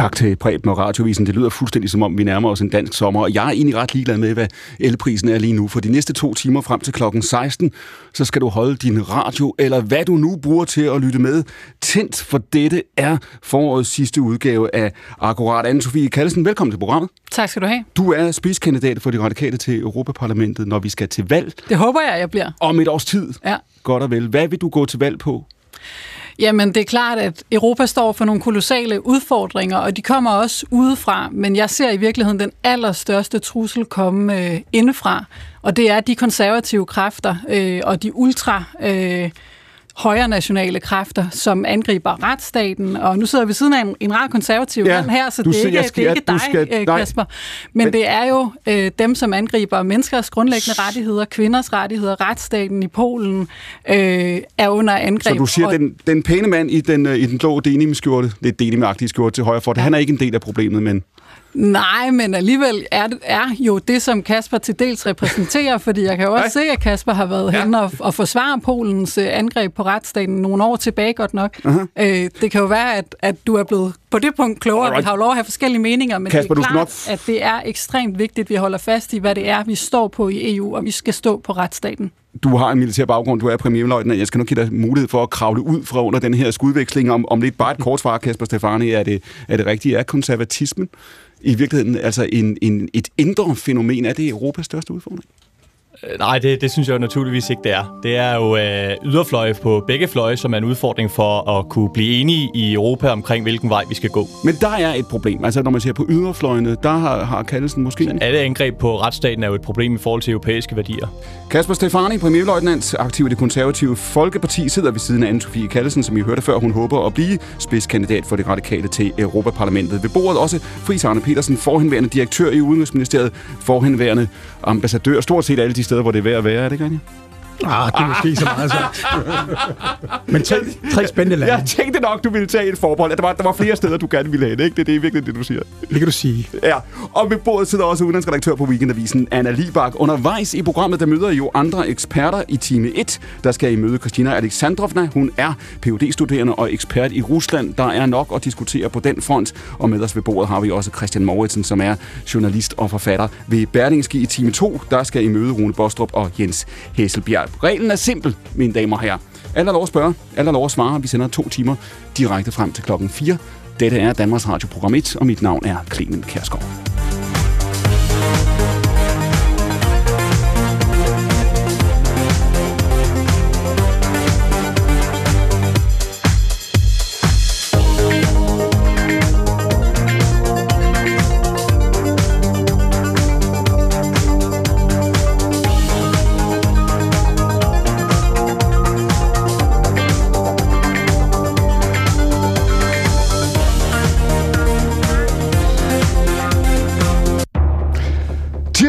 Tak til Preben og Radiovisen. Det lyder fuldstændig som om, vi nærmer os en dansk sommer, og jeg er egentlig ret ligeglad med, hvad elprisen er lige nu. For de næste to timer frem til klokken 16, så skal du holde din radio, eller hvad du nu bruger til at lytte med, tændt, for dette er forårets sidste udgave af Akkurat. Anne-Sophie Kallesen, velkommen til programmet. Tak skal du have. Du er spidskandidat for de radikale til Europaparlamentet, når vi skal til valg. Det håber jeg, jeg bliver. Om et års tid. Ja. Godt og vel. Hvad vil du gå til valg på? Jamen, det er klart, at Europa står for nogle kolossale udfordringer, og de kommer også udefra, men jeg ser i virkeligheden den allerstørste trussel komme øh, indefra, og det er de konservative kræfter øh, og de ultra... Øh, højre nationale kræfter, som angriber retsstaten. Og nu sidder vi siden af en, en rar konservativ ja, mand her, så det er, ikke, skal, det er ikke dig, skal, øh, Kasper. Men, men det er jo øh, dem, som angriber menneskers grundlæggende rettigheder, kvinders rettigheder, retsstaten i Polen øh, er under angreb. Så du siger, og, den, den pæne mand i den, øh, i den blå denim-skjorte, det er denim skjorte til højre for, ja. han er ikke en del af problemet, men... Nej, men alligevel er, er jo det, som Kasper til dels repræsenterer, fordi jeg kan jo også Nej. se, at Kasper har været ja. henne og, og forsvare Polens uh, angreb på retsstaten nogle år tilbage godt nok. Uh-huh. Uh, det kan jo være, at, at du er blevet på det punkt klogere. Alright. Vi har jo lov at have forskellige meninger, men Kasper, det er klart, nok... at det er ekstremt vigtigt, at vi holder fast i, hvad det er, vi står på i EU, og vi skal stå på retsstaten du har en militær baggrund, du er premierløjtnant. Jeg skal nok give dig mulighed for at kravle ud fra under den her skudveksling. Om, om lidt bare et kort svar, Kasper Stefani, er det, er det rigtigt? Er konservatismen i virkeligheden altså en, en, et indre fænomen? Er det Europas største udfordring? Øh, nej, det, det synes jeg jo naturligvis ikke, det er. Det er jo øh, yderfløje på begge fløje, som er en udfordring for at kunne blive enige i Europa omkring, hvilken vej vi skal gå. Men der er et problem. Altså, når man ser på yderfløjene, der har, har Kallesen måske... Så alle angreb på retsstaten er jo et problem i forhold til europæiske værdier. Kasper Stefani, premierløjtnant, aktiv i det konservative Folkeparti, sidder ved siden af Anne-Sophie Kallesen, som I hørte før. Hun håber at blive spidskandidat for det radikale til Europaparlamentet. Ved bordet også Friis Arne Petersen, forhenværende direktør i Udenrigsministeriet, forhenværende ambassadør, stort set alle de steder, hvor det er værd at være, er det ikke rigtigt? Ah, det er måske ikke så meget så. Men tre, tre spændende lande. Jeg tænkte nok, du ville tage et forbehold. Der var, der var flere steder, du gerne ville have det, ikke? Det, det er virkelig det, du siger. Det kan du sige. Ja, og ved bordet sidder også udenrigsredaktør på Weekendavisen, Anna Libak. Undervejs i programmet, der møder jo andre eksperter i time 1. Der skal I møde Christina Alexandrovna. Hun er phd studerende og ekspert i Rusland. Der er nok at diskutere på den front. Og med os ved bordet har vi også Christian Mauritsen, som er journalist og forfatter. Ved Berlingske i time 2, der skal I møde Rune Bostrup og Jens Hesselbjerg. Reglen er simpel, mine damer og herrer. Alle er lov at spørge, alle er lov at svare. Vi sender to timer direkte frem til klokken 4. Dette er Danmarks Radio Program 1, og mit navn er Clemen Kærsgaard.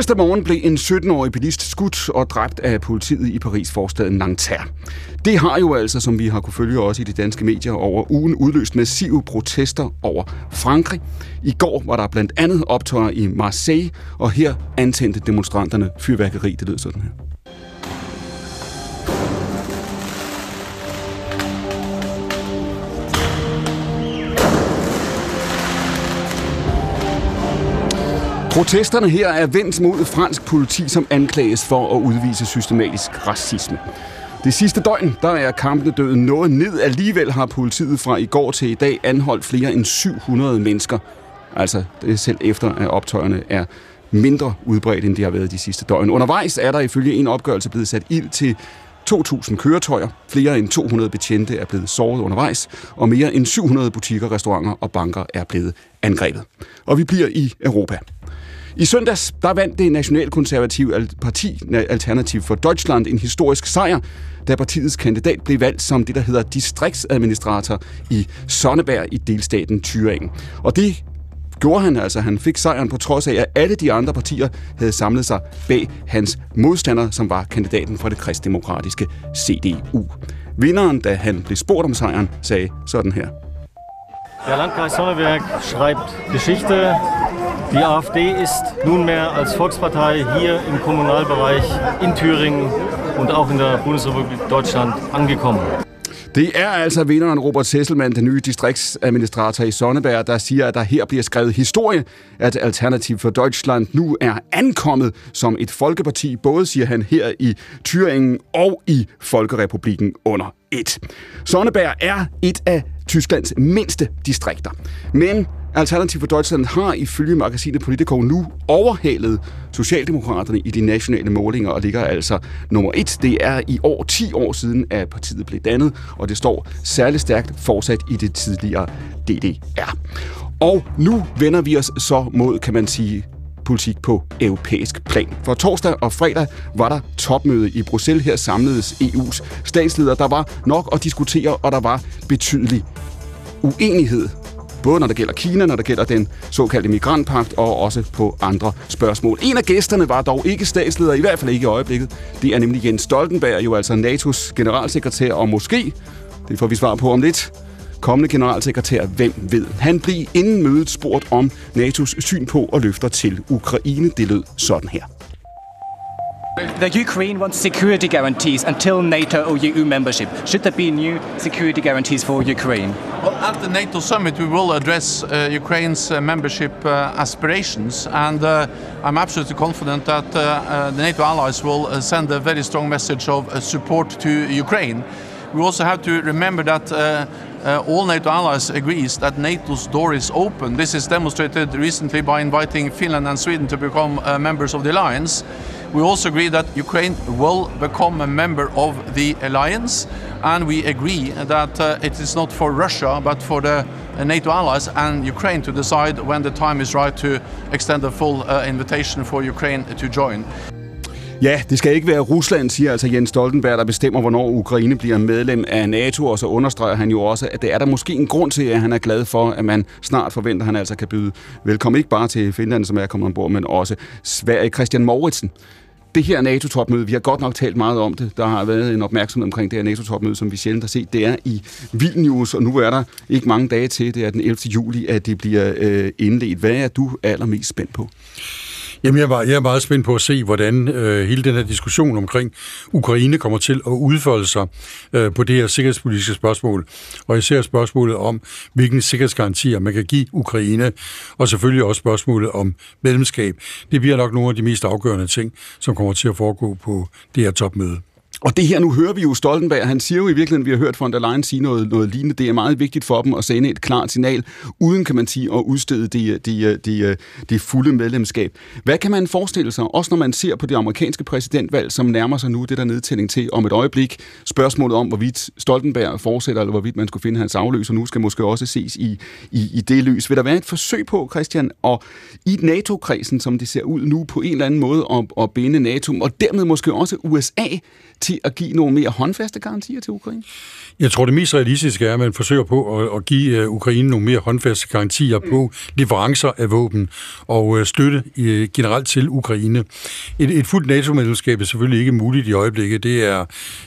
Tirsdag morgen blev en 17-årig bilist skudt og dræbt af politiet i Paris forstaden Nanterre. Det har jo altså, som vi har kunne følge også i de danske medier over ugen, udløst massive protester over Frankrig. I går var der blandt andet optøjer i Marseille, og her antændte demonstranterne fyrværkeri. Det lød sådan her. Protesterne her er vendt mod fransk politi, som anklages for at udvise systematisk racisme. Det sidste døgn, der er kampene døde noget ned. Alligevel har politiet fra i går til i dag anholdt flere end 700 mennesker. Altså, det er selv efter, at optøjerne er mindre udbredt, end de har været de sidste døgn. Undervejs er der ifølge en opgørelse blevet sat ild til 2.000 køretøjer, flere end 200 betjente er blevet såret undervejs, og mere end 700 butikker, restauranter og banker er blevet angrebet. Og vi bliver i Europa. I søndags der vandt det nationalkonservative parti Alternativ for Deutschland en historisk sejr, da partiets kandidat blev valgt som det, der hedder distriktsadministrator i Sonneberg i delstaten Thüringen. Og det gjorde han altså. Han fik sejren på trods af, at alle de andre partier havde samlet sig bag hans modstander, som var kandidaten for det kristdemokratiske CDU. Vinderen, da han blev spurgt om sejren, sagde sådan her. Der Landkreis Sonneberg schreibt Geschichte. Die AfD ist nunmehr als Volkspartei hier im Kommunalbereich in Thüringen und auch in der Bundesrepublik Deutschland angekommen. Det er altså vinderen Robert Sesselmann, den nye distriktsadministrator i Sonneberg, der siger, at der her bliver skrevet historie, at Alternativ for Deutschland nu er ankommet som et folkeparti, både siger han her i Thüringen og i Folkerepublikken under et. Sonneberg er et af Tysklands mindste distrikter. Men Alternativ for Deutschland har ifølge magasinet Politico nu overhalet Socialdemokraterne i de nationale målinger og ligger altså nummer et. Det er i år 10 år siden, at partiet blev dannet, og det står særligt stærkt fortsat i det tidligere DDR. Og nu vender vi os så mod, kan man sige, politik på europæisk plan. For torsdag og fredag var der topmøde i Bruxelles. Her samledes EU's statsledere. Der var nok at diskutere, og der var betydelig uenighed både når det gælder Kina, når det gælder den såkaldte migrantpagt, og også på andre spørgsmål. En af gæsterne var dog ikke statsleder, i hvert fald ikke i øjeblikket. Det er nemlig Jens Stoltenberg, jo altså NATO's generalsekretær, og måske, det får vi svar på om lidt, kommende generalsekretær, hvem ved. Han blev inden mødet spurgt om NATO's syn på og løfter til Ukraine. Det lød sådan her. The Ukraine wants security guarantees until NATO or EU membership. Should there be new security guarantees for Ukraine? Well, at the NATO summit, we will address uh, Ukraine's uh, membership uh, aspirations, and uh, I'm absolutely confident that uh, uh, the NATO allies will send a very strong message of support to Ukraine. We also have to remember that uh, all NATO allies agrees that NATO's door is open. This is demonstrated recently by inviting Finland and Sweden to become uh, members of the alliance. We also agree that Ukraine will become a member of the alliance, and we agree that uh, it is not for Russia but for the uh, NATO allies and Ukraine to decide when the time is right to extend a full uh, invitation for Ukraine to join. Ja, det skal ikke være Rusland, siger altså Jens Stoltenberg, der bestemmer, hvornår Ukraine bliver medlem af NATO, og så understreger han jo også, at det er der måske en grund til, at han er glad for, at man snart forventer, at han altså kan byde velkommen ikke bare til Finland, som er kommet ombord, men også Sverige. Christian Mauritsen, det her NATO-topmøde, vi har godt nok talt meget om det. Der har været en opmærksomhed omkring det her NATO-topmøde, som vi sjældent har set. Det er i Vilnius, og nu er der ikke mange dage til. Det er den 11. juli, at det bliver øh, indledt. Hvad er du allermest spændt på? Jamen, jeg, var, jeg er meget spændt på at se, hvordan øh, hele den her diskussion omkring Ukraine kommer til at udfolde sig øh, på det her sikkerhedspolitiske spørgsmål. Og især spørgsmålet om, hvilke sikkerhedsgarantier man kan give Ukraine, og selvfølgelig også spørgsmålet om medlemskab. Det bliver nok nogle af de mest afgørende ting, som kommer til at foregå på det her topmøde. Og det her, nu hører vi jo Stoltenberg, han siger jo i virkeligheden, vi har hørt von der Leyen sige noget, noget lignende. Det er meget vigtigt for dem at sende et klart signal, uden, kan man sige, at udstede det de, de, de fulde medlemskab. Hvad kan man forestille sig, også når man ser på det amerikanske præsidentvalg, som nærmer sig nu, det der nedtælling til om et øjeblik, spørgsmålet om, hvorvidt Stoltenberg fortsætter, eller hvorvidt man skulle finde hans afløser nu, skal måske også ses i, i, i det lys. Vil der være et forsøg på, Christian, og i NATO-kredsen, som det ser ud nu, på en eller anden måde at, at binde NATO, og dermed måske også USA til at give nogle mere håndfaste garantier til Ukraine? Jeg tror, det mest realistiske er, at man forsøger på at, at give øh, Ukraine nogle mere håndfaste garantier mm. på leverancer af våben og øh, støtte generelt til Ukraine. Et, et fuldt NATO-medlemskab er selvfølgelig ikke muligt i øjeblikket. Det er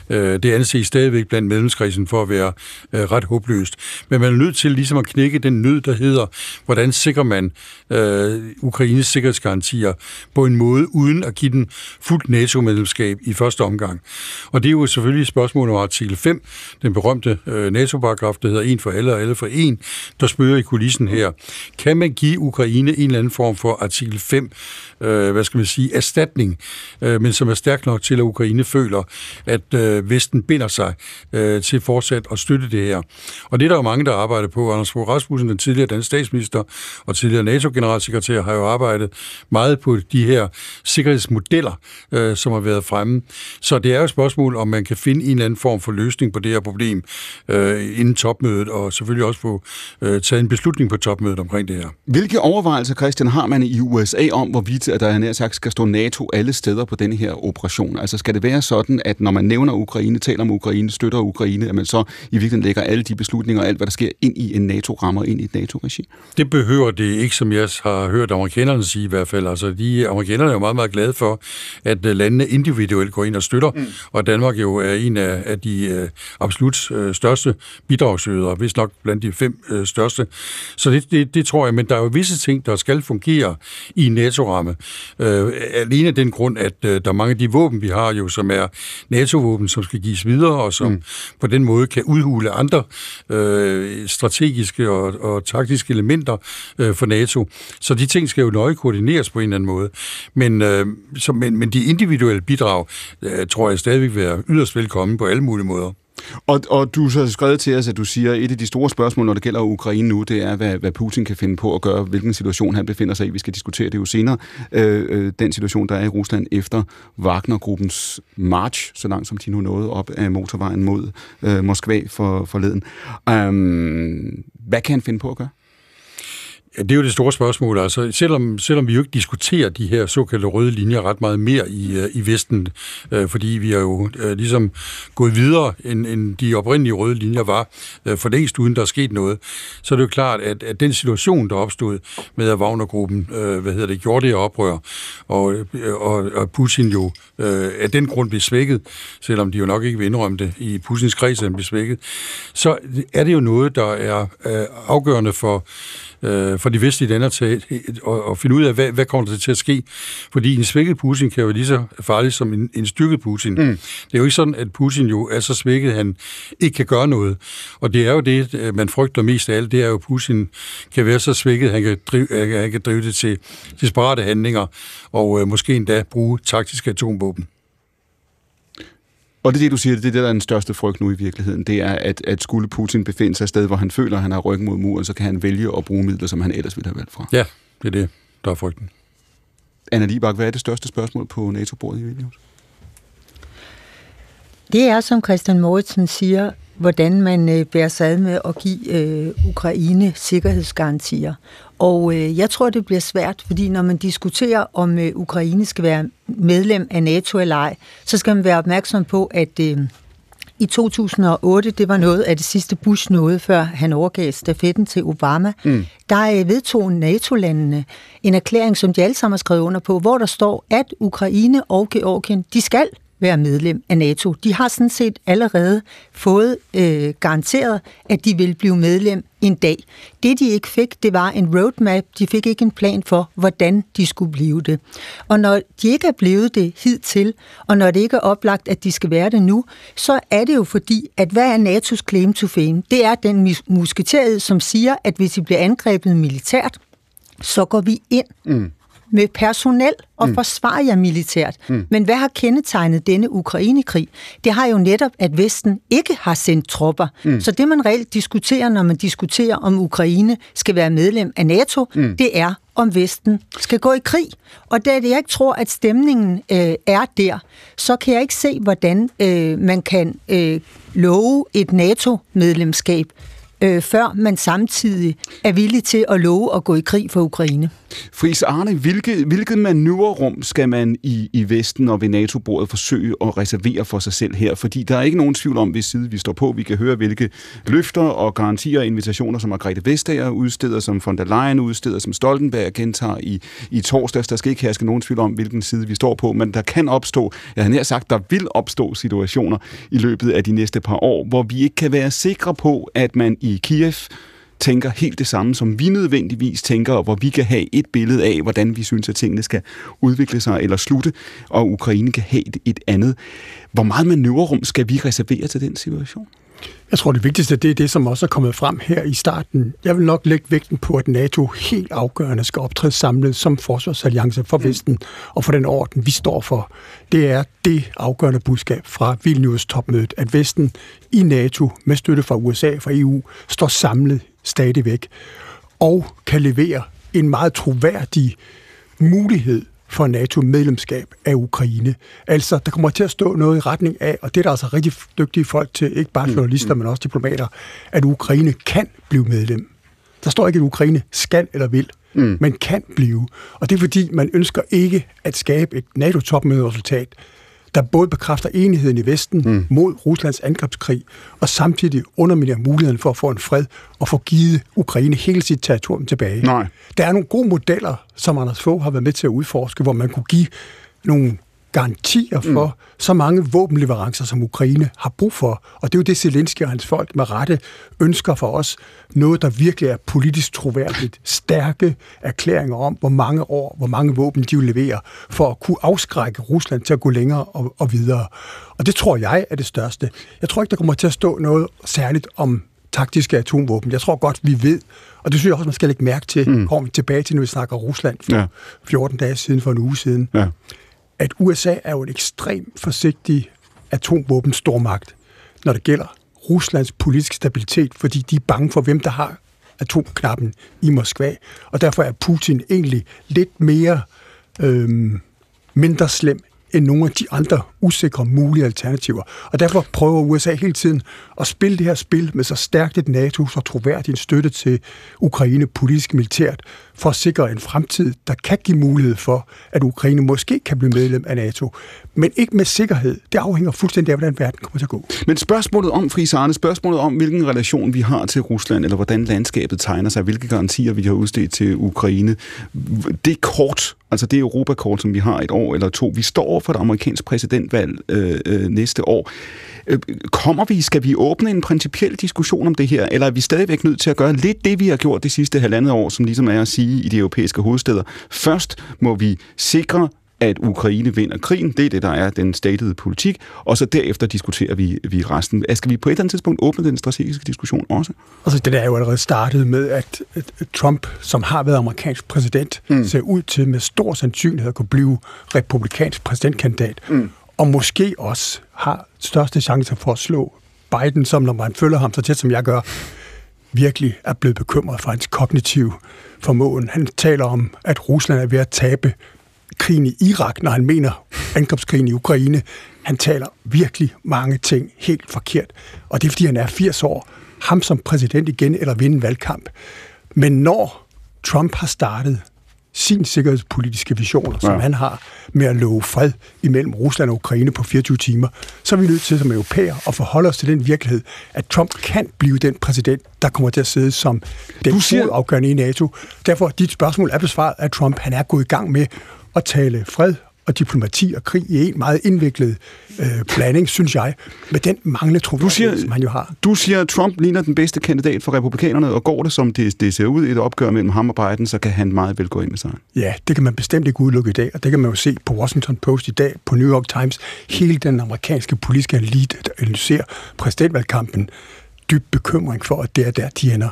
øh, det anses stadigvæk blandt medlemskredsen for at være ret håbløst. Men man er nødt til ligesom at knække den nød, der hedder, hvordan sikrer man øh, Ukraines sikkerhedsgarantier på en måde, uden at give den fuldt NATO-medlemskab i første omgang. Og det er jo selvfølgelig et spørgsmål om artikel 5, den berømte øh, NATO-paragraf, der hedder en for alle og alle for en, der spørger i kulissen her. Kan man give Ukraine en eller anden form for artikel 5, øh, hvad skal man sige, erstatning, øh, men som er stærk nok til, at Ukraine føler, at øh, Vesten binder sig øh, til fortsat at støtte det her. Og det er der jo mange, der arbejder på. Anders Fogh Rasmussen, den tidligere danske statsminister og tidligere NATO-generalsekretær, har jo arbejdet meget på de her sikkerhedsmodeller, øh, som har været fremme. Så det er jo et spørgsmål, om man kan finde en eller anden form for løsning på det her problem øh, inden topmødet, og selvfølgelig også få øh, taget en beslutning på topmødet omkring det her. Hvilke overvejelser, Christian, har man i USA om, hvorvidt at der er nær sagt skal stå NATO alle steder på denne her operation? Altså skal det være sådan, at når man nævner Ukraine, taler om Ukraine, støtter Ukraine, at man så i virkeligheden lægger alle de beslutninger og alt, hvad der sker, ind i en NATO-rammer, ind i et NATO-regi? Det behøver det ikke, som jeg har hørt amerikanerne sige i hvert fald. Altså, de amerikanerne er jo meget, meget glade for, at landene individuelt går ind og støtter mm. og Danmark jo er en af, af de øh, absolut øh, største bidragsydere, hvis nok blandt de fem øh, største. Så det, det, det tror jeg, men der er jo visse ting, der skal fungere i en NATO-ramme. Øh, alene den grund, at øh, der er mange af de våben, vi har jo, som er NATO-våben, som skal gives videre, og som mm. på den måde kan udhule andre øh, strategiske og, og taktiske elementer øh, for NATO. Så de ting skal jo nøje koordineres på en eller anden måde. Men, øh, så, men, men de individuelle bidrag, øh, tror jeg stadigvæk vil være yderst velkommen på alle mulige måder. Og, og du har skrevet til os, at du siger, at et af de store spørgsmål, når det gælder Ukraine nu, det er, hvad, hvad Putin kan finde på at gøre, hvilken situation han befinder sig i. Vi skal diskutere det jo senere. Øh, øh, den situation, der er i Rusland efter Wagner-gruppens march, så langt som de nu nåede op af motorvejen mod øh, Moskva for, forleden. Øh, hvad kan han finde på at gøre? Ja, det er jo det store spørgsmål. Altså, selvom, selvom vi jo ikke diskuterer de her såkaldte røde linjer ret meget mere i, øh, i Vesten, øh, fordi vi har jo øh, ligesom gået videre, end, end de oprindelige røde linjer var, øh, for længst uden der er sket noget, så er det jo klart, at, at den situation, der opstod med, at Wagner-gruppen øh, hvad hedder det, gjorde det her oprør, og, øh, og, og Putin jo øh, af den grund blev svækket, selvom de jo nok ikke vil indrømme det i Putins kreds, at han blev svækket, så er det jo noget, der er øh, afgørende for øh, for de vestlige lande til at, at finde ud af, hvad, hvad kommer der til at ske. Fordi en svækket Putin kan jo være lige så farlig som en, en styrket Putin. Mm. Det er jo ikke sådan, at Putin jo er så svækket, at han ikke kan gøre noget. Og det er jo det, øh, man frygter mest af alt, det er jo, at Putin kan være så svækket, at han kan drive, han kan drive det til desperate handlinger, og øh, måske endda bruge taktiske atomvåben. Og det er det, du siger, det er det, der er den største frygt nu i virkeligheden. Det er, at, at skulle Putin befinde sig et sted, hvor han føler, at han har ryggen mod muren, så kan han vælge at bruge midler, som han ellers ville have valgt fra. Ja, det er det, der er frygten. Anna Libak, hvad er det største spørgsmål på NATO-bordet i Vilnius? Det er, som Christian Moritzen siger, hvordan man øh, bærer sig ad med at give øh, Ukraine sikkerhedsgarantier. Og øh, jeg tror, det bliver svært, fordi når man diskuterer, om øh, Ukraine skal være medlem af NATO eller ej, så skal man være opmærksom på, at øh, i 2008, det var noget af det sidste Bush nåede, før han overgav stafetten til Obama, mm. der øh, vedtog NATO-landene en erklæring, som de alle sammen har skrevet under på, hvor der står, at Ukraine og Georgien, de skal være medlem af NATO. De har sådan set allerede fået øh, garanteret, at de vil blive medlem en dag. Det de ikke fik, det var en roadmap. De fik ikke en plan for, hvordan de skulle blive det. Og når de ikke er blevet det hidtil, og når det ikke er oplagt, at de skal være det nu, så er det jo fordi, at hvad er NATO's claim to fame? Det er den musketeriet, som siger, at hvis de bliver angrebet militært, så går vi ind. Mm med personel og mm. forsvarer jer militært. Mm. Men hvad har kendetegnet denne Ukrainekrig? Det har jo netop, at Vesten ikke har sendt tropper. Mm. Så det, man reelt diskuterer, når man diskuterer, om Ukraine skal være medlem af NATO, mm. det er, om Vesten skal gå i krig. Og da jeg ikke tror, at stemningen øh, er der, så kan jeg ikke se, hvordan øh, man kan øh, love et NATO-medlemskab øh, før man samtidig er villig til at love at gå i krig for Ukraine. Fris Arne, hvilke, hvilket manøvrerum skal man i, i Vesten og ved NATO-bordet forsøge at reservere for sig selv her? Fordi der er ikke nogen tvivl om, hvis side vi står på. Vi kan høre, hvilke løfter og garantier og invitationer, som Margrethe Vestager udsteder, som von der Leyen udsteder, som Stoltenberg gentager i, i torsdags. Der skal ikke herske nogen tvivl om, hvilken side vi står på, men der kan opstå, jeg har nær sagt, der vil opstå situationer i løbet af de næste par år, hvor vi ikke kan være sikre på, at man i Kiev tænker helt det samme, som vi nødvendigvis tænker, og hvor vi kan have et billede af, hvordan vi synes, at tingene skal udvikle sig eller slutte, og Ukraine kan have et, et andet. Hvor meget manøvrerum skal vi reservere til den situation? Jeg tror, det vigtigste det er det, som også er kommet frem her i starten. Jeg vil nok lægge vægten på, at NATO helt afgørende skal optræde samlet som forsvarsalliance for Vesten og for den orden, vi står for. Det er det afgørende budskab fra Vilnius topmødet, at Vesten i NATO med støtte fra USA og fra EU står samlet stadigvæk og kan levere en meget troværdig mulighed for NATO-medlemskab af Ukraine. Altså, der kommer til at stå noget i retning af, og det er der altså rigtig dygtige folk til, ikke bare mm, journalister, mm. men også diplomater, at Ukraine kan blive medlem. Der står ikke, at Ukraine skal eller vil, mm. men kan blive. Og det er fordi, man ønsker ikke at skabe et NATO-topmøderesultat, der både bekræfter enigheden i Vesten mm. mod Ruslands angrebskrig, og samtidig underminerer muligheden for at få en fred og få givet Ukraine hele sit territorium tilbage. Nej. Der er nogle gode modeller, som Anders Fogh har været med til at udforske, hvor man kunne give nogle garantier for mm. så mange våbenleverancer, som Ukraine har brug for. Og det er jo det, Zelensky og hans folk med rette ønsker for os. Noget, der virkelig er politisk troværdigt. Stærke erklæringer om, hvor mange år, hvor mange våben de vil levere, for at kunne afskrække Rusland til at gå længere og, og videre. Og det tror jeg er det største. Jeg tror ikke, der kommer til at stå noget særligt om taktiske atomvåben. Jeg tror godt, vi ved, og det synes jeg også, man skal lægge mærke til, mm. kommer vi tilbage til, når vi snakker Rusland for ja. 14 dage siden, for en uge siden, ja at USA er jo en ekstremt forsigtig atomvåbenstormagt, når det gælder Ruslands politiske stabilitet, fordi de er bange for, hvem der har atomknappen i Moskva. Og derfor er Putin egentlig lidt mere øhm, mindre slem end nogle af de andre usikre mulige alternativer. Og derfor prøver USA hele tiden at spille det her spil med så stærkt et NATO, så troværdig en støtte til Ukraine politisk militært, for at sikre en fremtid, der kan give mulighed for, at Ukraine måske kan blive medlem af NATO. Men ikke med sikkerhed. Det afhænger fuldstændig af, hvordan verden kommer til at gå. Men spørgsmålet om, Friis Arne, spørgsmålet om, hvilken relation vi har til Rusland, eller hvordan landskabet tegner sig, hvilke garantier vi har udstedt til Ukraine, det er kort, altså det Europakort, som vi har et år eller to. Vi står for et amerikansk præsidentvalg øh, øh, næste år. Øh, kommer vi, skal vi åbne en principiel diskussion om det her, eller er vi stadigvæk nødt til at gøre lidt det, vi har gjort det sidste halvandet år, som ligesom er at sige i de europæiske hovedsteder. Først må vi sikre at Ukraine vinder krigen. Det er det, der er den statede politik. Og så derefter diskuterer vi, vi resten. Skal vi på et eller andet tidspunkt åbne den strategiske diskussion også? Altså, det er jo allerede startet med, at Trump, som har været amerikansk præsident, mm. ser ud til med stor sandsynlighed at kunne blive republikansk præsidentkandidat. Mm og måske også har største chance for at slå Biden, som når man følger ham så tæt, som jeg gør, virkelig er blevet bekymret for hans kognitive formåen. Han taler om, at Rusland er ved at tabe krigen i Irak, når han mener angrebskrigen i Ukraine. Han taler virkelig mange ting helt forkert, og det er, fordi han er 80 år. Ham som præsident igen eller vinde en valgkamp. Men når Trump har startet sin sikkerhedspolitiske visioner, ja. som han har med at love fred imellem Rusland og Ukraine på 24 timer, så er vi nødt til som europæer at forholde os til den virkelighed, at Trump kan blive den præsident, der kommer til at sidde som den siger... afgørende i NATO. Derfor, dit spørgsmål er besvaret, at Trump han er gået i gang med at tale fred og diplomati og krig i en meget indviklet øh, blanding, synes jeg, med den manglende troværdighed, som han jo har. Du siger, at Trump ligner den bedste kandidat for republikanerne, og går det, som det, det ser ud i et opgør mellem ham og Biden, så kan han meget vel gå ind med sig. Ja, det kan man bestemt ikke udelukke i dag, og det kan man jo se på Washington Post i dag, på New York Times. Hele den amerikanske politiske elite, der analyserer præsidentvalgkampen, dyb bekymring for, at det er der, de ender.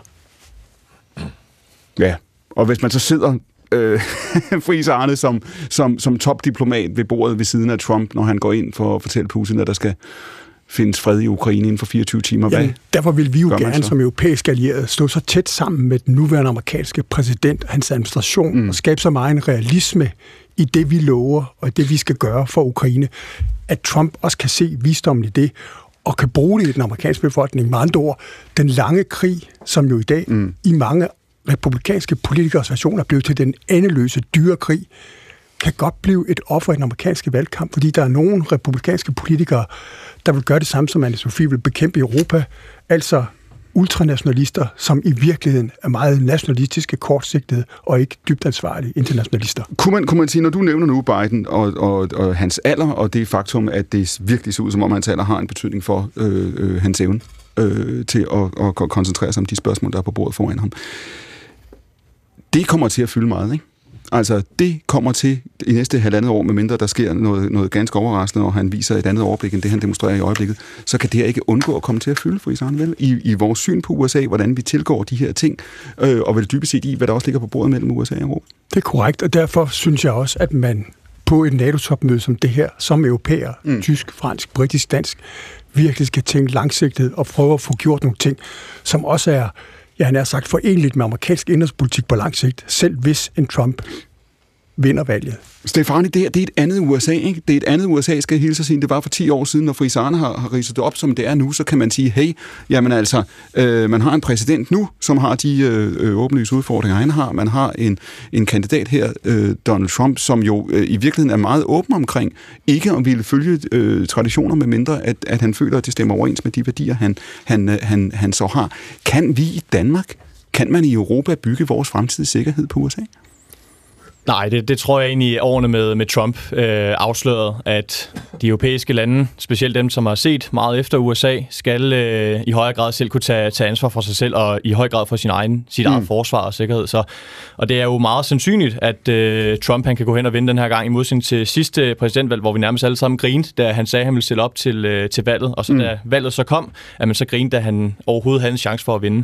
Ja, og hvis man så sidder øh, Friis Arne som, som, som topdiplomat ved bordet ved siden af Trump, når han går ind for at fortælle Putin, at der skal findes fred i Ukraine inden for 24 timer. Hvad Jamen, derfor vil vi jo gerne som europæiske allierede stå så tæt sammen med den nuværende amerikanske præsident og hans administration mm. og skabe så meget en realisme i det, vi lover og det, vi skal gøre for Ukraine, at Trump også kan se visdommen i det og kan bruge det i den amerikanske befolkning. Med andre ord, den lange krig, som jo i dag mm. i mange republikanske politikers version er blevet til den endeløse dyrekrig, kan godt blive et offer i den amerikanske valgkamp, fordi der er nogle republikanske politikere, der vil gøre det samme, som Anne Sofie vil bekæmpe i Europa, altså ultranationalister, som i virkeligheden er meget nationalistiske, kortsigtede og ikke dybt ansvarlige internationalister. Kunne man, kunne man sige, når du nævner nu Biden og, og, og hans alder, og det faktum, at det virkelig ser ud, som om hans alder har en betydning for øh, øh, hans evne øh, til at, at koncentrere sig om de spørgsmål, der er på bordet foran ham. Det kommer til at fylde meget, ikke? Altså, det kommer til i næste halvandet år, medmindre der sker noget, noget ganske overraskende, og han viser et andet overblik, end det han demonstrerer i øjeblikket, så kan det her ikke undgå at komme til at fylde, for Isaren, vel? I, I vores syn på USA, hvordan vi tilgår de her ting, øh, og vel dybest set i, hvad der også ligger på bordet mellem USA og Europa. Det er korrekt, og derfor synes jeg også, at man på et NATO-topmøde som det her, som europæer, mm. tysk, fransk, britisk, dansk, virkelig skal tænke langsigtet og prøve at få gjort nogle ting, som også er ja, han er sagt forenligt med amerikansk indrigspolitik på lang sigt, selv hvis en Trump vinder valget. Stefani, det her det er et andet USA, ikke? Det er et andet USA, skal jeg hilse sig sige. Det var for 10 år siden, når Frisane har, har ridset det op, som det er nu, så kan man sige, hey, jamen altså, øh, man har en præsident nu, som har de øh, øh, åbenlyse udfordringer, han har. Man har en, en kandidat her, øh, Donald Trump, som jo øh, i virkeligheden er meget åben omkring, ikke om ville følge øh, traditioner, med mindre at, at han føler, at det stemmer overens med de værdier, han, han, øh, han, han så har. Kan vi i Danmark, kan man i Europa bygge vores fremtidige sikkerhed på USA? Nej, det, det tror jeg egentlig årene med, med Trump øh, afslørede, at de europæiske lande, specielt dem, som har set meget efter USA, skal øh, i højere grad selv kunne tage, tage ansvar for sig selv, og i høj grad for sin egen, sit mm. eget forsvar og sikkerhed. Så, og det er jo meget sandsynligt, at øh, Trump han kan gå hen og vinde den her gang, i modsætning til sidste præsidentvalg, hvor vi nærmest alle sammen grinede, da han sagde, at han ville stille op til, øh, til valget, og så mm. da valget så kom, at man så grinede, da han overhovedet havde en chance for at vinde.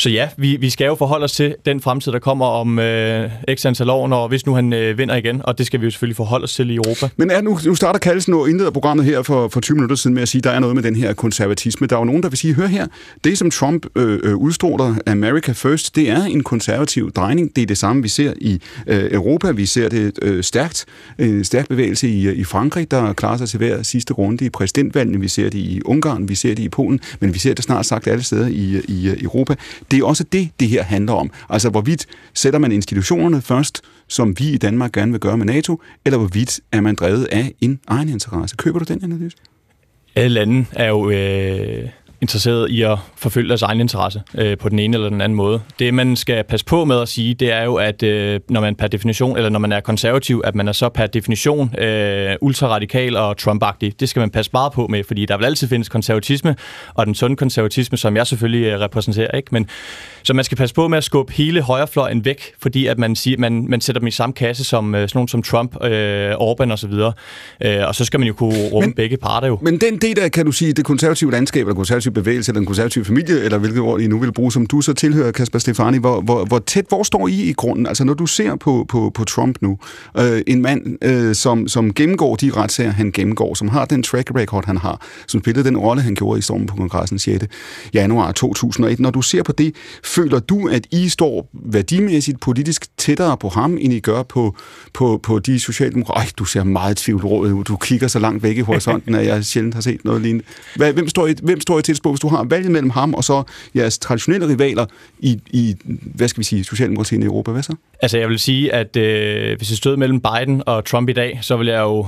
Så ja, vi, vi skal jo forholde os til den fremtid, der kommer om øh, x antal år, når, hvis nu han øh, vinder igen, og det skal vi jo selvfølgelig forholde os til i Europa. Men er, nu, nu starter Kallesen og indleder programmet her for, for 20 minutter siden med at sige, at der er noget med den her konservatisme. Der er jo nogen, der vil sige, hør her, det som Trump øh, øh, udstråler, America First, det er en konservativ drejning. Det er det samme, vi ser i øh, Europa. Vi ser det øh, stærkt, øh, stærk bevægelse i, øh, i Frankrig, der klarer sig til hver sidste runde i præsidentvalgene. Vi ser det i Ungarn, vi ser det i Polen, men vi ser det snart sagt alle steder i, øh, i, i Europa. Det er også det, det her handler om. Altså, hvorvidt sætter man institutionerne først, som vi i Danmark gerne vil gøre med NATO, eller hvorvidt er man drevet af en egen interesse. Køber du den analyse? Alle lande er jo øh, interesseret i at forfølge deres egen interesse øh, på den ene eller den anden måde. Det, man skal passe på med at sige, det er jo, at øh, når man per definition, eller når man er konservativ, at man er så per definition øh, ultraradikal og Trump-agtig. Det skal man passe meget på med, fordi der vil altid findes konservatisme, og den sunde konservatisme, som jeg selvfølgelig øh, repræsenterer, ikke? Men så man skal passe på med at skubbe hele højrefløjen væk, fordi at man, siger, man, man sætter dem i samme kasse som øh, sådan nogen som Trump, øh, Orbán osv. Øh, og så skal man jo kunne rumme men, begge parter jo. Men den del af, kan du sige, det konservative landskab, eller konservative bevægelse, eller den konservative familie, eller hvilket ord I nu vil bruge, som du så tilhører, Kasper Stefani, hvor, hvor, hvor tæt, hvor står I i grunden? Altså når du ser på, på, på Trump nu, øh, en mand, øh, som, som gennemgår de retssager, han gennemgår, som har den track record, han har, som spillede den rolle, han gjorde i stormen på kongressen 6. januar 2001. Når du ser på det, føler du, at I står værdimæssigt politisk tættere på ham, end I gør på, på, på de socialdemokrater? Ej, du ser meget tvivlrådet ud. Du kigger så langt væk i horisonten, at jeg sjældent har set noget lignende. Hvem står I, hvem står I til på, hvis du har valget mellem ham og så jeres traditionelle rivaler i, i hvad skal vi sige, Socialdemokratiet i Europa? Hvad så? Altså, jeg vil sige, at øh, hvis jeg stod mellem Biden og Trump i dag, så vil jeg jo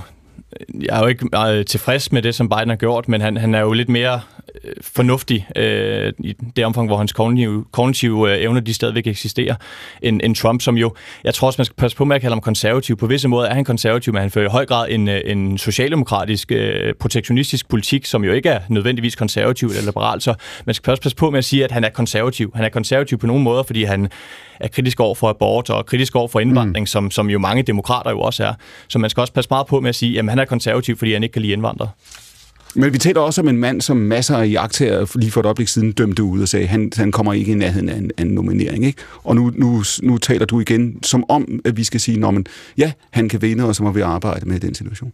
jeg er jo ikke meget tilfreds med det, som Biden har gjort, men han, han er jo lidt mere øh, fornuftig øh, i det omfang, hvor hans kognitive, kognitive øh, evner de stadigvæk eksisterer, end, end Trump, som jo, jeg tror også, man skal passe på med at kalde ham konservativ. På visse måder er han konservativ, men han fører i høj grad en, øh, en socialdemokratisk, øh, protektionistisk politik, som jo ikke er nødvendigvis konservativ eller liberal, så man skal også passe på med at sige, at han er konservativ. Han er konservativ på nogle måder, fordi han er kritisk over for abort og kritisk over for indvandring, mm. som, som jo mange demokrater jo også er. Så man skal også passe meget på med at sige, at han er konservativ, fordi han ikke kan lide indvandrere. Men vi taler også om en mand, som masser af jagttager lige for et øjeblik siden dømte ud og sagde, han, han kommer ikke i nærheden af en, af en nominering. Ikke? Og nu, nu, nu taler du igen som om, at vi skal sige, at ja, han kan vinde, og så må vi arbejde med den situation.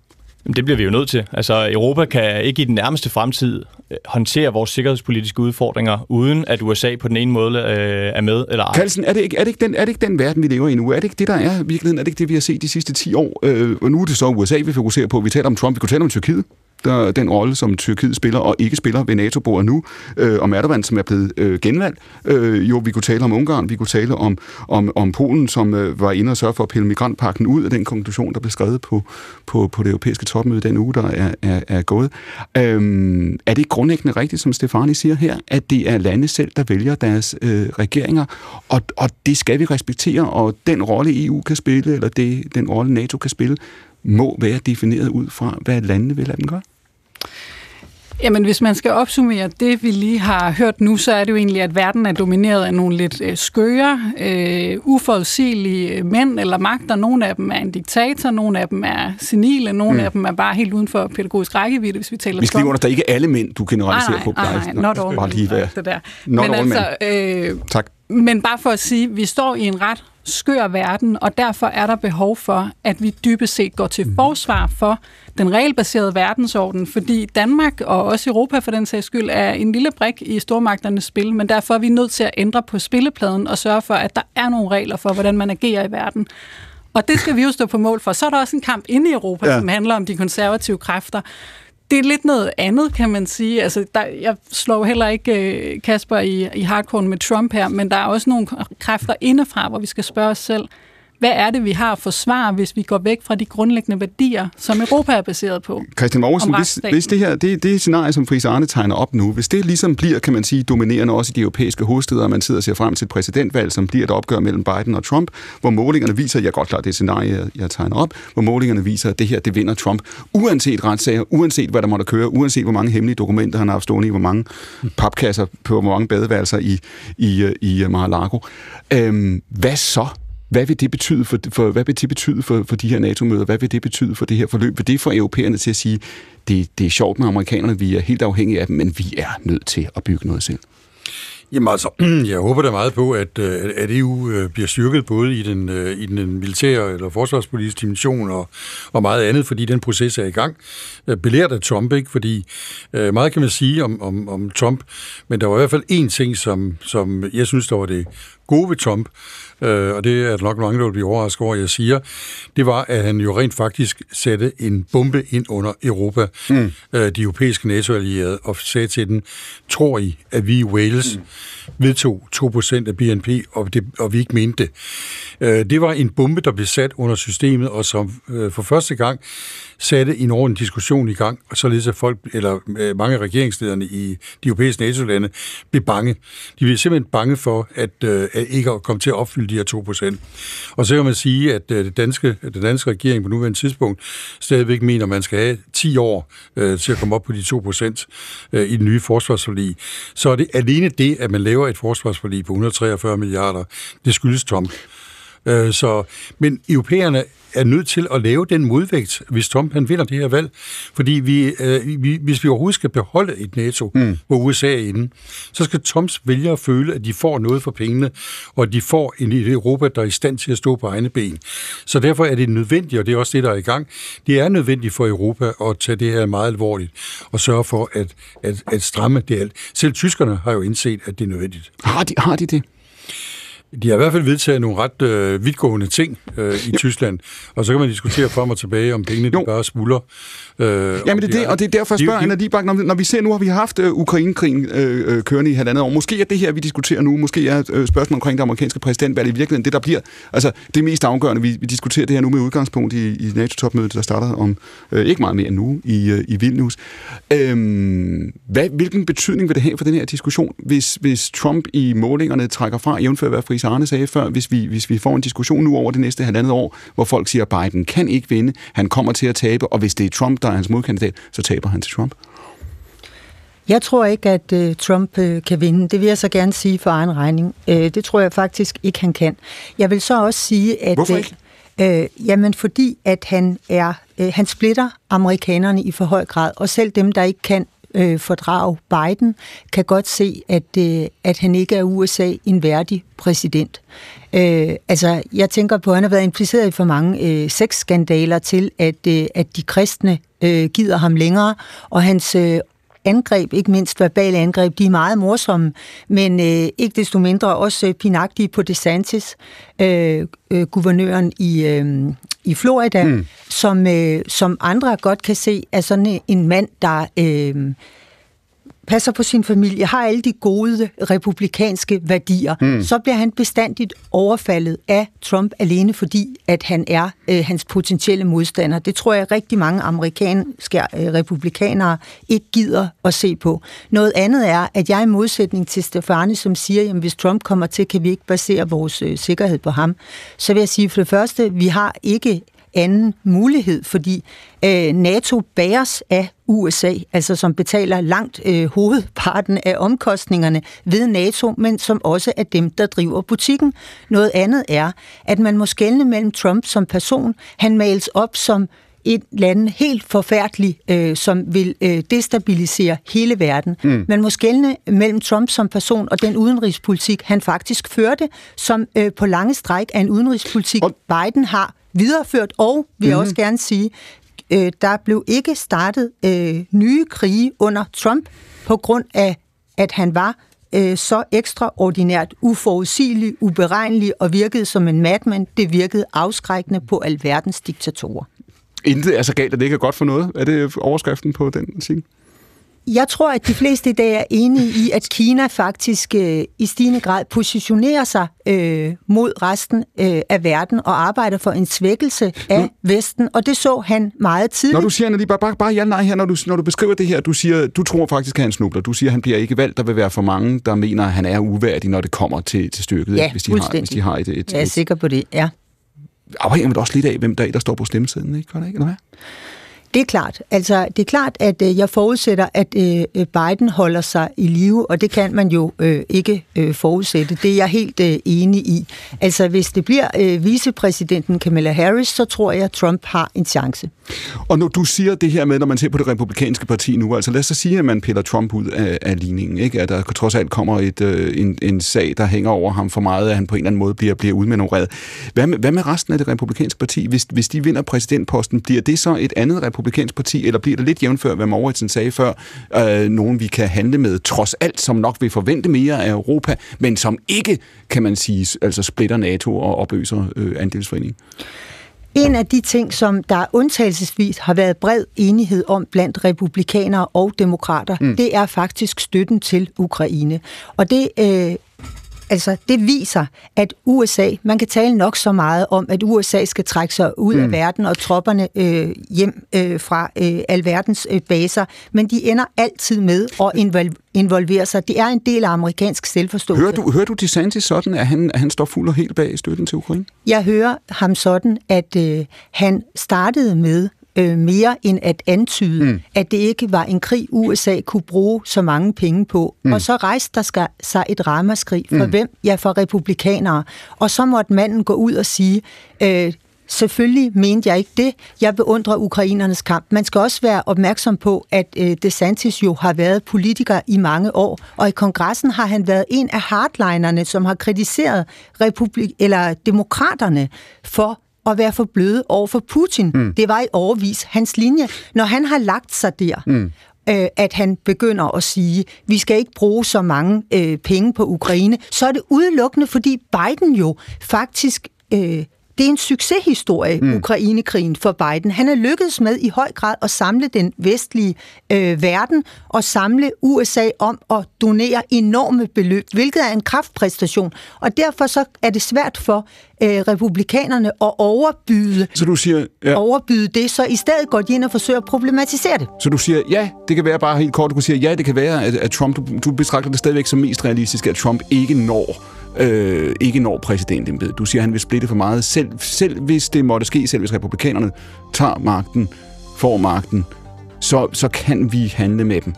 Det bliver vi jo nødt til. Altså, Europa kan ikke i den nærmeste fremtid øh, håndtere vores sikkerhedspolitiske udfordringer, uden at USA på den ene måde øh, er med eller ej. Carlsen, er det, ikke, er, det ikke den, er det ikke den verden, vi lever i nu? Er det ikke det, der er virkeligheden? Er det ikke det, vi har set de sidste 10 år? Øh, og nu er det så USA, vi fokuserer på. Vi taler om Trump, vi kunne tale om Tyrkiet der, den rolle, som Tyrkiet spiller og ikke spiller ved NATO-bordet nu, øh, om Erdogan, som er blevet øh, genvalgt. Øh, jo, vi kunne tale om Ungarn, vi kunne tale om, om, om Polen, som øh, var inde og sørge for at pille migrantpakken ud af den konklusion, der blev skrevet på, på, på det europæiske topmøde den uge, der er, er, er gået. Øh, er det grundlæggende rigtigt, som Stefani siger her, at det er lande selv, der vælger deres øh, regeringer, og, og det skal vi respektere, og den rolle EU kan spille, eller det, den rolle NATO kan spille, må være defineret ud fra, hvad landene vil lade dem gøre? Jamen, hvis man skal opsummere det, vi lige har hørt nu, så er det jo egentlig, at verden er domineret af nogle lidt øh, skøre, øh, uforudsigelige mænd eller magter. Nogle af dem er en diktator, nogle af dem er senile, nogle mm. af dem er bare helt uden for pædagogisk rækkevidde, hvis vi taler Vi lige under, ikke alle mænd, du generaliserer nej, nej, på. Nej, nej, not all bare lige være. Det der. Not Men all altså, øh, tak. Men bare for at sige, vi står i en ret skør verden, og derfor er der behov for, at vi dybest set går til mm. forsvar for den regelbaserede verdensorden, fordi Danmark og også Europa for den sags skyld er en lille brik i stormagternes spil, men derfor er vi nødt til at ændre på spillepladen og sørge for, at der er nogle regler for, hvordan man agerer i verden. Og det skal vi jo stå på mål for. Så er der også en kamp inde i Europa, ja. som handler om de konservative kræfter, det er lidt noget andet, kan man sige. Altså, der, jeg slår heller ikke øh, Kasper i, i hardcore med Trump her, men der er også nogle kræfter indefra, hvor vi skal spørge os selv, hvad er det, vi har at forsvare, hvis vi går væk fra de grundlæggende værdier, som Europa er baseret på? Christian Morgensen, hvis, hvis det her, det, det scenarie, som Friis Arne tegner op nu, hvis det ligesom bliver, kan man sige, dominerende også i de europæiske hovedsteder, og man sidder og ser frem til et præsidentvalg, som bliver et opgør mellem Biden og Trump, hvor målingerne viser, jeg godt klar, det scenarie, jeg tegner op, hvor målingerne viser, at det her, det vinder Trump, uanset retssager, uanset hvad der måtte køre, uanset hvor mange hemmelige dokumenter han har haft stående i, hvor mange papkasser på hvor mange badeværelser i, i, i Mar-a-Lago. Øhm, hvad så? Hvad vil det betyde for, for, hvad vil det betyde for, for de her NATO-møder? Hvad vil det betyde for det her forløb? Vil det få europæerne til at sige, det, det er sjovt med amerikanerne, vi er helt afhængige af dem, men vi er nødt til at bygge noget selv? Jamen altså, jeg håber da meget på, at, øh, at EU øh, bliver styrket både i den, øh, i den militære eller forsvarspolitiske dimension og, og meget andet, fordi den proces er i gang. Belært af Trump, ikke? Fordi meget kan man sige om, om, om Trump, men der var i hvert fald én ting, som, som jeg synes, der var det gode ved Trump, øh, og det er nok mange, der vil blive overrasket over, jeg siger, det var, at han jo rent faktisk satte en bombe ind under Europa, mm. øh, de europæiske NATO-allierede, og sagde til den, tror I, at vi i Wales mm vedtog 2% af BNP, og, det, og vi ikke mente det. Øh, det var en bombe, der blev sat under systemet, og som øh, for første gang satte en ordentlig diskussion i gang, og således at folk, eller øh, mange af regeringslederne i de europæiske NATO-lande, blev bange. De blev simpelthen bange for, at, øh, at ikke at komme til at opfylde de her 2%. Og så kan man sige, at øh, det danske, den danske regering på nuværende tidspunkt stadigvæk mener, at man skal have 10 år øh, til at komme op på de 2% øh, i den nye forsvarsforlig. Så er det alene det, at man laver et forsvarsforlig på 143 milliarder, det skyldes Trump. Øh, så, men europæerne er nødt til at lave den modvægt, hvis Trump han vinder det her valg. Fordi vi, øh, vi, hvis vi overhovedet skal beholde et NATO, mm. hvor USA er inde, så skal Trumps vælgere føle, at de får noget for pengene, og at de får en Europa, der er i stand til at stå på egne ben. Så derfor er det nødvendigt, og det er også det, der er i gang, det er nødvendigt for Europa at tage det her meget alvorligt, og sørge for at, at, at stramme det alt. Selv tyskerne har jo indset, at det er nødvendigt. Har de, har de det? De har i hvert fald vedtaget nogle ret øh, vidtgående ting øh, i jo. Tyskland, og så kan man diskutere frem og tilbage, om pengene de bare smuldrer. Øh, Jamen det er det, og det er derfor, jeg spørger, Anna Dibak, når, når vi ser nu, har vi haft øh, Ukraine-krigen øh, øh, kørende i halvandet år. Måske er det her, vi diskuterer nu, måske er øh, spørgsmålet omkring det amerikanske præsidentvalg i virkeligheden det, der bliver altså, det mest afgørende. Vi, vi diskuterer det her nu med udgangspunkt i, i NATO-topmødet, der starter om øh, ikke meget mere nu i, øh, i Vilnius. Øh, hvad, hvilken betydning vil det have for den her diskussion, hvis, hvis Trump i målingerne trækker fra, jævnfør hvad Friis Arne sagde før, hvis vi, hvis vi får en diskussion nu over det næste halvandet år, hvor folk siger, at Biden kan ikke vinde, han kommer til at tabe, og hvis det er Trump, der er hans modkandidat, så taber han til Trump? Jeg tror ikke, at uh, Trump uh, kan vinde. Det vil jeg så gerne sige for egen regning. Uh, det tror jeg faktisk ikke, han kan. Jeg vil så også sige, at... Hvorfor ikke? Uh, jamen, fordi at han er... Uh, han splitter amerikanerne i for høj grad, og selv dem, der ikke kan øh, fordrag Biden, kan godt se, at, øh, at han ikke er USA en værdig præsident. Øh, altså, jeg tænker på, at han har været impliceret i for mange øh, sexskandaler til, at, øh, at de kristne øh, gider ham længere, og hans øh, angreb, ikke mindst verbale angreb, de er meget morsomme, men øh, ikke desto mindre også øh, pinagtige på DeSantis, øh, øh, guvernøren i, øh, i Florida, mm. som, øh, som andre godt kan se er sådan en mand, der... Øh, passer på sin familie, har alle de gode republikanske værdier, mm. så bliver han bestandigt overfaldet af Trump alene, fordi at han er øh, hans potentielle modstander. Det tror jeg rigtig mange amerikanske øh, republikanere ikke gider at se på. Noget andet er, at jeg i modsætning til Stefani, som siger, at hvis Trump kommer til, kan vi ikke basere vores øh, sikkerhed på ham. Så vil jeg sige for det første, vi har ikke anden mulighed, fordi øh, NATO bæres af USA, altså som betaler langt øh, hovedparten af omkostningerne ved NATO, men som også er dem, der driver butikken. Noget andet er, at man må skelne mellem Trump som person. Han males op som et land helt forfærdeligt, øh, som vil øh, destabilisere hele verden. Mm. Man må skelne mellem Trump som person og den udenrigspolitik, han faktisk førte, som øh, på lange stræk er en udenrigspolitik, og... Biden har videreført, og vil jeg mm. også gerne sige, øh, der blev ikke startet øh, nye krige under Trump på grund af, at han var øh, så ekstraordinært uforudsigelig, uberegnelig og virkede som en madman. Det virkede afskrækkende på alverdens diktatorer. Intet er så galt, at det ikke er godt for noget. Er det overskriften på den scene? Jeg tror, at de fleste i dag er enige i, at Kina faktisk øh, i stigende grad positionerer sig øh, mod resten øh, af verden og arbejder for en svækkelse af mm. Vesten, og det så han meget tidligt. Når du siger, Anna, bare, bare, bare ja nej her, når du, når du beskriver det her, du siger, du tror faktisk, at han snubler. Du siger, at han bliver ikke valgt. Der vil være for mange, der mener, at han er uværdig, når det kommer til, til stykket. Ja, hvis de har, hvis de har et, et, Jeg er sikker på det, ja. Afhænger det også lidt af, hvem der er, der står på stemmesedlen, ikke? Gør det ikke? Eller hvad? Det er klart. Altså, det er klart, at øh, jeg forudsætter, at øh, øh, Biden holder sig i live, og det kan man jo øh, ikke øh, forudsætte. Det er jeg helt øh, enig i. Altså, hvis det bliver øh, vicepræsidenten Kamala Harris, så tror jeg, at Trump har en chance. Og når du siger det her med, når man ser på det republikanske parti nu, altså lad os så sige, at man piller Trump ud af, af ligningen, ikke? at der trods alt kommer et, øh, en, en sag, der hænger over ham for meget, at han på en eller anden måde bliver, bliver udmanøvreret. Hvad med, hvad med resten af det republikanske parti? Hvis, hvis de vinder præsidentposten, bliver det så et andet republikansk parti, eller bliver det lidt jævnfør, hvad Mauritsen sagde før, øh, nogen vi kan handle med, trods alt, som nok vil forvente mere af Europa, men som ikke, kan man sige, altså splitter NATO og opløser øh, andelsforeningen? En af de ting, som der undtagelsesvis har været bred enighed om blandt republikanere og demokrater, mm. det er faktisk støtten til Ukraine. Og det øh, Altså, det viser, at USA, man kan tale nok så meget om, at USA skal trække sig ud mm. af verden og tropperne øh, hjem øh, fra øh, alverdens øh, baser, men de ender altid med at invol- involvere sig. Det er en del af amerikansk selvforståelse. Hører du, hører du DeSantis sådan, at han, at han står fuld og helt bag støtten til Ukraine? Jeg hører ham sådan, at øh, han startede med øh, mere end at antyde, mm. at det ikke var en krig, USA kunne bruge så mange penge på. Mm. Og så rejste der skal, sig et ramaskrig. For mm. hvem? Ja, for republikanere. Og så måtte manden gå ud og sige, øh, Selvfølgelig mente jeg ikke det. Jeg beundrer ukrainernes kamp. Man skal også være opmærksom på, at øh, DeSantis jo har været politiker i mange år, og i kongressen har han været en af hardlinerne, som har kritiseret republik eller demokraterne for at være for bløde over for Putin. Mm. Det var i overvis hans linje. Når han har lagt sig der, mm øh, at han begynder at sige, vi skal ikke bruge så mange øh, penge på Ukraine, så er det udelukkende, fordi Biden jo faktisk øh, det er en succeshistorie, mm. Ukrainekrigen for Biden. Han er lykkedes med i høj grad at samle den vestlige øh, verden og samle USA om at donere enorme beløb, hvilket er en kraftpræstation. Og derfor så er det svært for øh, republikanerne at overbyde, så du siger, ja. overbyde det, så i stedet går de ind og forsøger at problematisere det. Så du siger, ja, det kan være bare helt kort, du kan sige, ja, det kan være, at, at Trump, du, du betragter det stadigvæk som mest realistisk, at Trump ikke når øh, ikke når præsidentembedet. Du siger, at han vil splitte for meget. Selv, selv hvis det måtte ske, selv hvis republikanerne tager magten, får magten, så, så kan vi handle med dem.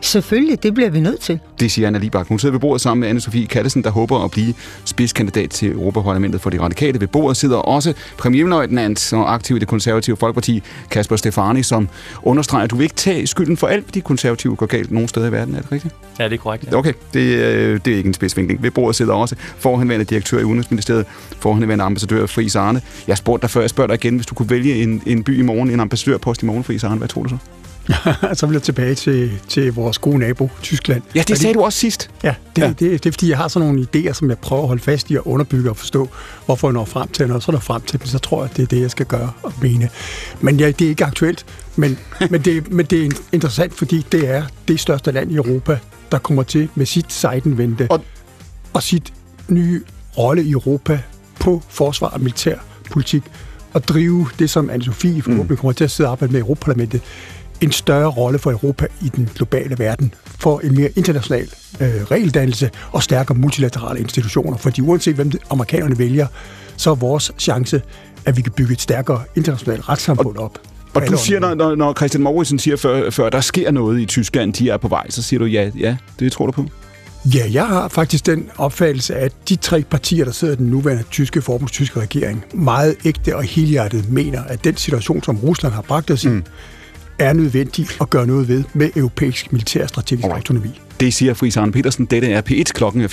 Selvfølgelig, det bliver vi nødt til. Det siger Anna Libak. Hun sidder ved bordet sammen med Anne-Sophie Kallesen, der håber at blive spidskandidat til Europaparlamentet for de radikale. Ved bordet sidder også premierløjtnant og aktiv i det konservative Folkeparti, Kasper Stefani, som understreger, at du vil ikke tage skylden for alt, de konservative går galt nogen steder i verden. Er det rigtigt? Ja, det er korrekt. Ja. Okay, det, øh, det er ikke en spidsvinkling. Ved bordet sidder også forhenværende direktør i Udenrigsministeriet, forhenværende ambassadør Fri Arne. Jeg spurgte dig før, jeg spørger dig igen, hvis du kunne vælge en, en by i morgen, en ambassadørpost i morgen, Fri Arne, hvad tror du så? så vil jeg tilbage til, til vores gode nabo, Tyskland. Ja, det sagde du også sidst. Ja, det, ja. Det, det, det er fordi, jeg har sådan nogle idéer, som jeg prøver at holde fast i og underbygge og forstå, hvorfor jeg når frem til, og når så når frem til så tror jeg, at det er det, jeg skal gøre og mene. Men ja, det er ikke aktuelt, men, men, det, men det er interessant, fordi det er det største land i Europa, der kommer til med sit sejdenvendte og, og sit nye rolle i Europa på forsvar og militær politik at drive det, som Anne-Sophie forhåbentlig mm. kommer til at sidde og arbejde med i Europaparlamentet, en større rolle for Europa i den globale verden, for en mere international øh, regeldannelse og stærkere multilaterale institutioner. Fordi uanset hvem amerikanerne vælger, så er vores chance, at vi kan bygge et stærkere internationalt retssamfund op. Og du siger, når, når Christian Mauritsen siger før, før, der sker noget i Tyskland, de er på vej, så siger du ja, ja, det tror du på? Ja, jeg har faktisk den opfattelse, at de tre partier, der sidder i den nuværende tyske forbundstyske regering, meget ægte og helhjertet mener, at den situation, som Rusland har bragt os i, mm er nødvendigt at gøre noget ved med europæisk militær strategisk Alright. autonomi. Det siger Friis Arne Petersen. Dette er P1. Klokken er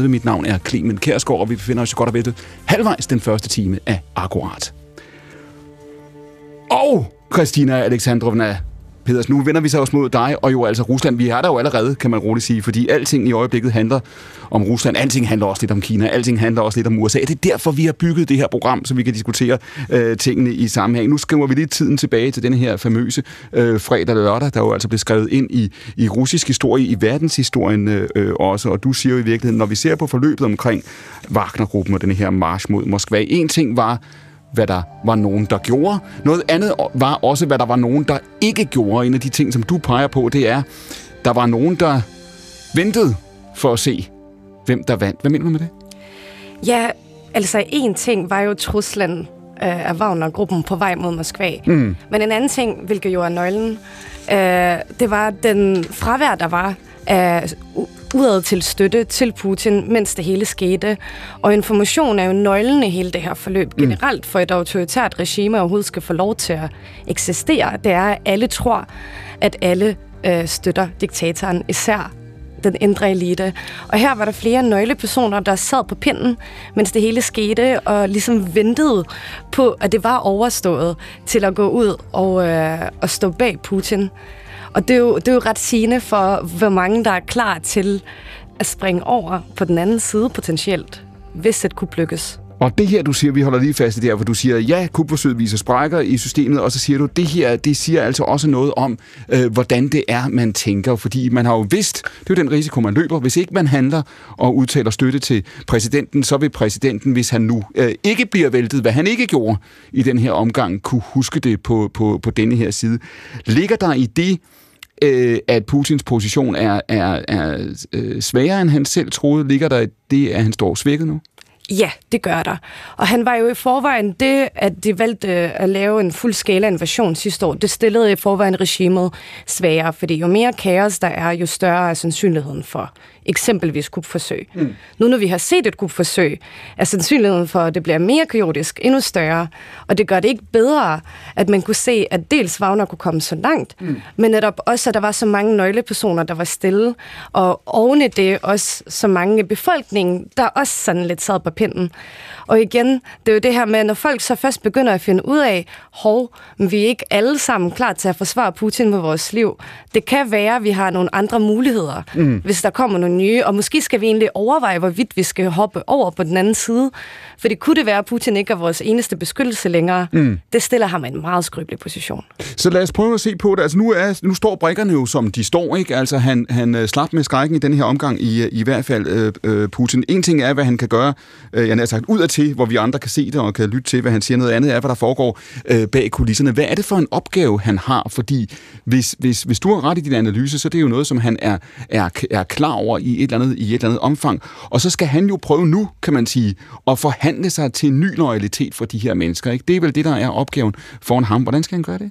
14.36. Mit navn er Clemen Kærsgaard, og vi befinder os godt og vel halvvejs den første time af Akkurat. Og Christina Alexandrovna, Peders, nu vender vi så også mod dig, og jo altså Rusland. Vi er der jo allerede, kan man roligt sige, fordi alting i øjeblikket handler om Rusland. Alting handler også lidt om Kina. Alting handler også lidt om USA. Det er derfor, vi har bygget det her program, så vi kan diskutere øh, tingene i sammenhæng. Nu skriver vi lidt tiden tilbage til den her famøse øh, fredag lørdag, der jo altså blev skrevet ind i, i russisk historie, i verdenshistorien øh, øh, også. Og du siger jo i virkeligheden, når vi ser på forløbet omkring Wagner-gruppen og den her march mod Moskva, en ting var, hvad der var nogen, der gjorde. Noget andet var også, hvad der var nogen, der ikke gjorde. En af de ting, som du peger på, det er, der var nogen, der ventede for at se, hvem der vandt. Hvad mener du med det? Ja, altså en ting var jo truslen øh, af Wagner-gruppen på vej mod Moskva. Mm. Men en anden ting, hvilket jo er nøglen, øh, det var den fravær, der var af udad til støtte til Putin, mens det hele skete. Og information er jo nøglen i hele det her forløb mm. generelt, for et autoritært regime overhovedet skal få lov til at eksistere. Det er, at alle tror, at alle øh, støtter diktatoren, især den indre elite. Og her var der flere nøglepersoner, der sad på pinden, mens det hele skete, og ligesom ventede på, at det var overstået til at gå ud og, øh, og stå bag Putin. Og det er, jo, det er jo ret sigende for, hvor mange der er klar til at springe over på den anden side potentielt, hvis det kunne lykkes. Og det her, du siger, vi holder lige fast i det her, for du siger, ja, kupforsøget viser sprækker i systemet, og så siger du, det her, det siger altså også noget om, øh, hvordan det er, man tænker, fordi man har jo vidst, det er jo den risiko, man løber, hvis ikke man handler og udtaler støtte til præsidenten, så vil præsidenten, hvis han nu øh, ikke bliver væltet, hvad han ikke gjorde i den her omgang, kunne huske det på, på, på denne her side. Ligger der i det, øh, at Putins position er, er, er øh, sværere, end han selv troede? Ligger der i det, at han står svækket nu? Ja, det gør der. Og han var jo i forvejen det, at de valgte øh, at lave en fuldskala invasion sidste år, det stillede i forvejen regimet sværere, fordi jo mere kaos der er, jo større er sandsynligheden for eksempelvis kupforsøg. Mm. Nu når vi har set et kupforsøg, er sandsynligheden for, at det bliver mere kaotisk endnu større, og det gør det ikke bedre, at man kunne se, at dels Wagner kunne komme så langt, mm. men netop også, at der var så mange nøglepersoner, der var stille, og oven i det også så mange i befolkningen, der også sådan lidt sad på pinden. Og igen, det er jo det her med, når folk så først begynder at finde ud af, hov, vi er ikke alle sammen klar til at forsvare Putin med vores liv. Det kan være, at vi har nogle andre muligheder, mm. hvis der kommer nogle nye, og måske skal vi egentlig overveje, hvorvidt vi skal hoppe over på den anden side. For det kunne det være, at Putin ikke er vores eneste beskyttelse længere. Mm. Det stiller ham i en meget skrøbelig position. Så lad os prøve at se på det. Altså nu, er, nu står brækkerne jo, som de står. ikke. Altså han, han øh, slap med skrækken i den her omgang, i, i hvert fald øh, øh, Putin. En ting er, hvad han kan gøre, øh, jeg har sagt, ud af til, hvor vi andre kan se det og kan lytte til, hvad han siger. Noget andet er, hvad der foregår øh, bag kulisserne. Hvad er det for en opgave, han har? Fordi hvis, hvis, hvis du har ret i din analyse, så det er jo noget, som han er, er, er klar over i et, eller andet, i et eller andet omfang. Og så skal han jo prøve nu, kan man sige, at forhandle sig til en ny loyalitet for de her mennesker. Ikke? Det er vel det, der er opgaven foran ham. Hvordan skal han gøre det?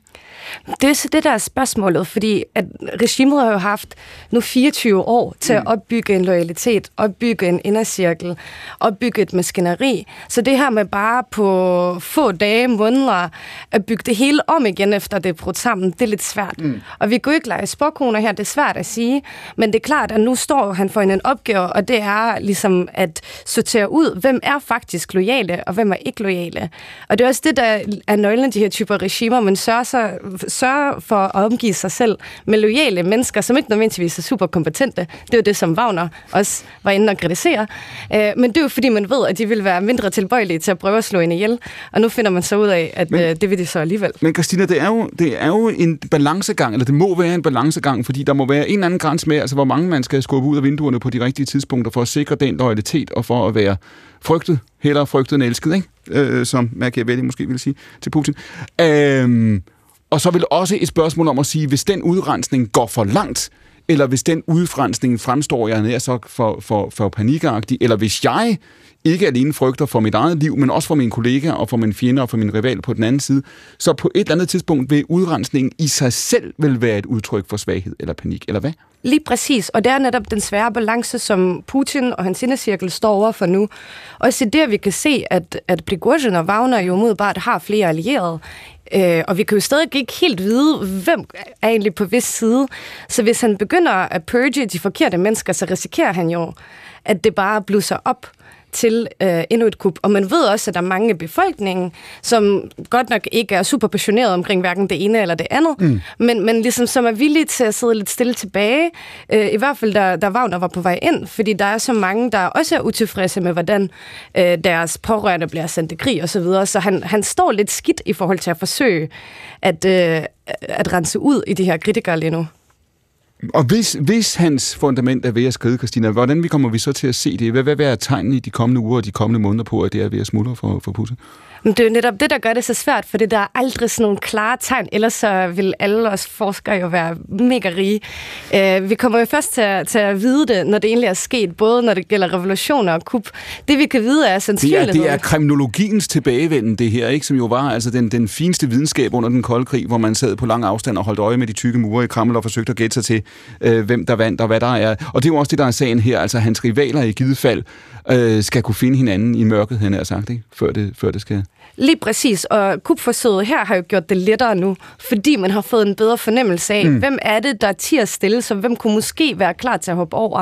Det er så det, der er spørgsmålet, fordi at regimet har jo haft nu 24 år til mm. at opbygge en loyalitet, opbygge en indercirkel, opbygge et maskineri. Så det her med bare på få dage, måneder, at bygge det hele om igen efter det er brudt sammen, det er lidt svært. Mm. Og vi går ikke lege spåkoner her, det er svært at sige, men det er klart, at nu står han for en opgave, og det er ligesom at sortere ud, hvem er faktisk lojale, og hvem er ikke lojale. Og det er også det, der er nøglen de her typer regimer, men sørger, sig, sørger for at omgive sig selv med lojale mennesker, som ikke nødvendigvis er super kompetente. Det er jo det, som Wagner også var inde og kritisere. Øh, men det er jo fordi, man ved, at de vil være mindre tilbøjelige til at prøve at slå en ihjel, og nu finder man så ud af, at men, øh, det vil de så alligevel. Men Christina, det er, jo, det er jo en balancegang, eller det må være en balancegang, fordi der må være en eller anden grænse med, altså hvor mange man skal skubbe ud af vinduerne på de rigtige tidspunkter for at sikre den loyalitet og for at være frygtet, heller frygtet end elsket, ikke? Øh, som Machiavelli måske vil sige til Putin. Øh, og så vil også et spørgsmål om at sige, hvis den udrensning går for langt, eller hvis den udfrensning fremstår jeg nær så for, for, for panikagtig, eller hvis jeg ikke alene frygter for mit eget liv, men også for mine kollegaer og for mine fjender og for min rival på den anden side, så på et eller andet tidspunkt vil udrensningen i sig selv vil være et udtryk for svaghed eller panik, eller hvad? Lige præcis, og det er netop den svære balance, som Putin og hans indercirkel står over for nu. Og så der vi kan se, at, at Prigozhin og Wagner jo umiddelbart har flere allierede, Øh, og vi kan jo stadig ikke helt vide, hvem er egentlig på hvis side. Så hvis han begynder at purge de forkerte mennesker, så risikerer han jo, at det bare blusser op til øh, endnu et kup. Og man ved også, at der er mange i befolkningen, som godt nok ikke er super passionerede omkring hverken det ene eller det andet, mm. men, men ligesom som er villige til at sidde lidt stille tilbage, øh, i hvert fald da, da Wagner var på vej ind, fordi der er så mange, der også er utilfredse med, hvordan øh, deres pårørende bliver sendt i krig osv., så, videre. så han, han står lidt skidt i forhold til at forsøge at, øh, at rense ud i de her kritikere lige nu. Og hvis, hvis hans fundament er ved at skride, Christina, hvordan vi kommer vi så til at se det? Hvad, hvad, hvad er tegnene i de kommende uger og de kommende måneder på, at det er ved at smuldre for, for Putin? Men det er jo netop det, der gør det så svært, for det der er aldrig sådan nogle klare tegn, ellers så vil alle os forskere jo være mega rige. Uh, vi kommer jo først til at, til at vide det, når det egentlig er sket, både når det gælder revolutioner og kup. Det vi kan vide er sandsynligheden. Det er, det er kriminologiens tilbagevenden, det her, ikke? som jo var altså den, den fineste videnskab under den kolde krig, hvor man sad på lang afstand og holdt øje med de tykke mure i Kreml og forsøgte at gætte sig til, øh, hvem der vandt og hvad der er. Og det er jo også det, der er sagen her. Altså hans rivaler i givet fald øh, skal kunne finde hinanden i mørket, han har sagt, ikke? Før, det, før det skal... Lige præcis, og kupforsøget her har jo gjort det lettere nu, fordi man har fået en bedre fornemmelse af, mm. hvem er det, der er at stille, så hvem kunne måske være klar til at hoppe over?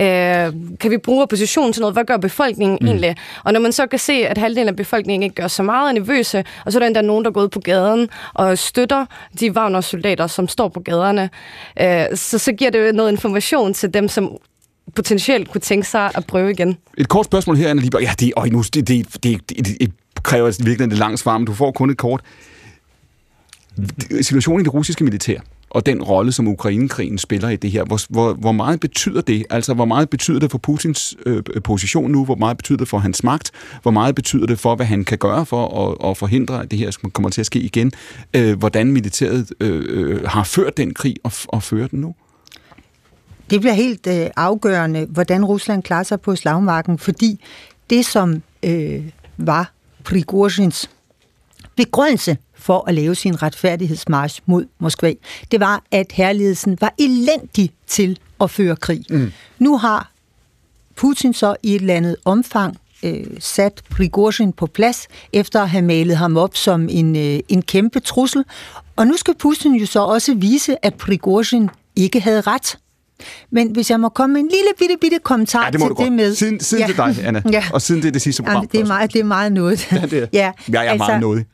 Øh, kan vi bruge opposition til noget? Hvad gør befolkningen mm. egentlig? Og når man så kan se, at halvdelen af befolkningen ikke gør så meget nervøse, og så er der endda nogen, der går ud på gaden og støtter de Wagner-soldater, som står på gaderne, øh, så, så giver det jo noget information til dem, som potentielt kunne tænke sig at prøve igen. Et kort spørgsmål her, Anna Lieber. Ja, det, øj, nu, det, det, det, det, det kræver virkelig et langt svar, men du får kun et kort. Situationen i det russiske militær, og den rolle, som Ukrainekrigen spiller i det her. Hvor, hvor, hvor meget betyder det? Altså, hvor meget betyder det for Putins øh, position nu? Hvor meget betyder det for hans magt? Hvor meget betyder det for, hvad han kan gøre for at, at forhindre, at det her kommer til at ske igen? Øh, hvordan militæret øh, øh har ført den krig og, og fører den nu? Det bliver helt øh, afgørende, hvordan Rusland klarer sig på slagmarken, fordi det, som øh, var Prigozhins begrundelse for at lave sin retfærdighedsmarsch mod Moskva, det var, at herligheden var elendig til at føre krig. Mm. Nu har Putin så i et eller andet omfang øh, sat Prigozhin på plads, efter at have malet ham op som en, øh, en kæmpe trussel. Og nu skal Putin jo så også vise, at Prigozhin ikke havde ret. Men hvis jeg må komme med en lille bitte, bitte kommentar ja, det til det med... Siden, siden ja. det dig, Anna, ja. og siden det er det sidste program. Ja, det, er meget, det er meget noget. Ja, det er. ja, jeg er altså, meget noget.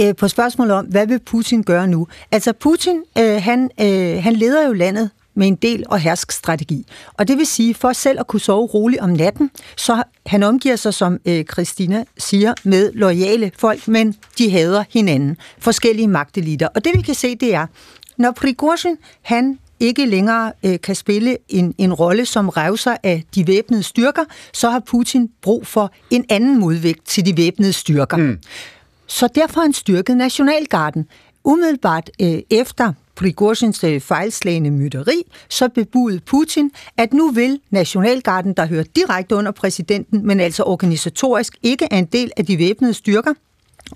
Øh, på spørgsmålet om, hvad vil Putin gøre nu? Altså Putin, øh, han, øh, han leder jo landet med en del og hersk strategi. Og det vil sige, for selv at kunne sove roligt om natten, så han omgiver sig, som øh, Christina siger, med loyale folk, men de hader hinanden. Forskellige magteliter. Og det vi kan se, det er, når Prigozhin, han ikke længere øh, kan spille en, en rolle som revser af de væbnede styrker, så har Putin brug for en anden modvægt til de væbnede styrker. Mm. Så derfor har han styrket Nationalgarden. Umiddelbart øh, efter Prigozhins øh, fejlslagende mytteri, så bebudede Putin, at nu vil Nationalgarden, der hører direkte under præsidenten, men altså organisatorisk ikke er en del af de væbnede styrker,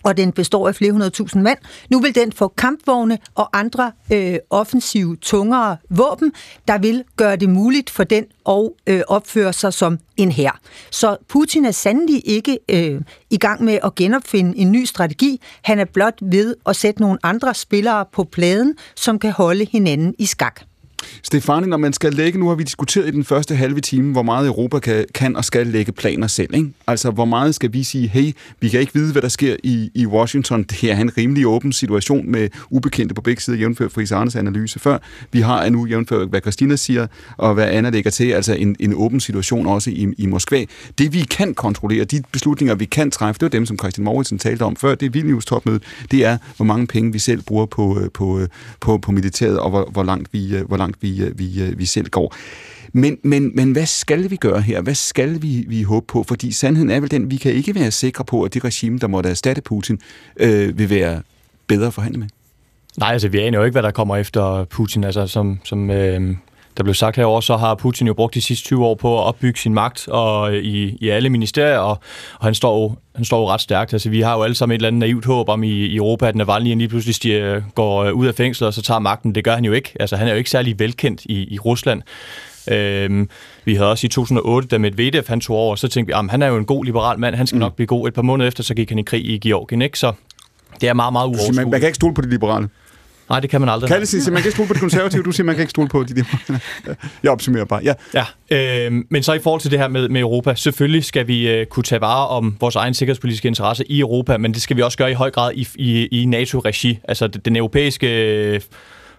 og den består af flere hundrede tusind mand. Nu vil den få kampvogne og andre øh, offensive, tungere våben, der vil gøre det muligt for den at øh, opføre sig som en hær. Så Putin er sandelig ikke øh, i gang med at genopfinde en ny strategi. Han er blot ved at sætte nogle andre spillere på pladen, som kan holde hinanden i skak. Stefanie, når man skal lægge, nu har vi diskuteret i den første halve time, hvor meget Europa kan, kan og skal lægge planer selv. Ikke? Altså, hvor meget skal vi sige, hey, vi kan ikke vide, hvad der sker i, i Washington. Det er en rimelig åben situation med ubekendte på begge sider, jævnført for Arnes analyse før. Vi har nu, jævnført, hvad Christina siger, og hvad Anna lægger til, altså en, en åben situation også i, i Moskva. Det vi kan kontrollere, de beslutninger vi kan træffe, det er dem, som Christian Mauritsen talte om før, det er Vilnius topmødet, det er, hvor mange penge vi selv bruger på, øh, på, øh, på, på militæret, og hvor, hvor langt vi, øh, hvor langt vi, øh, vi, øh, vi selv går. Men, men, men hvad skal vi gøre her? Hvad skal vi, vi håbe på? Fordi sandheden er vel den, vi kan ikke være sikre på, at det regime, der måtte erstatte Putin, øh, vil være bedre at forhandle med. Nej, altså vi aner jo ikke, hvad der kommer efter Putin. Altså som, som øh, der blev sagt herover, så har Putin jo brugt de sidste 20 år på at opbygge sin magt og i, i alle ministerier, og, og han står jo han står jo ret stærkt. Altså, vi har jo alle sammen et eller andet naivt håb om i, i Europa, at Navalny lige pludselig stiger, går øh, ud af fængslet, og så tager magten. Det gør han jo ikke. Altså, han er jo ikke særlig velkendt i, i Rusland. Øhm, vi havde også i 2008, da Medvedev han tog over, så tænkte vi, at han er jo en god liberal mand, han skal mm. nok blive god. Et par måneder efter, så gik han i krig i Georgien, ikke? Så det er meget, meget uoverskueligt. Man, man kan ikke stole på de liberale? Nej, det kan man aldrig. Kalle siger, man kan ikke stole på de konservative, du siger, man kan ikke stole på de der. Jeg opsummerer bare, ja. Ja, øh, men så i forhold til det her med, med Europa, selvfølgelig skal vi øh, kunne tage vare om vores egen sikkerhedspolitiske interesser i Europa, men det skal vi også gøre i høj grad i, i, i NATO-regi. Altså den europæiske øh,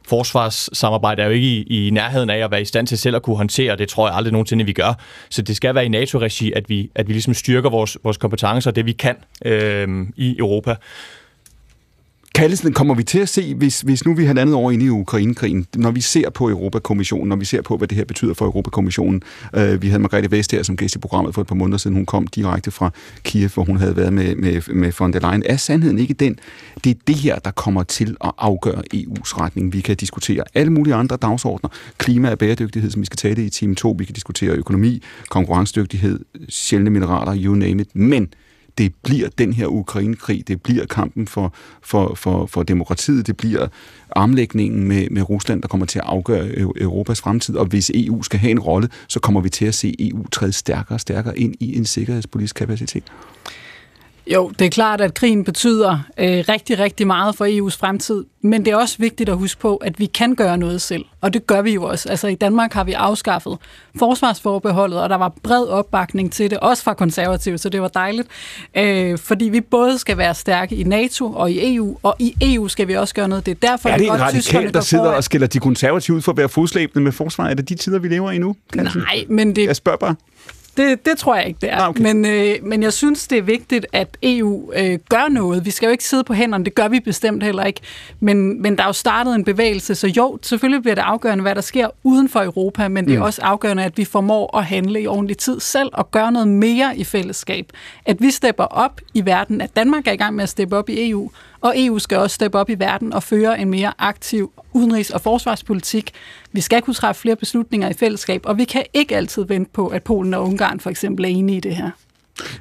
forsvarssamarbejde er jo ikke i, i nærheden af at være i stand til selv at kunne håndtere, det tror jeg aldrig nogensinde, vi gør. Så det skal være i NATO-regi, at vi, at vi ligesom styrker vores, vores kompetencer, det vi kan øh, i Europa. Kallesen kommer vi til at se, hvis, hvis nu vi har landet over inde i Ukrainekrigen, når vi ser på Europakommissionen, når vi ser på, hvad det her betyder for Europakommissionen. Øh, vi havde Margrethe Vest her som gæst i programmet for et par måneder siden. Hun kom direkte fra Kiev, hvor hun havde været med, med, med von der Leyen. Er sandheden ikke den? Det er det her, der kommer til at afgøre EU's retning. Vi kan diskutere alle mulige andre dagsordner. Klima og bæredygtighed, som vi skal tale det i time 2. Vi kan diskutere økonomi, konkurrencedygtighed, sjældne mineraler, you name it. Men det bliver den her Ukraine-krig, det bliver kampen for, for, for, for demokratiet, det bliver armlægningen med, med Rusland, der kommer til at afgøre Europas fremtid, og hvis EU skal have en rolle, så kommer vi til at se EU træde stærkere og stærkere ind i en sikkerhedspolitisk kapacitet. Jo, det er klart, at krigen betyder øh, rigtig, rigtig meget for EU's fremtid, men det er også vigtigt at huske på, at vi kan gøre noget selv, og det gør vi jo også. Altså i Danmark har vi afskaffet forsvarsforbeholdet, og der var bred opbakning til det, også fra konservative, så det var dejligt, øh, fordi vi både skal være stærke i NATO og i EU, og i EU skal vi også gøre noget. Det er derfor, er det en radikal, der sidder og skiller de konservative ud for at være fodslæbende med forsvar? Er det de tider, vi lever i nu? Nej, men det... Jeg spørger bare. Det, det tror jeg ikke, det er. Ah, okay. men, øh, men jeg synes, det er vigtigt, at EU øh, gør noget. Vi skal jo ikke sidde på hænderne, det gør vi bestemt heller ikke. Men, men der er jo startet en bevægelse, så jo, selvfølgelig bliver det afgørende, hvad der sker uden for Europa, men det er mm. også afgørende, at vi formår at handle i ordentlig tid selv og gøre noget mere i fællesskab. At vi stepper op i verden, at Danmark er i gang med at steppe op i EU, og EU skal også steppe op i verden og føre en mere aktiv udenrigs- og forsvarspolitik. Vi skal kunne træffe flere beslutninger i fællesskab, og vi kan ikke altid vente på, at Polen og Ungarn for eksempel er enige i det her.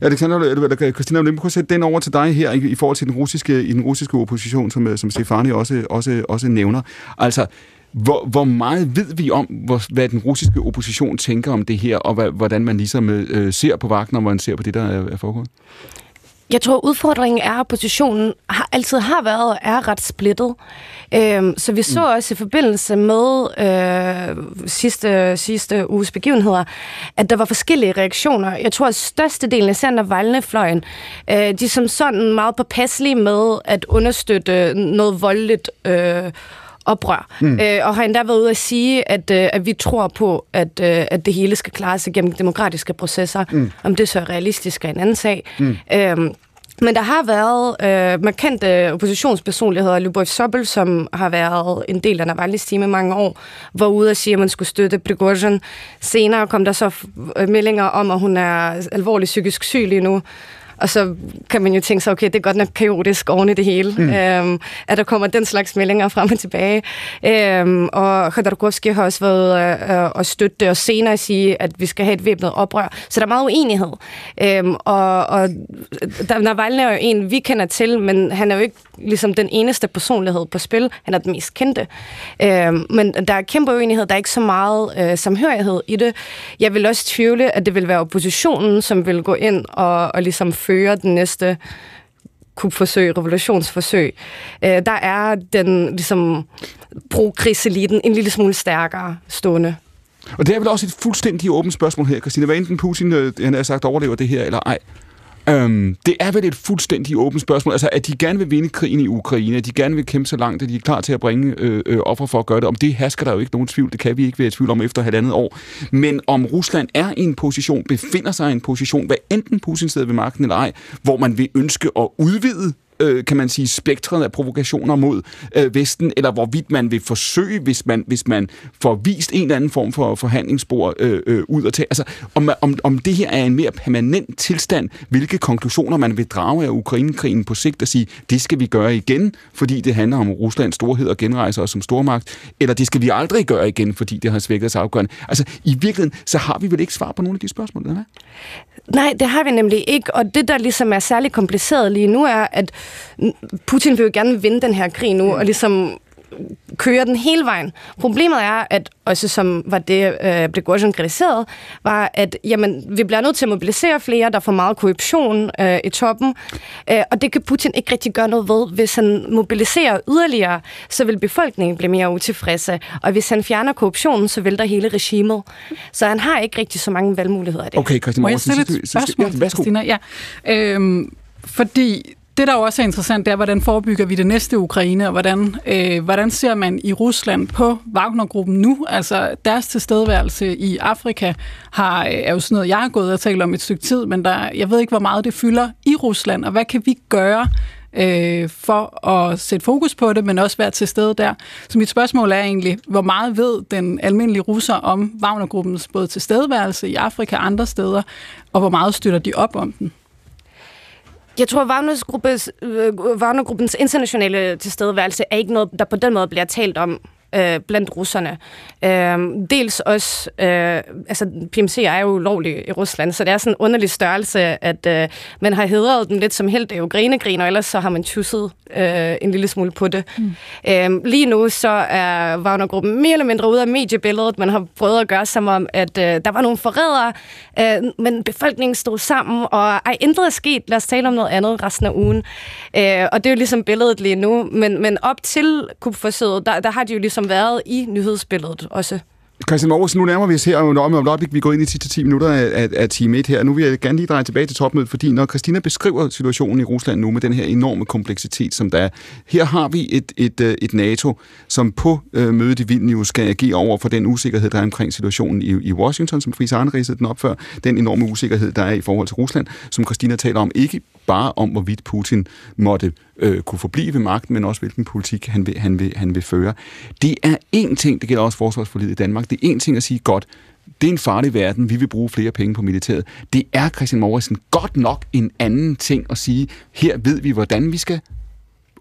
Alexander, eller Christina, lad mig sætte den over til dig her i, i forhold til den russiske, i den russiske opposition, som, øh, som Stefani også, også, også nævner. Altså, hvor, hvor meget ved vi om, hvor, hvad den russiske opposition tænker om det her, og hvad, hvordan man ligesom øh, øh ser på Wagner, og hvordan man ser på det, der er, er foregået? Jeg tror, udfordringen er, at positionen har, altid har været og er ret splittet. Øhm, så vi så mm. også i forbindelse med øh, sidste, sidste uges begivenheder, at der var forskellige reaktioner. Jeg tror, at størstedelen af Sander Valnefløjen, øh, de som sådan meget påpasselige med at understøtte noget voldeligt øh, oprør. Mm. Øh, og har endda været ude at sige, at, øh, at vi tror på, at, øh, at det hele skal klare sig gennem demokratiske processer. Mm. Om det så er realistisk er en anden sag. Mm. Øhm, men der har været øh, markante oppositionspersonligheder. Lyubov Sobel, som har været en del af Navalny's team i mange år, var ude og sige, at man skulle støtte Prigozhin. Senere kom der så meldinger om, at hun er alvorligt psykisk syg lige nu. Og så kan man jo tænke sig, okay, det er godt nok kaotisk oven i det hele, mm. øhm, at der kommer den slags meldinger frem og tilbage. Øhm, og Khodorkovsky har også været øh, at støtte det, og senere sige, at vi skal have et væbnet oprør. Så der er meget uenighed. Øhm, og, og der, Navalny er jo en, vi kender til, men han er jo ikke ligesom den eneste personlighed på spil. Han er den mest kendte. Øhm, men der er kæmpe uenighed. Der er ikke så meget øh, samhørighed i det. Jeg vil også tvivle, at det vil være oppositionen, som vil gå ind og, og ligesom føre den næste kupforsøg, revolutionsforsøg. Øh, der er den ligesom pro-krigseliten en lille smule stærkere stående. Og det er vel også et fuldstændig åbent spørgsmål her, Christina. Hvad enten Putin, øh, han har sagt, overlever det her eller ej. Øhm, det er vel et fuldstændig åbent spørgsmål. Altså, at de gerne vil vinde krigen i Ukraine, at de gerne vil kæmpe så langt, at de er klar til at bringe øh, øh, offer for at gøre det. Om det hersker der jo ikke nogen tvivl. Det kan vi ikke være i tvivl om efter halvandet år. Men om Rusland er i en position, befinder sig i en position, hvad enten Putin sidder ved magten eller ej, hvor man vil ønske at udvide øh, kan man sige, spektret af provokationer mod øh, Vesten, eller hvorvidt man vil forsøge, hvis man, hvis man får vist en eller anden form for forhandlingsspor øh, øh, ud og til. Altså, om, om, om det her er en mere permanent tilstand, hvilke konklusioner man vil drage af Ukrainekrigen på sigt og sige, det skal vi gøre igen, fordi det handler om Ruslands storhed og genrejser os som stormagt, eller det skal vi aldrig gøre igen, fordi det har svækket sig afgørende. Altså, i virkeligheden, så har vi vel ikke svar på nogle af de spørgsmål, eller hvad? Nej, det har vi nemlig ikke, og det, der ligesom er særlig kompliceret lige nu, er, at Putin vil jo gerne vinde den her krig nu, og ligesom køre den hele vejen. Problemet er, at også som var det, øh, Prigozhin kritiseret, var, at jamen, vi bliver nødt til at mobilisere flere, der får meget korruption øh, i toppen, øh, og det kan Putin ikke rigtig gøre noget ved. Hvis han mobiliserer yderligere, så vil befolkningen blive mere utilfredse, og hvis han fjerner korruptionen, så vælter hele regimet. Så han har ikke rigtig så mange valgmuligheder af det. Okay, Christian Må jeg stille et spørgsmål til Christina? Ja. Øhm, fordi det, der jo også er interessant, det er, hvordan forebygger vi det næste Ukraine, og hvordan, øh, hvordan ser man i Rusland på Wagner-gruppen nu? Altså, deres tilstedeværelse i Afrika har, øh, er jo sådan noget, jeg har gået og talt om et stykke tid, men der, jeg ved ikke, hvor meget det fylder i Rusland, og hvad kan vi gøre øh, for at sætte fokus på det, men også være til stede der. Så mit spørgsmål er egentlig, hvor meget ved den almindelige russer om Wagner-gruppens både tilstedeværelse i Afrika og andre steder, og hvor meget støtter de op om den? Jeg tror, øh, Wagner-gruppens, øh, internationale tilstedeværelse er ikke noget, der på den måde bliver talt om øh, blandt russerne. Øh, dels også, øh, altså PMC er jo ulovlig i Rusland, så det er sådan en underlig størrelse, at øh, man har hedret den lidt som helt af Ukraine-grin, og ellers så har man tusset øh, en lille smule på det. Mm. Øh, lige nu så er Wagner-gruppen mere eller mindre ude af mediebilledet. Man har prøvet at gøre som om, at øh, der var nogle forrædere, øh, men befolkningen stod sammen, og ej, intet er sket. Lad os tale om noget andet resten af ugen. Øh, og det er jo ligesom billedet lige nu, men, men op til kupforsøget, der, der har de jo ligesom som været i nyhedsbilledet også. Christian Aarhus, nu nærmer vi os her om, et øjeblik. Vi går ind i de sidste 10 minutter af, af, time 1 her. Nu vil jeg gerne lige dreje tilbage til topmødet, fordi når Christina beskriver situationen i Rusland nu med den her enorme kompleksitet, som der er, her har vi et, et, øh, et NATO, som på øh, mødet i Vilnius skal agere over for den usikkerhed, der er omkring situationen i, i Washington, som Friis Arne den op før, den enorme usikkerhed, der er i forhold til Rusland, som Christina taler om, ikke bare om, hvorvidt Putin måtte øh, kunne forblive ved magten, men også hvilken politik han vil, han, vil, han vil føre. Det er én ting, det gælder også forsvarsforlidet i Danmark, det er én ting at sige, godt, det er en farlig verden, vi vil bruge flere penge på militæret. Det er, Christian Morrison, godt nok en anden ting at sige, her ved vi, hvordan vi skal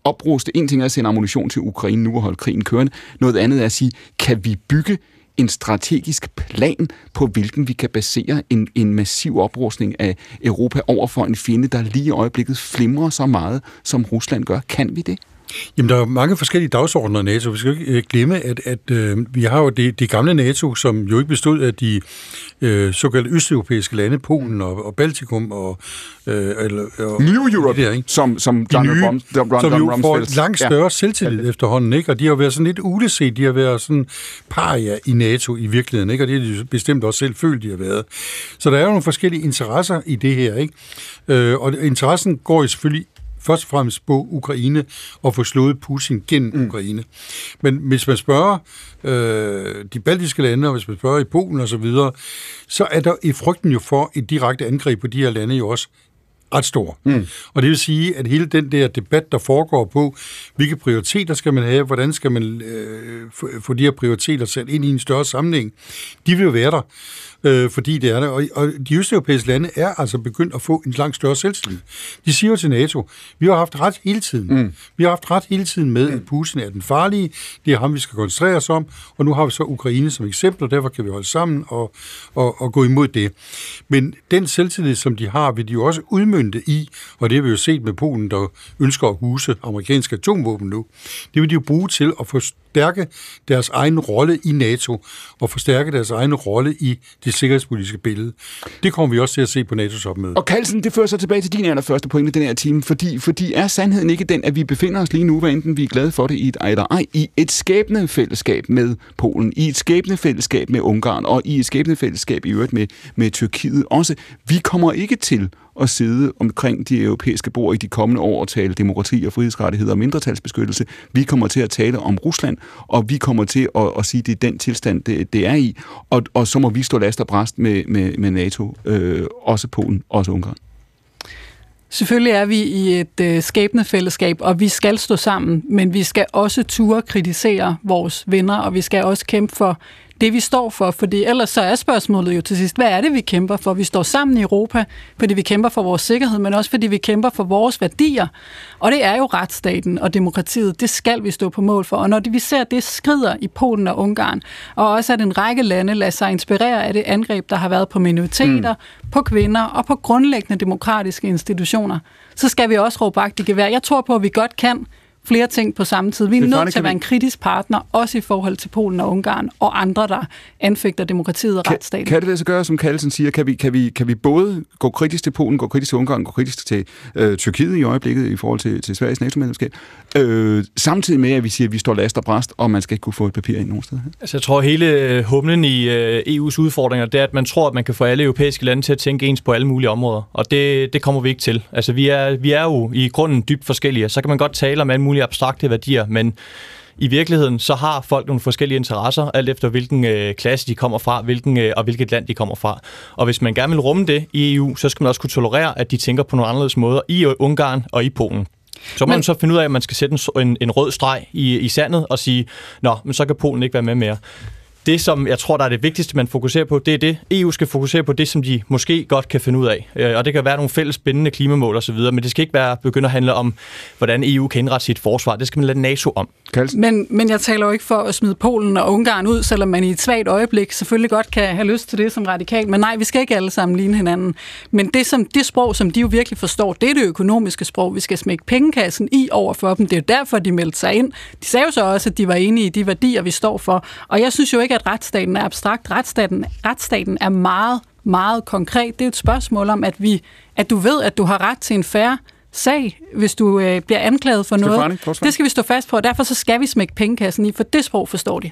opruste. En ting er at sende ammunition til Ukraine nu og holde krigen kørende. Noget andet er at sige, kan vi bygge en strategisk plan på, hvilken vi kan basere en, en massiv oprustning af Europa over for en fjende, der lige i øjeblikket flimrer så meget, som Rusland gør. Kan vi det? Jamen, der er mange forskellige dagsordner i NATO. Vi skal ikke øh, glemme, at, at øh, vi har jo det, det gamle NATO, som jo ikke bestod af de øh, såkaldte østeuropæiske lande, Polen og, og Baltikum og... Øh, eller, og New Europe, der, ikke? som, som Donald nye, Rum, Rum, som jo får langt større ja. selvtillid ja. efterhånden, ikke? Og de har været sådan lidt uleset, de har været sådan paria i NATO i virkeligheden, ikke? Og det har de bestemt også selv følt, de har været. Så der er jo nogle forskellige interesser i det her, ikke? Øh, og interessen går jo selvfølgelig først og fremmest på Ukraine og få slået Putin gennem mm. Ukraine. Men hvis man spørger øh, de baltiske lande, og hvis man spørger i Polen osv., så, videre, så er der i frygten jo for et direkte angreb på de her lande jo også ret stor. Mm. Og det vil sige, at hele den der debat, der foregår på, hvilke prioriteter skal man have, hvordan skal man øh, få de her prioriteter sat ind i en større sammenhæng, de vil jo være der øh, fordi det er det. Og, og de østeuropæiske lande er altså begyndt at få en langt større selvstændighed. De siger jo til NATO, vi har haft ret hele tiden. Mm. Vi har haft ret hele tiden med, at Putin er den farlige, det er ham, vi skal koncentrere os om, og nu har vi så Ukraine som eksempel, og derfor kan vi holde sammen og, og, og gå imod det. Men den selvtillid, som de har, vil de jo også udmyndte i, og det har vi jo set med Polen, der ønsker at huse amerikanske atomvåben nu, det vil de jo bruge til at forstærke deres egen rolle i NATO, og forstærke deres egen rolle i det sikkerhedspolitiske billede. Det kommer vi også til at se på NATO's opmøde. Og Kalsen, det fører så tilbage til din allerførste pointe den her time, fordi, fordi er sandheden ikke den, at vi befinder os lige nu, hvad enten vi er glade for det i et eller ej, i et skæbne fællesskab med Polen, i et skæbne fællesskab med Ungarn, og i et skæbne fællesskab i øvrigt med, med Tyrkiet også. Vi kommer ikke til at sidde omkring de europæiske bord i de kommende år og tale demokrati og frihedsrettigheder og mindretalsbeskyttelse. Vi kommer til at tale om Rusland, og vi kommer til at, at sige, at det er den tilstand, det, det er i. Og, og så må vi stå last og bræst med, med, med NATO, øh, også Polen, også Ungarn. Selvfølgelig er vi i et øh, skæbne fællesskab, og vi skal stå sammen, men vi skal også ture kritisere vores venner, og vi skal også kæmpe for det, vi står for. Fordi ellers så er spørgsmålet jo til sidst, hvad er det, vi kæmper for? Vi står sammen i Europa, fordi vi kæmper for vores sikkerhed, men også fordi vi kæmper for vores værdier. Og det er jo retsstaten og demokratiet. Det skal vi stå på mål for. Og når vi ser, at det skrider i Polen og Ungarn, og også at en række lande lader sig inspirere af det angreb, der har været på minoriteter, mm. på kvinder og på grundlæggende demokratiske institutioner, så skal vi også råbe i gevær. Jeg tror på, at vi godt kan, flere ting på samme tid. Vi er nødt til at være en kritisk partner, også i forhold til Polen og Ungarn og andre, der anfægter demokratiet og kan, retsstaten. Kan det lade sig gøre, som Kallesen siger, kan vi, kan, vi, kan vi både gå kritisk til Polen, gå kritisk til Ungarn, gå kritisk til øh, Tyrkiet i øjeblikket i forhold til, til Sveriges NATO-medlemskab, øh, samtidig med, at vi siger, at vi står last og bræst, og man skal ikke kunne få et papir ind nogen sted? Altså, jeg tror, hele øh, humlen i øh, EU's udfordringer, det er, at man tror, at man kan få alle europæiske lande til at tænke ens på alle mulige områder, og det, det kommer vi ikke til. Altså, vi er, vi er jo i grunden dybt forskellige, så kan man godt tale om alle mulige abstrakte værdier, men i virkeligheden så har folk nogle forskellige interesser, alt efter hvilken øh, klasse de kommer fra, hvilken, øh, og hvilket land de kommer fra. Og hvis man gerne vil rumme det i EU, så skal man også kunne tolerere, at de tænker på nogle anderledes måder i Ungarn og i Polen. Så må men, man så finde ud af, at man skal sætte en, en, en rød streg i, i sandet og sige, nå, men så kan Polen ikke være med mere det, som jeg tror, der er det vigtigste, man fokuserer på, det er det. EU skal fokusere på det, som de måske godt kan finde ud af. Øh, og det kan være nogle fælles bindende klimamål osv., men det skal ikke være begynde at handle om, hvordan EU kan indrette sit forsvar. Det skal man lade NATO om. Men, men jeg taler jo ikke for at smide Polen og Ungarn ud, selvom man i et svagt øjeblik selvfølgelig godt kan have lyst til det som radikal. Men nej, vi skal ikke alle sammen ligne hinanden. Men det, som, det sprog, som de jo virkelig forstår, det er det økonomiske sprog. Vi skal smække pengekassen i over for dem. Det er jo derfor, de meldte sig ind. De sagde jo så også, at de var enige i de værdier, vi står for. Og jeg synes jo ikke, at retsstaten er abstrakt. Retsstaten, retsstaten er meget, meget konkret. Det er et spørgsmål om, at, vi, at du ved, at du har ret til en færre sag, hvis du øh, bliver anklaget for noget. Det skal vi stå fast på, og derfor så skal vi smække pengekassen i, for det sprog forstår de.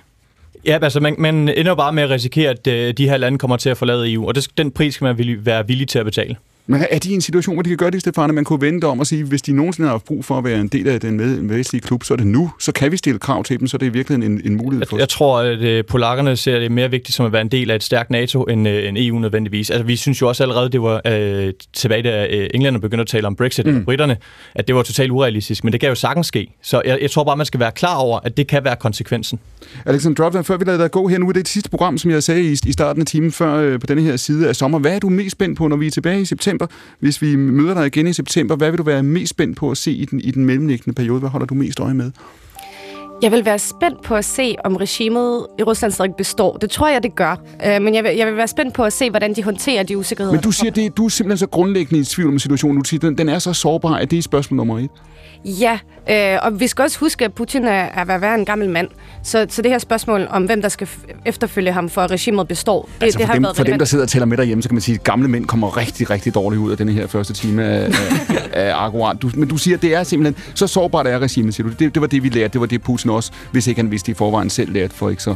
Ja, altså man, man ender jo bare med at risikere, at øh, de her lande kommer til at forlade EU, og det, den pris skal man være villig til at betale. Men er de i en situation, hvor de kan gøre det, Stefane? Man kunne vente om at sige, hvis de nogensinde har brug for at være en del af den vestlige klub, så er det nu. Så kan vi stille krav til dem, så det er virkelig en, en mulighed for Jeg, jeg tror, at øh, polakkerne ser det mere vigtigt som at være en del af et stærkt NATO end, øh, end EU nødvendigvis. Altså, vi synes jo også allerede, det var øh, tilbage, da øh, englænderne begyndte at tale om Brexit mm. og britterne, at det var totalt urealistisk. Men det kan jo sagtens ske. Så jeg, jeg tror bare, man skal være klar over, at det kan være konsekvensen. Alexander Dropton, før vi lader dig gå her nu, det er det sidste program, som jeg sagde i, i starten af timen før øh, på denne her side af sommer. Hvad er du mest spændt på, når vi er tilbage i september, hvis vi møder dig igen i september. Hvad vil du være mest spændt på at se i den, i den mellemliggende periode? Hvad holder du mest øje med? Jeg vil være spændt på at se, om regimet i Rusland stadig består. Det tror jeg, det gør. Øh, men jeg vil, jeg vil være spændt på at se, hvordan de håndterer de usikkerheder. Men du siger, det, du er simpelthen så grundlæggende i tvivl om situationen. Du siger, den, den er så sårbar, at det er spørgsmål nummer et. Ja, øh, og vi skal også huske, at Putin er, er være en gammel mand. Så, så det her spørgsmål om, hvem der skal efterfølge ham, for at regimet består, det, altså det har dem, været For dem, der sidder og tæller med derhjemme, så kan man sige, at gamle mænd kommer rigtig, rigtig dårligt ud af den her første time af, af, af akkurat. Du, men du siger, at det er simpelthen så sårbart er regimet, siger du. Det, det var det, vi lærte. Det var det, Putin også, hvis ikke han vidste i forvejen selv lærte for ikke så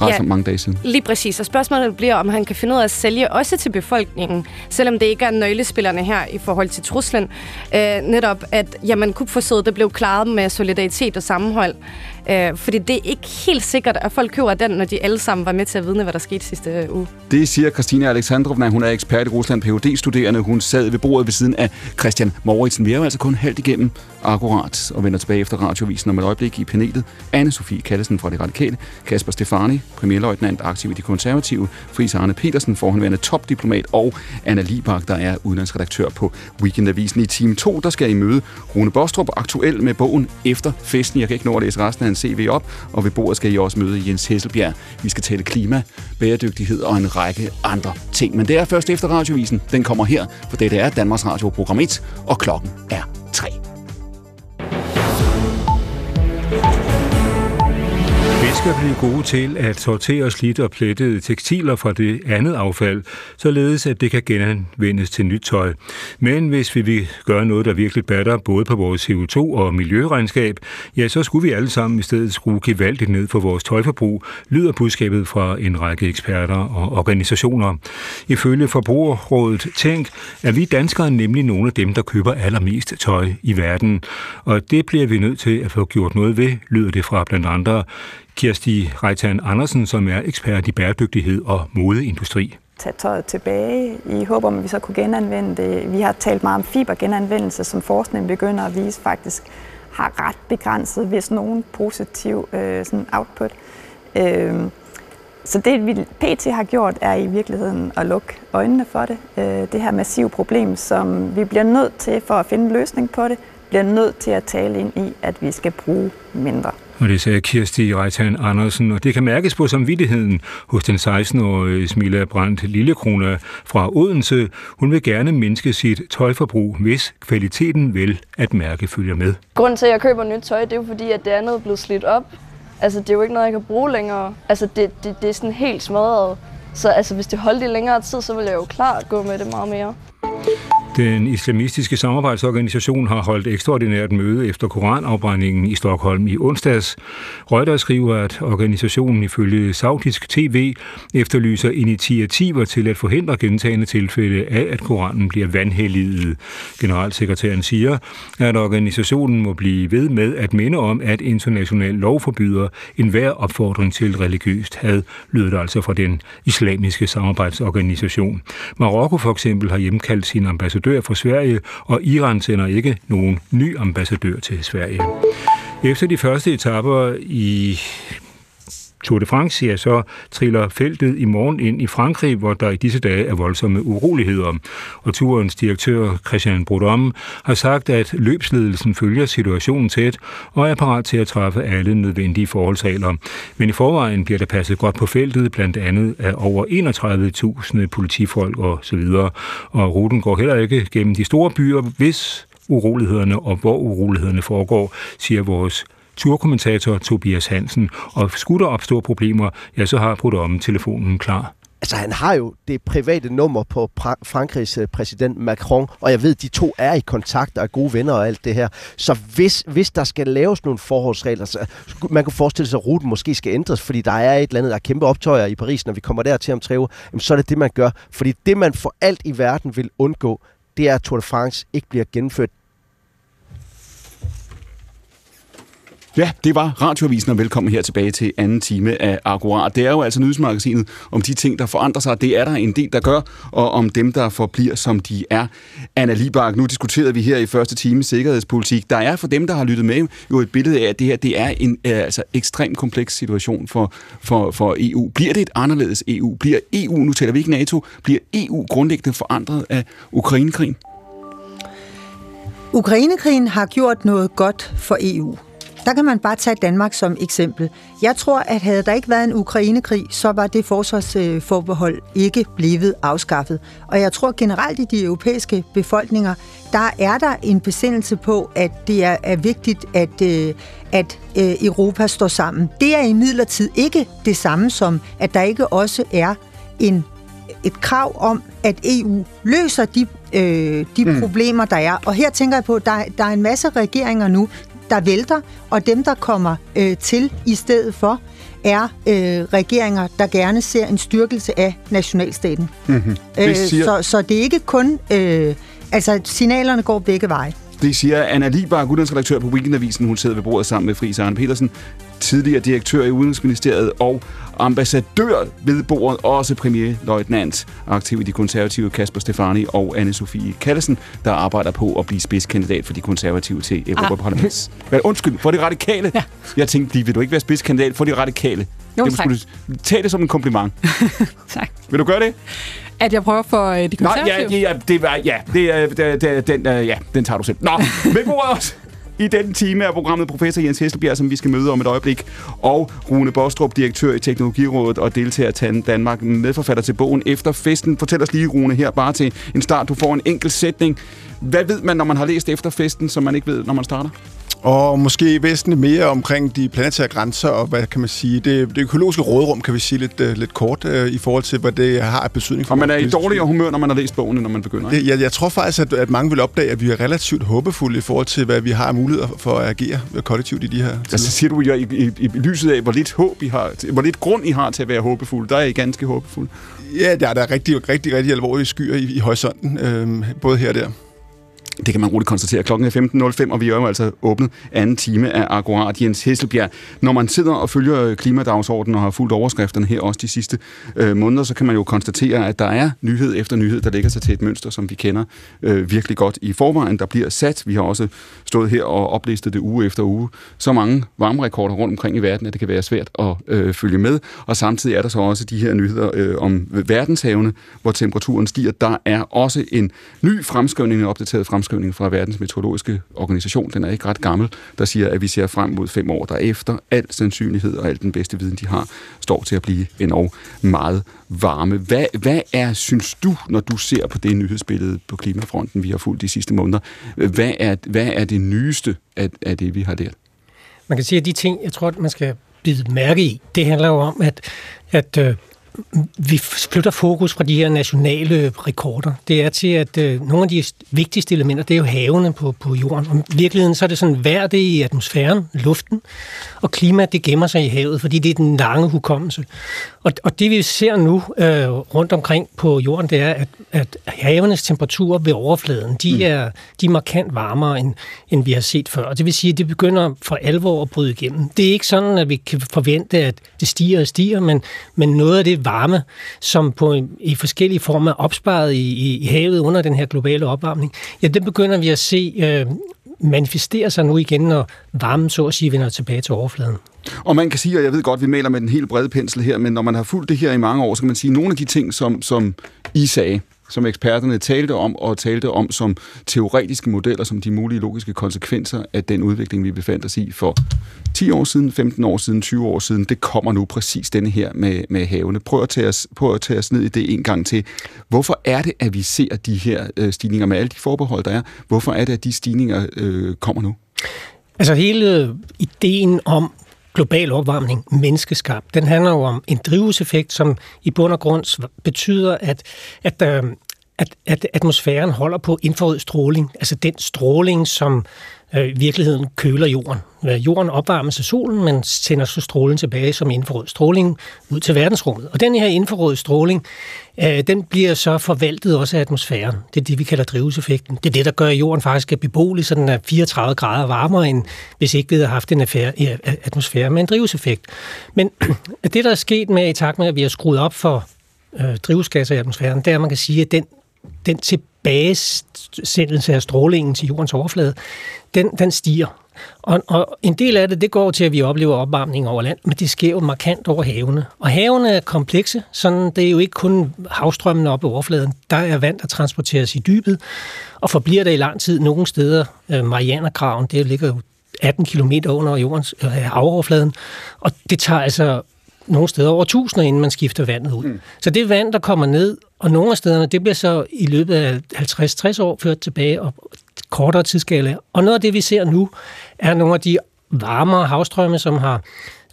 ret ja, mange dage siden. Lige præcis. Og spørgsmålet bliver, om han kan finde ud af at sælge også til befolkningen, selvom det ikke er nøglespillerne her i forhold til truslen. Øh, netop, at jamen, kupforsøget det blev klaret med solidaritet og sammenhold. Øh, fordi det er ikke helt sikkert, at folk køber den, når de alle sammen var med til at vidne, hvad der skete sidste øh, uge. Det siger Christina Alexandrovna. Hun er ekspert i Rusland, phd studerende Hun sad ved bordet ved siden af Christian Mauritsen. Vi er jo altså kun halvt igennem akkurat og vender tilbage efter radiovisen om et øjeblik i panelet. Anne-Sophie Kallesen fra Det Radikale, Kasper Stefani, premierløjtnant aktiv i De Konservative, Friis Arne Petersen, forhåndværende topdiplomat, og Anna Libak, der er udenlandsredaktør på Weekendavisen. I time 2, der skal I møde Rune Bostrup, aktuel med bogen Efter festen. Jeg kan ikke nå at læse resten af hans CV op, og ved bordet skal I også møde Jens Hesselbjerg. Vi skal tale klima, bæredygtighed og en række andre ting. Men det er først efter radiovisen. Den kommer her, for det er Danmarks Radio Program 1, og klokken er 3. skal blive gode til at sortere slidt og plettede tekstiler fra det andet affald, således at det kan genanvendes til nyt tøj. Men hvis vi vil gøre noget, der virkelig batter både på vores CO2 og miljøregnskab, ja, så skulle vi alle sammen i stedet skrue gevaldigt ned for vores tøjforbrug, lyder budskabet fra en række eksperter og organisationer. Ifølge Forbrugerrådet Tænk er vi danskere nemlig nogle af dem, der køber allermest tøj i verden. Og det bliver vi nødt til at få gjort noget ved, lyder det fra blandt andre Kirsti Reitan Andersen, som er ekspert i bæredygtighed og modeindustri Tag tøjet tilbage i håb om, at vi så kunne genanvende det. Vi har talt meget om fibergenanvendelse, som forskningen begynder at vise faktisk har ret begrænset, hvis nogen positiv øh, sådan output. Øh, så det, vi PT har gjort, er i virkeligheden at lukke øjnene for det. Øh, det her massive problem, som vi bliver nødt til for at finde en løsning på det, bliver nødt til at tale ind i, at vi skal bruge mindre. Og det sagde Kirsti Reitan Andersen, og det kan mærkes på samvittigheden hos den 16-årige Smilla Brandt Lillekrone fra Odense. Hun vil gerne mindske sit tøjforbrug, hvis kvaliteten vel at mærke følger med. Grunden til, at jeg køber nyt tøj, det er jo fordi, at det andet er blevet slidt op. Altså, det er jo ikke noget, jeg kan bruge længere. Altså, det, det, det er sådan helt smadret. Så altså, hvis det holdt i længere tid, så vil jeg jo klart gå med det meget mere. Den islamistiske samarbejdsorganisation har holdt ekstraordinært møde efter koranafbrændingen i Stockholm i onsdags. Reuters skriver, at organisationen ifølge saudisk tv efterlyser initiativer til at forhindre gentagende tilfælde af, at koranen bliver vandhelliget. Generalsekretæren siger, at organisationen må blive ved med at minde om, at international lov forbyder enhver opfordring til religiøst had, lyder det altså fra den islamiske samarbejdsorganisation. Marokko for eksempel har hjemkaldt sin ambassadør ambassadør for Sverige, og Iran sender ikke nogen ny ambassadør til Sverige. Efter de første etapper i Tour de France, ja, så triller feltet i morgen ind i Frankrig, hvor der i disse dage er voldsomme uroligheder. Og turens direktør Christian Brodom har sagt, at løbsledelsen følger situationen tæt og er parat til at træffe alle nødvendige forholdsregler. Men i forvejen bliver der passet godt på feltet, blandt andet af over 31.000 politifolk og så videre. Og ruten går heller ikke gennem de store byer, hvis urolighederne og hvor urolighederne foregår, siger vores turkommentator Tobias Hansen. Og skulle der opstå problemer, ja, så har om telefonen klar. Altså, han har jo det private nummer på Frankrigs øh, præsident Macron, og jeg ved, de to er i kontakt og er gode venner og alt det her. Så hvis, hvis der skal laves nogle forholdsregler, så man kan forestille sig, at ruten måske skal ændres, fordi der er et eller andet, der er kæmpe optøjer i Paris, når vi kommer der til om tre uger, så er det det, man gør. Fordi det, man for alt i verden vil undgå, det er, at Tour de France ikke bliver gennemført Ja, det var Radioavisen, og velkommen her tilbage til anden time af Akkurat. Det er jo altså nyhedsmagasinet om de ting, der forandrer sig. Det er der en del, der gør, og om dem, der forbliver, som de er. Anna Libak, nu diskuterede vi her i første time sikkerhedspolitik. Der er for dem, der har lyttet med, jo et billede af, at det her det er en øh, altså, ekstremt kompleks situation for, for, for EU. Bliver det et anderledes EU? Bliver EU, nu taler vi ikke NATO, bliver EU grundlæggende forandret af Ukrainekrigen? Ukrainekrigen har gjort noget godt for EU. Der kan man bare tage Danmark som eksempel. Jeg tror, at havde der ikke været en Ukrainekrig, så var det forsvarsforbehold ikke blevet afskaffet. Og jeg tror generelt i de europæiske befolkninger, der er der en besindelse på, at det er, er vigtigt, at, øh, at øh, Europa står sammen. Det er imidlertid ikke det samme som, at der ikke også er en et krav om, at EU løser de, øh, de mm. problemer, der er. Og her tænker jeg på, at der, der er en masse regeringer nu, der vælter, og dem, der kommer øh, til i stedet for, er øh, regeringer, der gerne ser en styrkelse af nationalstaten. Mm-hmm. Øh, siger... så, så det er ikke kun... Øh, altså, signalerne går begge veje. Det siger Anna Liebar, udlandsredaktør på Weekendavisen. Hun sidder ved bordet sammen med Friis Arne Petersen, tidligere direktør i Udenrigsministeriet og ambassadør ved bordet, også premierløjtnant, aktiv i de konservative Kasper Stefani og anne Sofie Kallesen, der arbejder på at blive spidskandidat for de konservative til Europaparlaments. Ah. Undskyld, for de radikale. Ja. Jeg tænkte, vil du ikke være spidskandidat for de radikale? Jo, det, tak. Skulle, tag det som en kompliment. tak. Vil du gøre det? At jeg prøver for øh, de konservative? Nej, ja, ja, det, var, ja, det, det, det, den, øh, ja, den tager du selv. Nå, med bordet også i den time er programmet professor Jens Hesselbjerg, som vi skal møde om et øjeblik, og Rune Bostrup, direktør i Teknologirådet og deltager til Danmark, medforfatter til bogen Efter festen. Fortæl os lige, Rune, her bare til en start. Du får en enkelt sætning. Hvad ved man, når man har læst Efter festen, som man ikke ved, når man starter? Og måske væsentligt mere omkring de planetære grænser, og hvad kan man sige, det, det økologiske rådrum, kan vi sige lidt, uh, lidt kort, uh, i forhold til, hvad det har af betydning for Og man er i dårligere humør, når man har læst bogen, når man begynder, ikke? Det, jeg, jeg tror faktisk, at, at mange vil opdage, at vi er relativt håbefulde i forhold til, hvad vi har af muligheder for at agere kollektivt i de her tider. Altså siger du, i, i, i lyset af, hvor lidt håb I har, hvor lidt grund I har til at være håbefulde, der er I ganske håbefulde. Ja, der er der rigtig, rigtig, rigtig alvorlige skyer i, i horisonten, øh, både her og der. Det kan man roligt konstatere. Klokken er 15.05, og vi er jo altså åbnet anden time af Akkurat Jens Hesselbjerg. Når man sidder og følger klimadagsordenen og har fulgt overskrifterne her også de sidste øh, måneder, så kan man jo konstatere, at der er nyhed efter nyhed, der lægger sig til et mønster, som vi kender øh, virkelig godt i forvejen. Der bliver sat. Vi har også stået her og oplistet det uge efter uge. Så mange varmerekorder rundt omkring i verden, at det kan være svært at øh, følge med. Og samtidig er der så også de her nyheder øh, om verdenshavene, hvor temperaturen stiger. Der er også en ny fremskrivning, en opdateret fremskrivning fremskrivning fra Verdens Meteorologiske Organisation, den er ikke ret gammel, der siger, at vi ser frem mod fem år derefter. Al sandsynlighed og al den bedste viden, de har, står til at blive endnu meget varme. Hvad, hvad er, synes du, når du ser på det nyhedsbillede på klimafronten, vi har fulgt de sidste måneder, hvad er, hvad er det nyeste af, af det, vi har der? Man kan sige, at de ting, jeg tror, at man skal bide mærke i, det handler jo om, at, at øh, vi flytter fokus fra de her nationale rekorder. Det er til, at øh, nogle af de vigtigste elementer, det er jo havene på, på jorden. Og i virkeligheden så er det sådan vejr det i atmosfæren, luften, og klima det gemmer sig i havet, fordi det er den lange hukommelse. Og, og det vi ser nu øh, rundt omkring på jorden, det er, at, at havenes temperaturer ved overfladen, de, mm. er, de er markant varmere, end, end vi har set før. Og det vil sige, at det begynder for alvor at bryde igennem. Det er ikke sådan, at vi kan forvente, at det stiger og stiger, men, men noget af det varme, som på, i forskellige former er opsparet i, i, i havet under den her globale opvarmning, ja, det begynder vi at se øh, manifestere sig nu igen, når varmen så at sige vender tilbage til overfladen. Og man kan sige, og jeg ved godt, at vi maler med den helt brede pensel her, men når man har fulgt det her i mange år, så kan man sige, at nogle af de ting, som, som I sagde, som eksperterne talte om, og talte om som teoretiske modeller, som de mulige logiske konsekvenser af den udvikling, vi befandt os i for 10 år siden, 15 år siden, 20 år siden, det kommer nu præcis denne her med, med havene. Prøv at, tage os, prøv at tage os ned i det en gang til. Hvorfor er det, at vi ser de her øh, stigninger med alle de forbehold, der er? Hvorfor er det, at de stigninger øh, kommer nu? Altså hele ideen om global opvarmning, menneskeskabt, den handler jo om en drivhuseffekt, som i bund og grund betyder, at, at, øh, at, at atmosfæren holder på infrarød stråling, altså den stråling, som øh, virkeligheden køler jorden. Øh, jorden opvarmes af solen, men sender så strålen tilbage som infrarød stråling ud til verdensrummet. Og den her infrarød stråling, øh, den bliver så forvaltet også af atmosfæren. Det er det, vi kalder drivhuseffekten. Det er det, der gør, at jorden faktisk er beboelig, så den er 34 grader varmere, end hvis ikke vi havde haft en øh, øh, atmosfære med en drivhuseffekt. Men det, der er sket med i takt med, at vi har skruet op for øh, drivhusgasser i atmosfæren, det er, at man kan sige, at den, den tilbagesendelse af strålingen til jordens overflade, den, den stiger. Og, og en del af det, det går til, at vi oplever opvarmning over land, men det sker jo markant over havene. Og havene er komplekse, sådan det er jo ikke kun havstrømmen oppe i overfladen. Der er vand, der transporteres i dybet, og forbliver der i lang tid nogle steder. Øh, Marianergraven, det ligger jo 18 km under jordens øh, havoverfladen, og det tager altså nogle steder over tusinder, inden man skifter vandet ud. Mm. Så det vand, der kommer ned, og nogle af stederne, det bliver så i løbet af 50-60 år ført tilbage og kortere tidsskala. Og noget af det, vi ser nu, er nogle af de varmere havstrømme, som har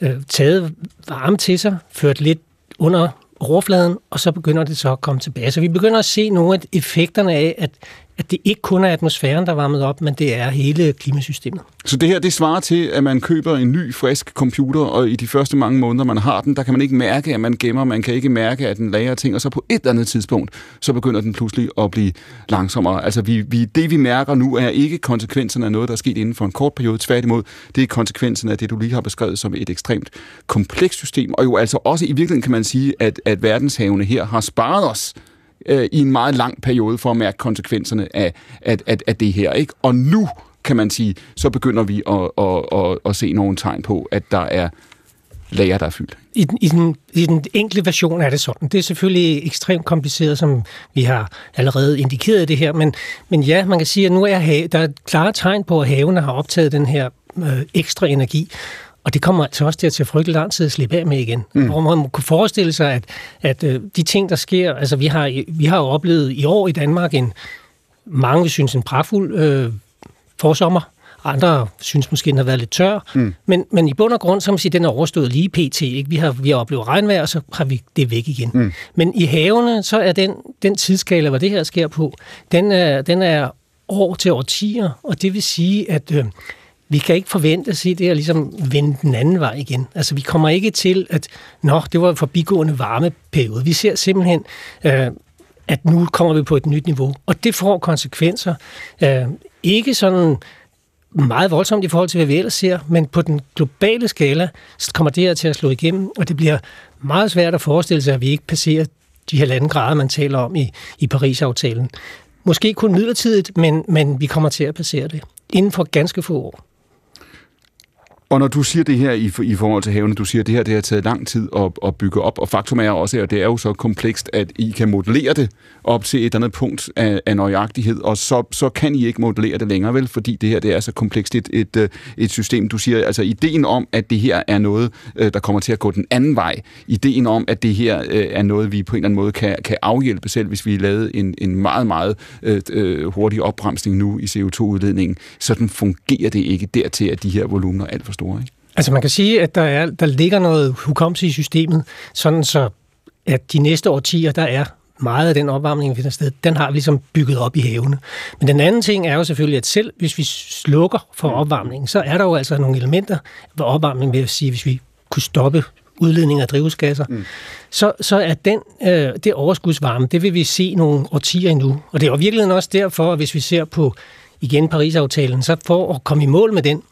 øh, taget varme til sig, ført lidt under overfladen, og så begynder det så at komme tilbage. Så vi begynder at se nogle af effekterne af, at at det ikke kun er atmosfæren, der varmet op, men det er hele klimasystemet. Så det her, det svarer til, at man køber en ny, frisk computer, og i de første mange måneder, man har den, der kan man ikke mærke, at man gemmer, man kan ikke mærke, at den lager ting, og så på et eller andet tidspunkt, så begynder den pludselig at blive langsommere. Altså, vi, vi, det vi mærker nu, er ikke konsekvenserne af noget, der er sket inden for en kort periode. Tværtimod, det er konsekvensen af det, du lige har beskrevet som et ekstremt komplekst system, og jo altså også i virkeligheden kan man sige, at, at verdenshavene her har sparet os øh, i en meget lang periode for at mærke konsekvenserne af, af, af, af det her. Ikke? Og nu, kan man sige, så begynder vi at, at, at, at se nogle tegn på, at der er lager, der er fyldt. I den, i, den, I den enkle version er det sådan. Det er selvfølgelig ekstremt kompliceret, som vi har allerede indikeret det her, men, men ja, man kan sige, at nu er der er klare tegn på, at havene har optaget den her øh, ekstra energi, og det kommer altså også til at tage frygtelig lang tid at slippe af med igen. Mm. Man kunne forestille sig, at, at øh, de ting, der sker... Altså, vi har, vi har jo oplevet i år i Danmark en... Mange vil synes en pragtfuld øh, forsommer. Andre synes måske, den har været lidt tør. Mm. Men, men i bund og grund, så man sige, den er overstået lige pt. Ikke? Vi, har, vi har oplevet regnvejr, og så har vi det væk igen. Mm. Men i havene, så er den, den tidsskala, hvor det her sker på, den er, den er år til årtier, og det vil sige, at øh, vi kan ikke forvente at se det her ligesom vende den anden vej igen. Altså, vi kommer ikke til, at nå, det var en forbigående varmeperiode. Vi ser simpelthen, øh, at nu kommer vi på et nyt niveau, og det får konsekvenser. Øh, ikke sådan meget voldsomt i forhold til, hvad vi ellers ser, men på den globale skala kommer det her til at slå igennem, og det bliver meget svært at forestille sig, at vi ikke passerer de halvanden grader, man taler om i, i Paris-aftalen. Måske kun midlertidigt, men, men vi kommer til at passere det inden for ganske få år. Og når du siger det her i, i forhold til havene, du siger, at det her det har taget lang tid at, at bygge op, og faktum er også, at det er jo så komplekst, at I kan modellere det op til et eller andet punkt af, af nøjagtighed, og så, så kan I ikke modellere det længere, vel? Fordi det her det er så komplekst et, et, øh, et system. Du siger, altså ideen om, at det her er noget, øh, der kommer til at gå den anden vej. Ideen om, at det her øh, er noget, vi på en eller anden måde kan, kan afhjælpe selv, hvis vi lavede en, en meget, meget øh, hurtig opbremsning nu i CO2-udledningen. Sådan fungerer det ikke dertil, at de her volumener er alt for store. Ikke? Altså man kan sige, at der, er, der ligger noget hukommelse i systemet, sådan så at de næste årtier, der er meget af den opvarmning, vi finder sted, den har vi ligesom bygget op i havene. Men den anden ting er jo selvfølgelig, at selv hvis vi slukker for opvarmningen, så er der jo altså nogle elementer ved opvarmning, vil sige, hvis vi kunne stoppe udledning af drivhusgasser, mm. så, så er den, øh, det overskudsvarme, det vil vi se nogle årtier endnu. Og det er jo virkelig også derfor, at hvis vi ser på igen Paris-aftalen, så for at komme i mål med den,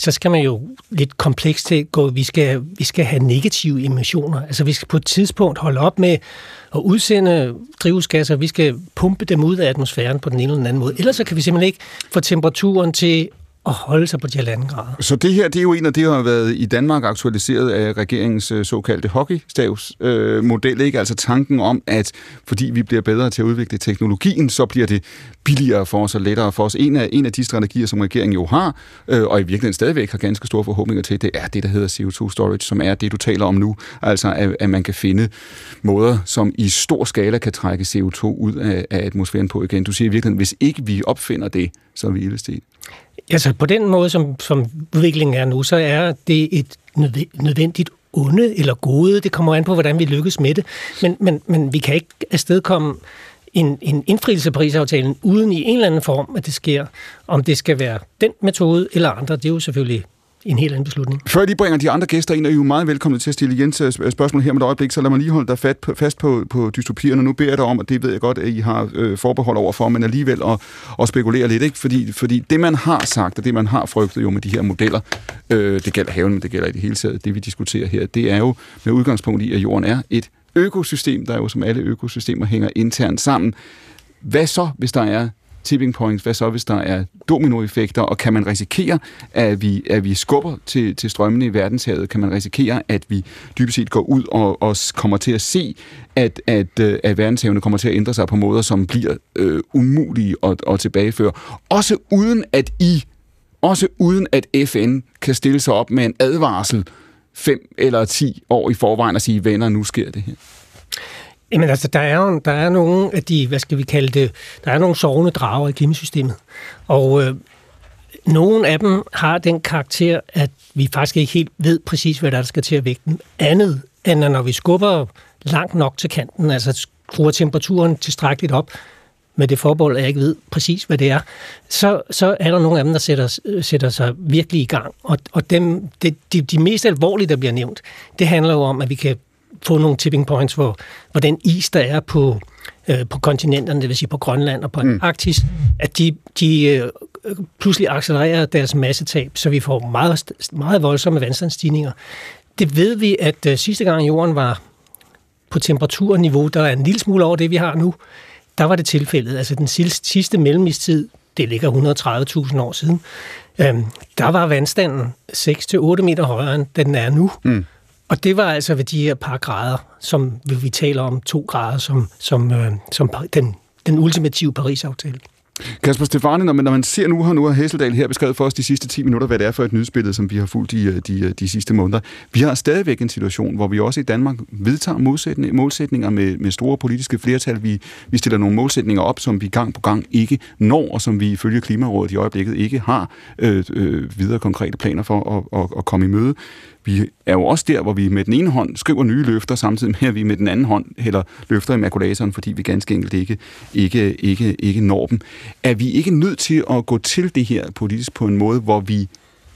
så skal man jo lidt komplekst til gå, vi skal, vi skal have negative emissioner. Altså vi skal på et tidspunkt holde op med at udsende drivhusgasser, vi skal pumpe dem ud af atmosfæren på den ene eller den anden måde. Ellers så kan vi simpelthen ikke få temperaturen til at holde sig på de halvanden grader. Så det her, det er jo en af det, der har været i Danmark aktualiseret af regeringens øh, såkaldte hockeystavsmodel, øh, ikke? Altså tanken om, at fordi vi bliver bedre til at udvikle teknologien, så bliver det billigere for os og lettere for os. En af, en af de strategier, som regeringen jo har, øh, og i virkeligheden stadigvæk har ganske store forhåbninger til, det er det, der hedder CO2-storage, som er det, du taler om nu. Altså, at, at man kan finde måder, som i stor skala kan trække CO2 ud af, af atmosfæren på igen. Du siger i virkeligheden, hvis ikke vi opfinder det, så er vi ildestet. Altså på den måde, som, som udviklingen er nu, så er det et nødvendigt onde eller gode. Det kommer an på, hvordan vi lykkes med det. Men, men, men vi kan ikke afstedkomme en, en indfrielse af Paris-aftalen uden i en eller anden form, at det sker. Om det skal være den metode eller andre, det er jo selvfølgelig en helt anden beslutning. Før de bringer de andre gæster ind, er I jo meget velkomne til at stille Jens øh, spørgsmål her med et øjeblik, så lad mig lige holde dig fat på, fast på, på dystopierne. Nu beder jeg dig om, og det ved jeg godt, at I har øh, forbehold over for, men alligevel at, at spekulere lidt, ikke? Fordi, fordi det, man har sagt, og det, man har frygtet jo med de her modeller, øh, det gælder haven, men det gælder i det hele taget, det vi diskuterer her, det er jo med udgangspunkt i, at jorden er et økosystem, der jo som alle økosystemer hænger internt sammen. Hvad så, hvis der er tipping points? Hvad så, hvis der er dominoeffekter? Og kan man risikere, at vi, at vi skubber til, til strømmene i verdenshavet? Kan man risikere, at vi dybest set går ud og, og kommer til at se, at, at, øh, at verdenshavene kommer til at ændre sig på måder, som bliver øh, umulige at, at tilbageføre? Også uden at I, også uden at FN kan stille sig op med en advarsel fem eller ti år i forvejen og sige, venner, nu sker det her. Jamen altså, der er jo der er nogle af de, hvad skal vi kalde det, der er nogle sovende drager i klimasystemet. Og øh, nogle af dem har den karakter, at vi faktisk ikke helt ved præcis, hvad der, er, der skal til at vække dem. Andet end når vi skubber langt nok til kanten, altså skruer temperaturen tilstrækkeligt op, med det forbold, at jeg ikke ved præcis, hvad det er, så, så er der nogle af dem, der sætter, sætter sig virkelig i gang. Og, og dem, det, de, de mest alvorlige, der bliver nævnt, det handler jo om, at vi kan få nogle tipping points, hvor, hvor den is, der er på, øh, på kontinenterne, det vil sige på Grønland og på mm. Arktis, at de, de øh, pludselig accelererer deres massetab, så vi får meget, meget voldsomme vandstandsstigninger. Det ved vi, at øh, sidste gang jorden var på temperaturniveau, der er en lille smule over det, vi har nu, der var det tilfældet. Altså den sidste mellemistid, det ligger 130.000 år siden, øhm, der var vandstanden 6-8 meter højere, end den er nu. Mm. Og det var altså ved de her par grader, som vi taler om to grader, som, som, øh, som den, den ultimative Paris-aftale. Kasper Stefani, når man, når man ser nu, har nu har Hesseldal her beskrevet for os de sidste 10 minutter, hvad det er for et nyhedsbillede, som vi har fulgt øh, de, de, de sidste måneder. Vi har stadigvæk en situation, hvor vi også i Danmark vedtager modsætninger, målsætninger med, med store politiske flertal. Vi, vi stiller nogle målsætninger op, som vi gang på gang ikke når, og som vi ifølge Klimarådet i øjeblikket ikke har øh, øh, videre konkrete planer for at, at, at komme i møde vi er jo også der, hvor vi med den ene hånd skriver nye løfter, samtidig med at vi med den anden hånd hælder løfter i makulatoren, fordi vi ganske enkelt ikke, ikke, ikke, ikke når dem. Er vi ikke nødt til at gå til det her politisk på en måde, hvor vi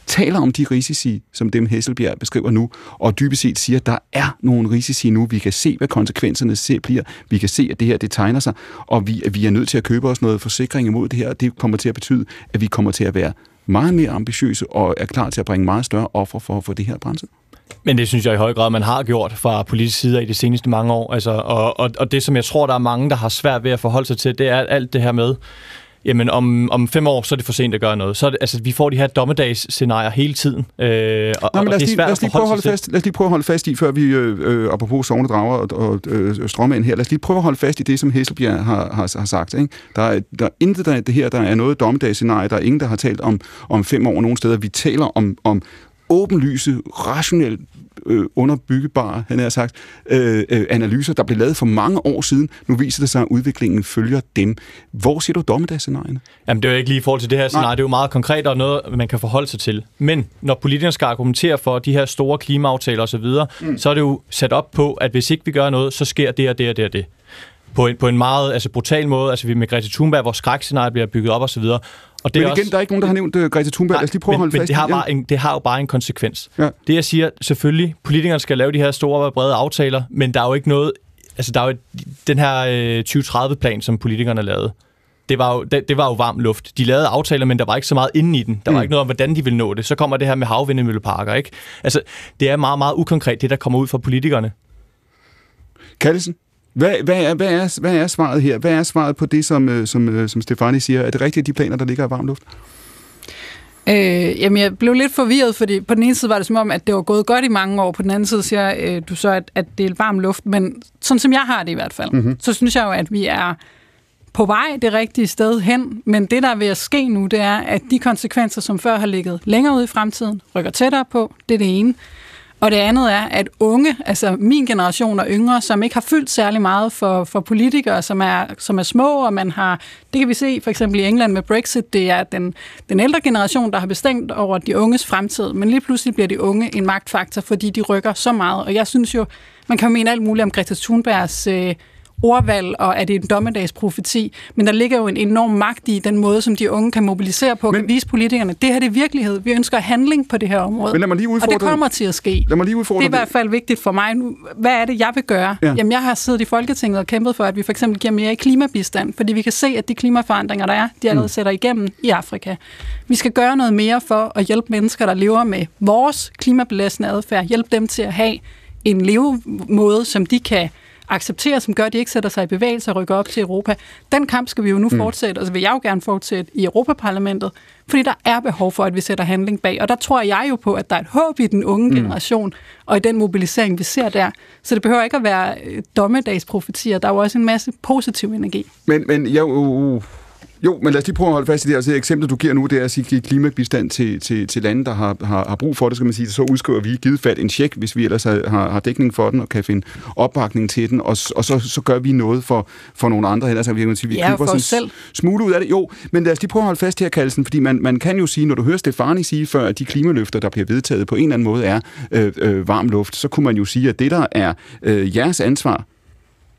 taler om de risici, som dem Hesselbjerg beskriver nu, og dybest set siger, at der er nogle risici nu. Vi kan se, hvad konsekvenserne ser bliver. Vi kan se, at det her det tegner sig, og vi, vi er nødt til at købe os noget forsikring imod det her, og det kommer til at betyde, at vi kommer til at være meget mere ambitiøse og er klar til at bringe meget større offer for at få det her brændt. Men det synes jeg i høj grad, man har gjort fra politisk side i de seneste mange år. Altså, og, og, og det, som jeg tror, der er mange, der har svært ved at forholde sig til, det er alt det her med, jamen om, om fem år, så er det for sent at gøre noget. Så det, altså, vi får de her dommedagsscenarier hele tiden, øh, og, Nå, men lad, os lige, lad, os lige prøve at holde fast, lad os lige prøve at holde fast i, før vi, øh, øh, apropos sovende drager og, og øh, strømænd her, lad os lige prøve at holde fast i det, som Hesselbjerg har, har, har sagt. Ikke? Der, er, der er intet der, det her, der er noget dommedagsscenarie, der er ingen, der har talt om, om fem år nogen steder. Vi taler om, om åbenlyse, rationelt øh, underbyggebare, han har sagt, øh, øh, analyser, der blev lavet for mange år siden. Nu viser det sig, at udviklingen følger dem. Hvor ser du dommedagsscenarierne? Jamen, det er jo ikke lige i forhold til det her scenarie. Det er jo meget konkret og noget, man kan forholde sig til. Men når politikerne skal argumentere for de her store klimaaftaler osv., mm. så er det jo sat op på, at hvis ikke vi gør noget, så sker det og det og det og det. På en, på en meget altså, brutal måde. Altså vi med Greta Thunberg, hvor skrækscenariet bliver bygget op osv. Og det men igen, også... der er ikke nogen, der har nævnt uh, Greta Thunberg. Nej, Lad os lige prøve men, at holde men fast det har, bare en, det har jo bare en konsekvens. Ja. Det jeg siger, selvfølgelig, politikerne skal lave de her store, brede aftaler, men der er jo ikke noget... Altså, der er jo den her øh, 2030-plan, som politikerne lavede. Det var, jo, det, det var jo varm luft. De lavede aftaler, men der var ikke så meget inde i den. Der var Mm. ikke noget om, hvordan de ville nå det. Så kommer det her med havvindemølleparker, ikke? Altså, det er meget, meget ukonkret, det der kommer ud fra politikerne. Kallesen? Hvad, hvad, er, hvad, er, hvad er svaret her? Hvad er svaret på det, som, øh, som, øh, som Stefani siger? Er det rigtigt, at de planer, der ligger i varm luft? Øh, jamen, jeg blev lidt forvirret, fordi på den ene side var det som om, at det var gået godt i mange år. På den anden side siger øh, du så, at, at det er varm luft. Men sådan som jeg har det i hvert fald, Mhm. mm-hmm. så synes jeg jo, at vi er på vej det rigtige sted hen. Men det, der er ved at ske nu, det er, at de konsekvenser, som før har ligget længere ude i fremtiden, rykker tættere på. Det er det ene. Og det andet er, at unge, altså min generation og yngre, som ikke har fyldt særlig meget for, for politikere, som er, som er små, og man har, det kan vi se for eksempel i England med Brexit, det er den, den ældre generation, der har bestemt over de unges fremtid, men lige pludselig bliver de unge en magtfaktor, fordi de rykker så meget. Og jeg synes jo, man kan jo mene alt muligt om Greta Thunbergs øh, ordvalg, og er det en dommedagsprofeti, men der ligger jo en enorm magt i den måde, som de unge kan mobilisere på, men, kan vise politikerne, det her det er virkelighed. Vi ønsker handling på det her område. Men lad mig lige og det kommer til at ske. Lad mig lige udfordre det er i hvert fald vigtigt for mig nu. Hvad er det, jeg vil gøre? Ja. Jamen, jeg har siddet i Folketinget og kæmpet for, at vi for eksempel giver mere i klimabistand, fordi vi kan se, at de klimaforandringer, der er, de allerede Mm. sætter igennem i Afrika. Vi skal gøre noget mere for at hjælpe mennesker, der lever med vores klimabelastende adfærd, hjælpe dem til at have en levemåde, som de kan acceptere, som gør, at de ikke sætter sig i bevægelse og rykker op til Europa. Den kamp skal vi jo nu Mm. fortsætte, og så vil jeg jo gerne fortsætte i Europaparlamentet, fordi der er behov for, at vi sætter handling bag. Og der tror jeg jo på, at der er et håb i den unge Mm. generation, og i den mobilisering, vi ser der. Så det behøver ikke at være øh, dommedagsprofetier. Der er jo også en masse positiv energi. Men, men jeg, uh, jo, men lad os lige prøve at holde fast i det. Altså, eksemplet, du giver nu, det er at sige, give klimabistand til, til, til lande, der har, har, har brug for det, skal man sige. Så udskriver vi givet fald en check, hvis vi ellers har, har, har dækning for den og kan finde opbakning til den, og, og så, så gør vi noget for, for nogle andre. Ellers kan vi kan sige, vi Ja, køber sådan selv. smule ud af det. Jo, men lad os lige prøve at holde fast her, Kallesen, fordi man, man kan jo sige, når du hører Stefani sige før, at de klimaløfter, der bliver vedtaget på en eller anden måde, er øh, øh, varm luft, så kunne man jo sige, at det, der er øh, jeres ansvar,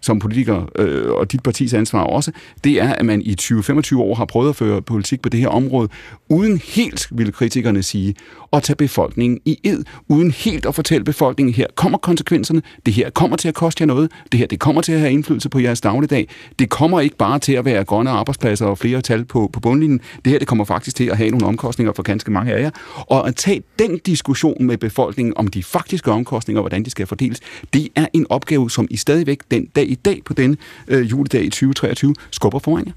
som politiker, øh, og dit partis ansvar også, det er, at man i 20-25 år har prøvet at føre politik på det her område, uden helt, vil kritikerne sige, at tage befolkningen i ed, uden helt at fortælle befolkningen, her kommer konsekvenserne, det her kommer til at koste jer noget, det her det kommer til at have indflydelse på jeres dagligdag, det kommer ikke bare til at være grønne arbejdspladser og flere tal på, på bundlinjen, det her det kommer faktisk til at have nogle omkostninger for ganske mange af jer, og at tage den diskussion med befolkningen om de faktiske omkostninger, og hvordan de skal fordeles, det er en opgave, som I stadigvæk den dag i dag på denne øh, juledag i 2023 skubber foran jer.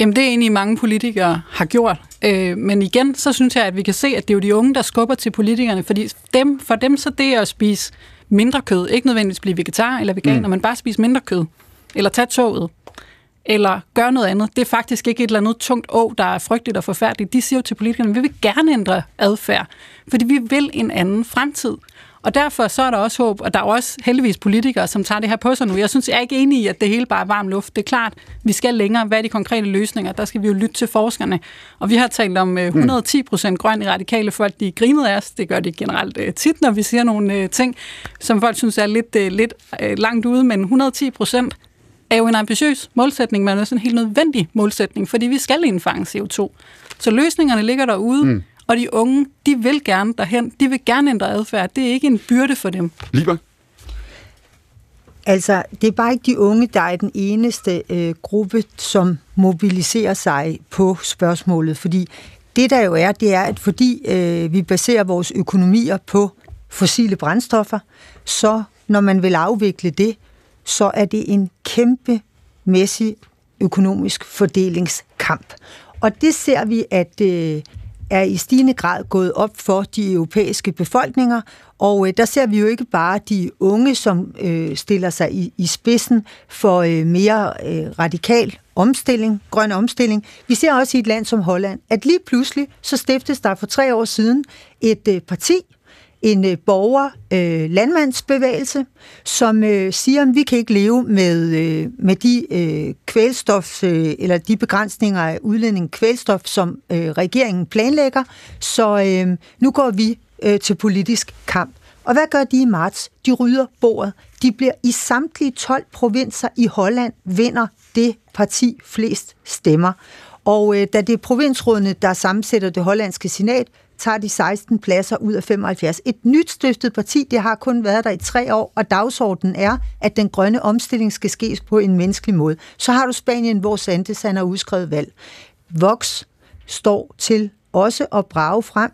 Jamen, det er egentlig mange politikere har gjort. Øh, men igen, så synes jeg, at vi kan se, at det er jo de unge, der skubber til politikerne, fordi dem, for dem så det at spise mindre kød, ikke nødvendigvis blive vegetar eller veganer, Mm. men bare spise mindre kød, eller tage toget, eller gøre noget andet. Det er faktisk ikke et eller andet tungt å, der er frygteligt og forfærdeligt. De siger jo til politikerne, vi vil gerne ændre adfærd, fordi vi vil en anden fremtid. Og derfor så er der også håb, og der er også heldigvis politikere, som tager det her på sig nu. Jeg synes, jeg er ikke enig i, at det hele bare er varm luft. Det er klart, vi skal længere. Hvad er de konkrete løsninger? Der skal vi jo lytte til forskerne. Og vi har talt om øh, 110 procent grøn i radikale folk. De grinede af os. Det gør de generelt øh, tit, når vi siger nogle øh, ting, som folk synes er lidt, lidt langt ude. Men 110 procent er jo en ambitiøs målsætning, men også en helt nødvendig målsætning, fordi vi skal indfange CO2. Så løsningerne ligger derude, mm. Og de unge, de vil gerne derhen. De vil gerne ændre adfærd. Det er ikke en byrde for dem. Lieber? Altså, det er bare ikke de unge, der er den eneste øh, gruppe, som mobiliserer sig på spørgsmålet. Fordi det der jo er, det er, at fordi øh, vi baserer vores økonomier på fossile brændstoffer, så når man vil afvikle det, så er det en kæmpe mæssig økonomisk fordelingskamp. Og det ser vi, at øh, er i stigende grad gået op for de europæiske befolkninger, og øh, der ser vi jo ikke bare de unge, som øh, stiller sig i, i spidsen for øh, mere øh, radikal omstilling, grøn omstilling. Vi ser også i et land som Holland, at lige pludselig så stiftes der for tre år siden et øh, parti, en øh, borger-landmandsbevægelse, øh, som øh, siger, at vi kan ikke leve med, øh, med de øh, kvælstof øh, eller de begrænsninger af udledning kvælstof, som øh, regeringen planlægger. Så øh, nu går vi øh, til politisk kamp. Og hvad gør de i marts? De rydder bordet. De bliver i samtlige 12 provinser i Holland vinder det parti flest stemmer. Og øh, da det er provinsrådene, der sammensætter det hollandske senat, tager de 16 pladser ud af 75. Et nyt stiftet parti, det har kun været der i tre år, og dagsordenen er, at den grønne omstilling skal ske på en menneskelig måde. Så har du Spanien, hvor Sandes han har udskrevet valg. Vox står til også at brage frem,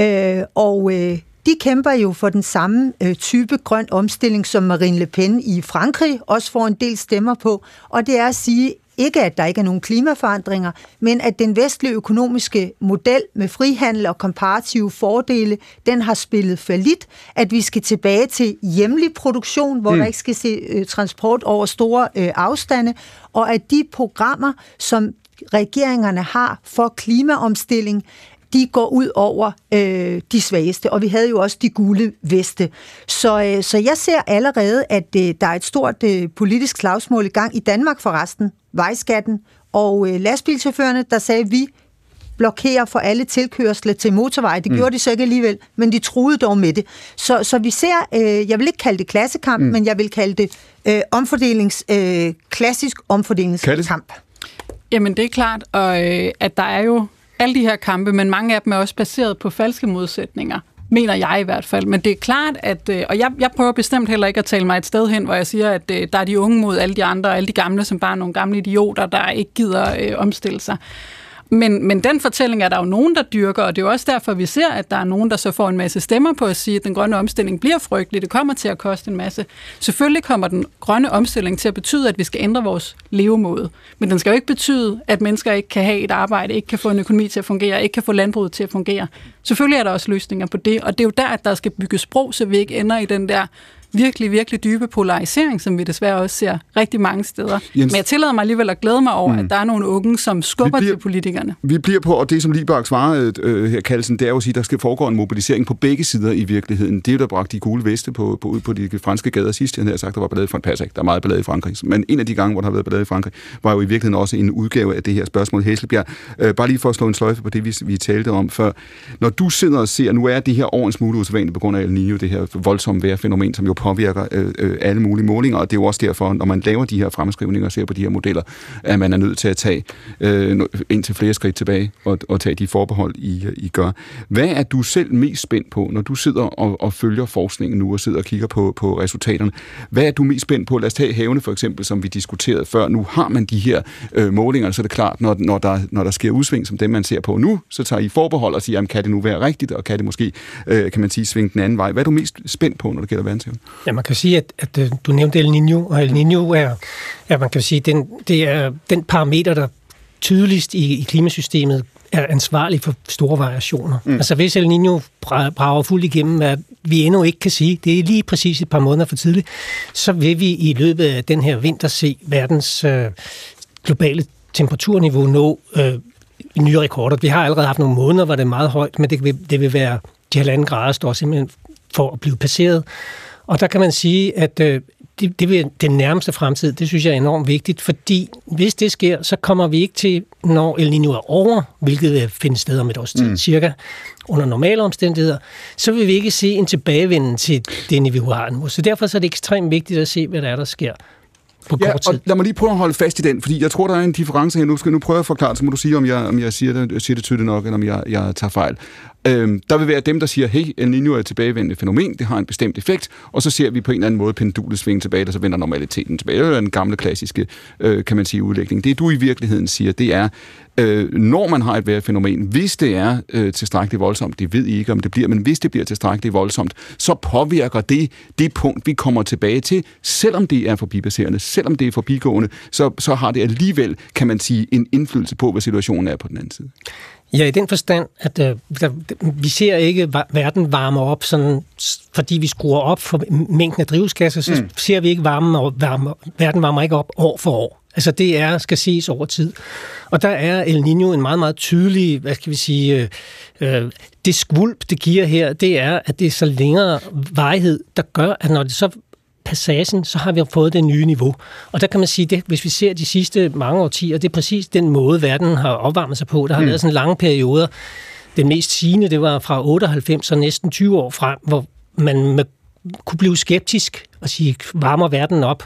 øh, og øh, de kæmper jo for den samme øh, type grøn omstilling, som Marine Le Pen i Frankrig også får en del stemmer på, og det er at sige, ikke, at der ikke er nogen klimaforandringer, men at den vestlige økonomiske model med frihandel og komparative fordele, den har spillet for lidt, at vi skal tilbage til hjemlig produktion, hvor mm. der ikke skal se øh, transport over store øh, afstande, og at de programmer, som regeringerne har for klimaomstilling, de går ud over øh, de svageste, og vi havde jo også de gule veste. Så, øh, så jeg ser allerede, at øh, der er et stort øh, politisk slagsmål i gang i Danmark forresten, vejskatten, og øh, lastbilchaufførerne, der sagde, at vi blokerer for alle tilkørsler til motorvej. Det mm. gjorde de så ikke alligevel, men de truede dog med det. Så, så vi ser, øh, jeg vil ikke kalde det klassekamp, mm. men jeg vil kalde det øh, omfordelings, øh, klassisk omfordelingskamp. Jamen det er klart, og øh, at der er jo alle de her kampe, men mange af dem er også baseret på falske modsætninger mener jeg i hvert fald. Men det er klart, at, øh, og jeg, jeg prøver bestemt heller ikke at tale mig et sted hen, hvor jeg siger, at øh, der er de unge mod alle de andre, og alle de gamle, som bare er nogle gamle idioter, der ikke gider øh, omstille sig. Men, men den fortælling er der jo nogen, der dyrker, og det er jo også derfor, vi ser, at der er nogen, der så får en masse stemmer på at sige, at den grønne omstilling bliver frygtelig. Det kommer til at koste en masse. Selvfølgelig kommer den grønne omstilling til at betyde, at vi skal ændre vores levemåde. Men den skal jo ikke betyde, at mennesker ikke kan have et arbejde, ikke kan få en økonomi til at fungere, ikke kan få landbruget til at fungere. Selvfølgelig er der også løsninger på det, og det er jo der, at der skal bygges sprog, så vi ikke ender i den der virkelig, virkelig dybe polarisering, som vi desværre også ser rigtig mange steder. Jens. Men jeg tillader mig alligevel at glæde mig over, mm. at der er nogle unge, som skubber bliver, til politikerne. Vi bliver på, og det som Libak svarer øh, her, Kallesen, det er jo at sige, at der skal foregå en mobilisering på begge sider i virkeligheden. Det er jo der bragt de gule veste på, på, ud på de franske gader sidst. Jeg havde sagt, der var ballade fra pas ikke. Der er meget ballade i Frankrig. Men en af de gange, hvor der har været ballade i Frankrig, var jo i virkeligheden også en udgave af det her spørgsmål. Hæslebjerg, øh, bare lige for at slå en sløjfe på det, vi, vi talte om før. Når du sidder og ser, nu er det her år en smule usædvanligt på grund af El Niño, det her voldsomme vejrfænomen, som jo påvirker øh, øh, alle mulige målinger, og det er jo også derfor, når man laver de her fremskrivninger og ser på de her modeller, at man er nødt til at tage øh, ind til flere skridt tilbage og, og tage de forbehold, I, I gør. Hvad er du selv mest spændt på, når du sidder og, og følger forskningen nu og sidder og kigger på, på resultaterne? Hvad er du mest spændt på? Lad os tage havene for eksempel, som vi diskuterede før. Nu har man de her øh, målinger, så er det klart, når, når, der, når der sker udsving som dem, man ser på nu, så tager I forbehold og siger, jamen, kan det nu være rigtigt, og kan det måske, øh, kan man sige, svinge den anden vej? Hvad er du mest spændt på, når det gælder vandsævn? Ja, man kan sige, at at øh, du nævnte El Niño, og El Niño er, ja, man kan sige, den, det er den parameter, der tydeligst i, i klimasystemet er ansvarlig for store variationer. Mm. Altså hvis El Niño brager fuldt igennem, at vi endnu ikke kan sige, det er lige præcis et par måneder for tidligt, så vil vi i løbet af den her vinter se verdens øh, globale temperaturniveau nå øh, nye rekorder. Vi har allerede haft nogle måneder, hvor det er meget højt, men det vil, det vil være de halvanden grader står simpelthen for at blive passeret. Og der kan man sige, at øh, det, det vil den nærmeste fremtid, det synes jeg er enormt vigtigt, fordi hvis det sker, så kommer vi ikke til, når El Niño er over, hvilket finder sted om et års tid mm. cirka, under normale omstændigheder, så vil vi ikke se en tilbagevenden til det niveau, vi har nu. Så derfor så er det ekstremt vigtigt at se, hvad der er, der sker på ja, kort tid. Og lad mig lige prøve at holde fast i den, fordi jeg tror, der er en difference her. Nu skal nu prøve at forklare, så må du sige, om jeg, om jeg siger, det, siger det tydeligt nok, eller om jeg, jeg tager fejl. Øhm, der vil være dem, der siger, hey, El Niño er et tilbagevendende fænomen, det har en bestemt effekt, og så ser vi på en eller anden måde pendulet svinge tilbage, og så vender normaliteten tilbage. Det er den gamle klassiske, øh, kan man sige, udlægning. Det du i virkeligheden siger, det er, øh, når man har et vejrfænomen, hvis det er øh, tilstrækkeligt voldsomt, det ved I ikke, om det bliver, men hvis det bliver tilstrækkeligt voldsomt, så påvirker det det punkt, vi kommer tilbage til, selvom det er forbipasserende, selvom det er forbigående, så, så har det alligevel, kan man sige, en indflydelse på, hvad situationen er på den anden side. Ja, i den forstand, at øh, der, vi ser ikke verden varmer op, sådan, fordi vi skruer op for mængden af drivhusgasser, så mm. ser vi ikke varmen og varme, verden varmer ikke op år for år. Altså det er, skal ses over tid. Og der er El Niño en meget, meget tydelig, hvad skal vi sige, øh, øh, det skvulp, det giver her, det er, at det er så længere varighed, der gør, at når det så passagen, så har vi fået det nye niveau. Og der kan man sige, det, hvis vi ser de sidste mange årtier, det er præcis den måde, verden har opvarmet sig på. Der har mm. været sådan lange perioder. Den mest sigende, det var fra 98 og næsten 20 år frem, hvor man med, kunne blive skeptisk og sige, varmer verden op?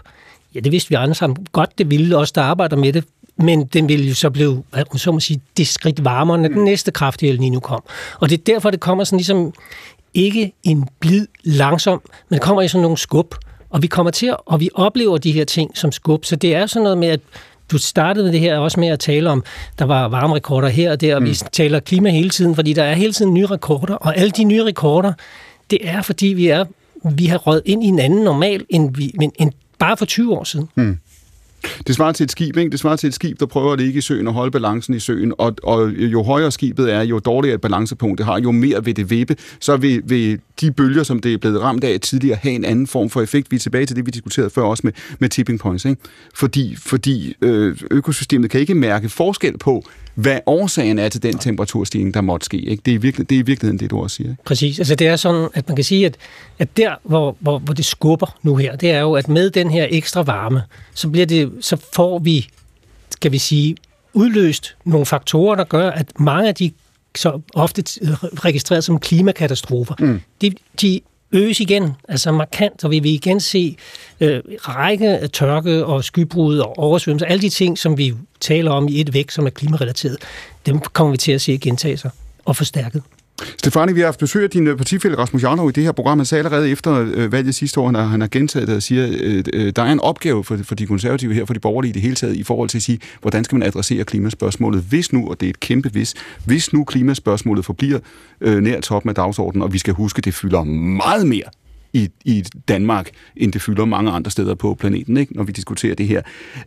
Ja, det vidste vi andre sammen godt, det ville os, der arbejder med det, men den ville jo så blive, så må sige, det skridt varmere, når den mm. næste kraftige El Nino kom. Og det er derfor, det kommer sådan ligesom ikke en blid langsom, men det kommer i sådan nogle skub. Og vi kommer til at, og vi oplever de her ting som skub. Så det er sådan noget med, at du startede det her også med at tale om, der var varmerekorder her og der, og mm. vi taler klima hele tiden, fordi der er hele tiden nye rekorder, og alle de nye rekorder, det er fordi vi er vi har røget ind i en anden normal, end, vi, end, end bare for 20 år siden. Mm. Det svarer til et skib, ikke? Det svarer til et skib, der prøver at ligge i søen og holde balancen i søen, og, og jo højere skibet er, jo dårligere et balancepunkt det har, jo mere vil det vippe, så vil, vil de bølger, som det er blevet ramt af tidligere, have en anden form for effekt. Vi er tilbage til det, vi diskuterede før også med, med tipping points, ikke? Fordi, fordi øh, økosystemet kan ikke mærke forskel på, hvad årsagen er til den temperaturstigning, der måtte ske. Ikke? Det, er virkelig, det er i virkeligheden det, du også siger. Ikke? Præcis. Altså det er sådan, at man kan sige, at, at der, hvor, hvor, hvor det skubber nu her, det er jo, at med den her ekstra varme, så, bliver det, så får vi, skal vi sige, udløst nogle faktorer, der gør, at mange af de så ofte registreret som klimakatastrofer, mm. de, de øges igen, altså markant, og vi vil igen se øh, række af tørke og skybrud og oversvømmelser, alle de ting, som vi taler om i et væk, som er klimarelateret, dem kommer vi til at se gentage sig og forstærket. Stefani, vi har haft besøg af din øh, partifælde Rasmus Jarlov i det her program. Han sagde allerede efter øh, valget sidste år, når han har gentaget det og siger, øh, at øh, der er en opgave for, for de konservative her, for de borgerlige i det hele taget, i forhold til at sige, hvordan skal man adressere klimaspørgsmålet, hvis nu, og det er et kæmpe hvis, hvis nu klimaspørgsmålet forbliver øh, nær toppen af dagsordenen, og vi skal huske, at det fylder meget mere i, i Danmark, end det fylder mange andre steder på planeten, ikke, når vi diskuterer det her.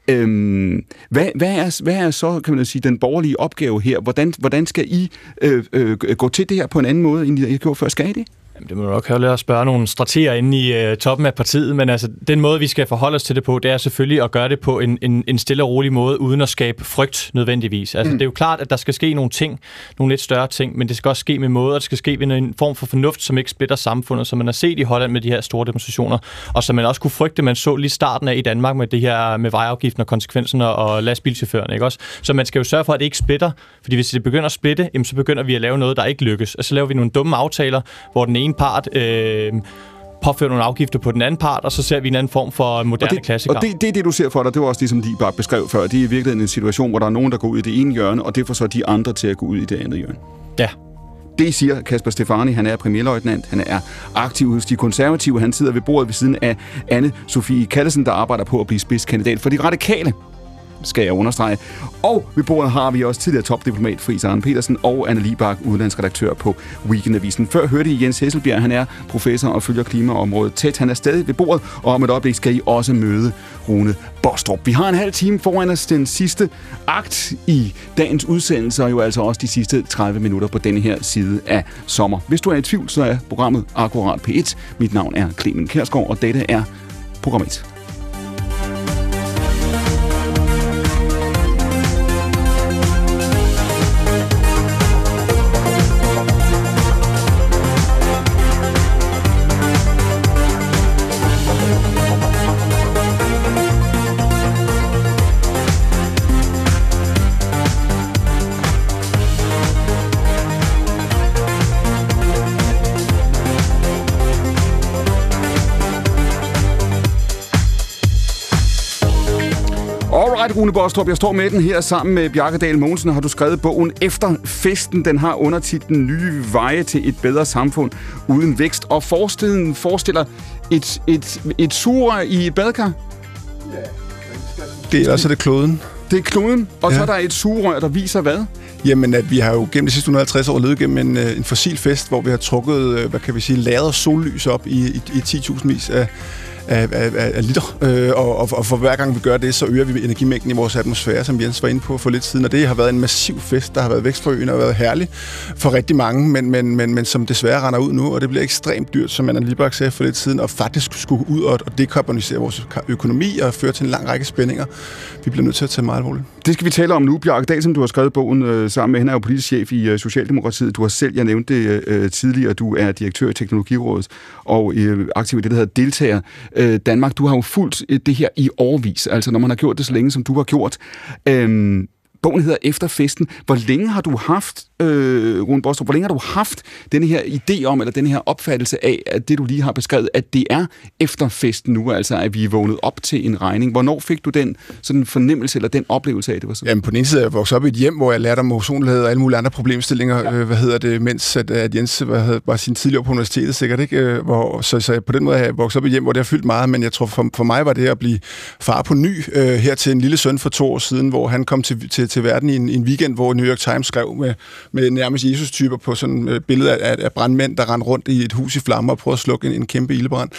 Øhm, hvad, hvad, er, hvad er så, kan man sige, den borgerlige opgave her? Hvordan, hvordan skal I øh, øh, gå til det her på en anden måde, end I har gjort før? Skal I det? Jamen, det må nok høre at spørge nogle strateger inde i øh, toppen af partiet, men altså, den måde, vi skal forholde os til det på, det er selvfølgelig at gøre det på en, en, en stille og rolig måde, uden at skabe frygt nødvendigvis. Altså, mm. Det er jo klart, at der skal ske nogle ting, nogle lidt større ting, men det skal også ske med måde, og det skal ske ved en form for fornuft, som ikke splitter samfundet, som man har set i Holland med de her store demonstrationer, og som man også kunne frygte, man så lige starten af i Danmark med det her med vejafgiften og konsekvenserne og lastbilchaufførerne, ikke også? Så man skal jo sørge for, at det ikke splitter, fordi hvis det begynder at splitte, jamen, så begynder vi at lave noget, der ikke lykkes. Og så laver vi nogle dumme aftaler, hvor den ene part øh, påføre nogle afgifter på den anden part, og så ser vi en anden form for moderne og det, klassiker. Og det, det er det, du ser for dig. Det var også det, som de bare beskrev før. Det er i virkeligheden en situation, hvor der er nogen, der går ud i det ene hjørne, og det får så de andre til at gå ud i det andet hjørne. Ja. Det siger Kasper Stefani. Han er premierløjtnant. Han er aktiv hos de konservative. Han sidder ved bordet ved siden af anne Sofie Kallesen, der arbejder på at blive spidskandidat for de radikale skal jeg understrege. Og ved bordet har vi også tidligere topdiplomat Friis Arne Petersen og Anne Libak, udlandsredaktør på Weekendavisen. Før hørte I Jens Hesselbjerg, han er professor og følger klimaområdet tæt. Han er stadig ved bordet, og om et øjeblik skal I også møde Rune Bostrup. Vi har en halv time foran os den sidste akt i dagens udsendelse, og jo altså også de sidste 30 minutter på denne her side af sommer. Hvis du er i tvivl, så er programmet Akkurat P1. Mit navn er Clemen Kærsgaard, og dette er program 1. right, Rune Bostrup. Jeg står med den her sammen med Bjarke Dahl Mogensen. Har du skrevet bogen Efter festen? Den har undertitlen Nye veje til et bedre samfund uden vækst. Og forestillingen forestiller et, et, et sugerør i et badekar. Det er også det kloden. Det er kloden, og ja. så er der et sugerør, der viser hvad? Jamen, at vi har jo gennem de sidste 150 år levet gennem en, øh, en fossil fest, hvor vi har trukket, øh, hvad kan vi sige, lagret sollys op i, i, i 10.000 vis af, af, af, af liter. Øh, og, og, og for hver gang vi gør det, så øger vi energimængden i vores atmosfære, som Jens var inde på for lidt siden. Og det har været en massiv fest, der har været vækstforøgende og været herlig for rigtig mange, men, men, men, men som desværre render ud nu, og det bliver ekstremt dyrt, som man Libak sagde for lidt siden, og faktisk skulle ud og, og dekarbonisere vores økonomi og føre til en lang række spændinger. Vi bliver nødt til at tage meget alvorligt. Det skal vi tale om nu, Bjarke Dahl, som du har skrevet bogen øh, sammen med. Han er jo politisk chef i øh, Socialdemokratiet. Du har selv, jeg nævnte det øh, øh, tidligere, du er direktør i Teknologirådet og øh, aktiv i det, der hedder Deltager øh, Danmark. Du har jo fulgt øh, det her i årvis, altså når man har gjort det så længe, som du har gjort. Øh, bogen hedder Efter festen. Hvor længe har du haft, øh, Rune Bostrup, hvor længe har du haft denne her idé om, eller denne her opfattelse af, at det du lige har beskrevet, at det er efter festen nu, altså at vi er vågnet op til en regning. Hvornår fik du den sådan fornemmelse, eller den oplevelse af, at det var sådan? Jamen på den ene side er jeg vokset op i et hjem, hvor jeg lærte om ozonlaget og alle mulige andre problemstillinger, ja. øh, hvad hedder det, mens at, at Jens hvad hedder, var sin tidligere på universitetet sikkert, ikke? Øh, hvor, så, så på den måde har jeg vokset op i et hjem, hvor det har fyldt meget, men jeg tror for, for mig var det at blive far på ny øh, her til en lille søn for to år siden, hvor han kom til, til, til verden i en, en weekend, hvor New York Times skrev med, med nærmest Jesus-typer på sådan øh, et billede af, af brandmænd, der rendte rundt i et hus i flammer og prøvede at slukke en, en kæmpe ildebrand.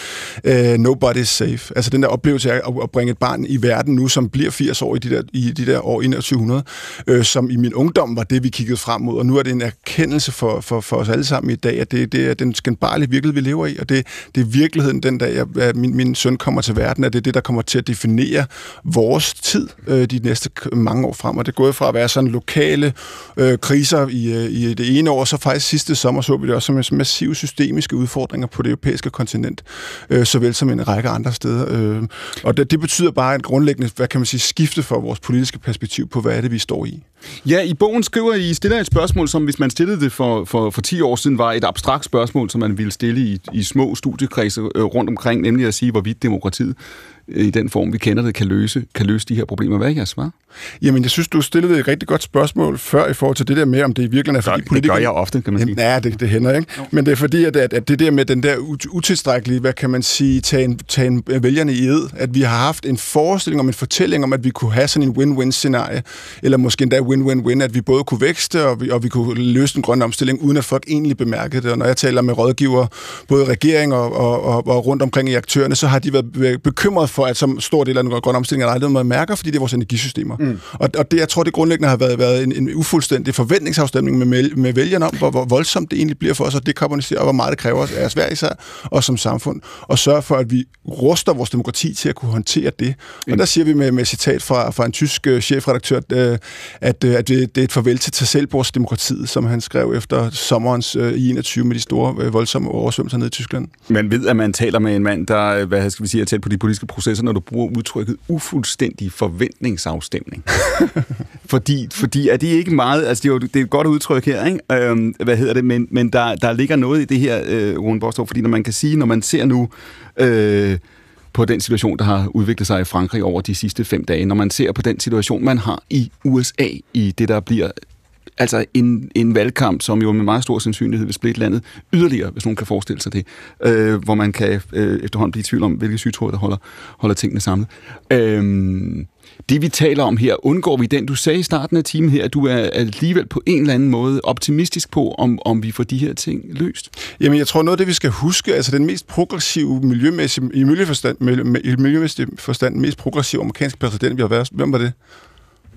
Uh, nobody is safe. Altså den der oplevelse af at, at bringe et barn i verden nu, som bliver 80 år i de der, i de der år 2100, uh, øh, som i min ungdom var det, vi kiggede frem mod. Og nu er det en erkendelse for, for, for os alle sammen i dag, at det, det er den skændbarlige virkelighed, vi lever i, og det, det er virkeligheden den dag, jeg, at min, min søn kommer til verden, at det er det, der kommer til at definere vores tid uh, de næste mange år frem. Og det er gået fra at være sådan lokale øh, kriser i, i, øh, i det ene år, så faktisk sidste sommer så vi det også som massive systemiske udfordringer på det europæiske kontinent, øh, såvel som en række andre steder. Øh, og det, det betyder bare et grundlæggende, hvad kan man sige, skifte for vores politiske perspektiv på, hvad er det, vi står i. Ja, i bogen skriver I, stiller et spørgsmål, som hvis man stillede det for, for, for 10 år siden, var et abstrakt spørgsmål, som man ville stille i, i små studiekredse øh, rundt omkring, nemlig at sige, hvorvidt demokratiet i den form, vi kender det, kan løse, kan løse de her problemer. Hvad er jeres svar? Jamen, jeg synes, du stillede et rigtig godt spørgsmål før i forhold til det der med, om det i virkeligheden er fordi politikere... Det gør jeg ofte, kan man sige. Ja, det, det hænder, ikke? Jo. Men det er fordi, at, at, at det der med den der utilstrækkelige, hvad kan man sige, tage, en, tage en vælgerne i ed, at vi har haft en forestilling om en fortælling om, at vi kunne have sådan en win-win-scenarie, eller måske endda win-win-win, at vi både kunne vækste, og vi, og vi kunne løse den grønne omstilling, uden at folk egentlig bemærkede det. Og når jeg taler med rådgiver, både regering og, og, og, og rundt omkring i aktørerne, så har de været bekymret for, at som stor del af den grønne omstilling er aldrig noget, man mærker, fordi det er vores energisystemer. Mm. Og, og det, jeg tror, det grundlæggende har været, været en, en ufuldstændig forventningsafstemning med, med vælgerne om, hvor, hvor voldsomt det egentlig bliver for os at dekarbonisere, og hvor meget det kræver af os hver især, og som samfund, og sørge for, at vi ruster vores demokrati til at kunne håndtere det. Og der siger vi med, med citat fra, fra en tysk uh, chefredaktør, at, uh, at, uh, at det, det er et farvel til Tasselborgsdemokratiet, som han skrev efter sommerens i 21 med de store uh, voldsomme oversvømmelser nede i Tyskland. Man ved, at man taler med en mand, der hvad skal vi sige, er tæt på de politiske processer, når du bruger udtrykket ufuldstændig forventningsafstemning. fordi, fordi er det ikke meget, altså det er jo det er et godt udtryk her, ikke? Øhm, hvad hedder det, men, men der, der ligger noget i det her, øh, Rune Bostrup, fordi når man kan sige, når man ser nu øh, på den situation, der har udviklet sig i Frankrig over de sidste fem dage, når man ser på den situation, man har i USA, i det, der bliver altså en, en valgkamp, som jo med meget stor sandsynlighed vil splitte landet yderligere, hvis nogen kan forestille sig det, øh, hvor man kan øh, efterhånden blive i tvivl om, hvilke sygtråd, der holder, holder tingene samlet. Øh, det vi taler om her, undgår vi den, du sagde i starten af timen her, at du er alligevel på en eller anden måde optimistisk på, om, om vi får de her ting løst? Jamen, jeg tror noget af det, vi skal huske, altså den mest progressive miljømæssige, i miljøforstand, i miljømæssig forstand, mest progressive amerikanske præsident, vi har været. Hvem var det?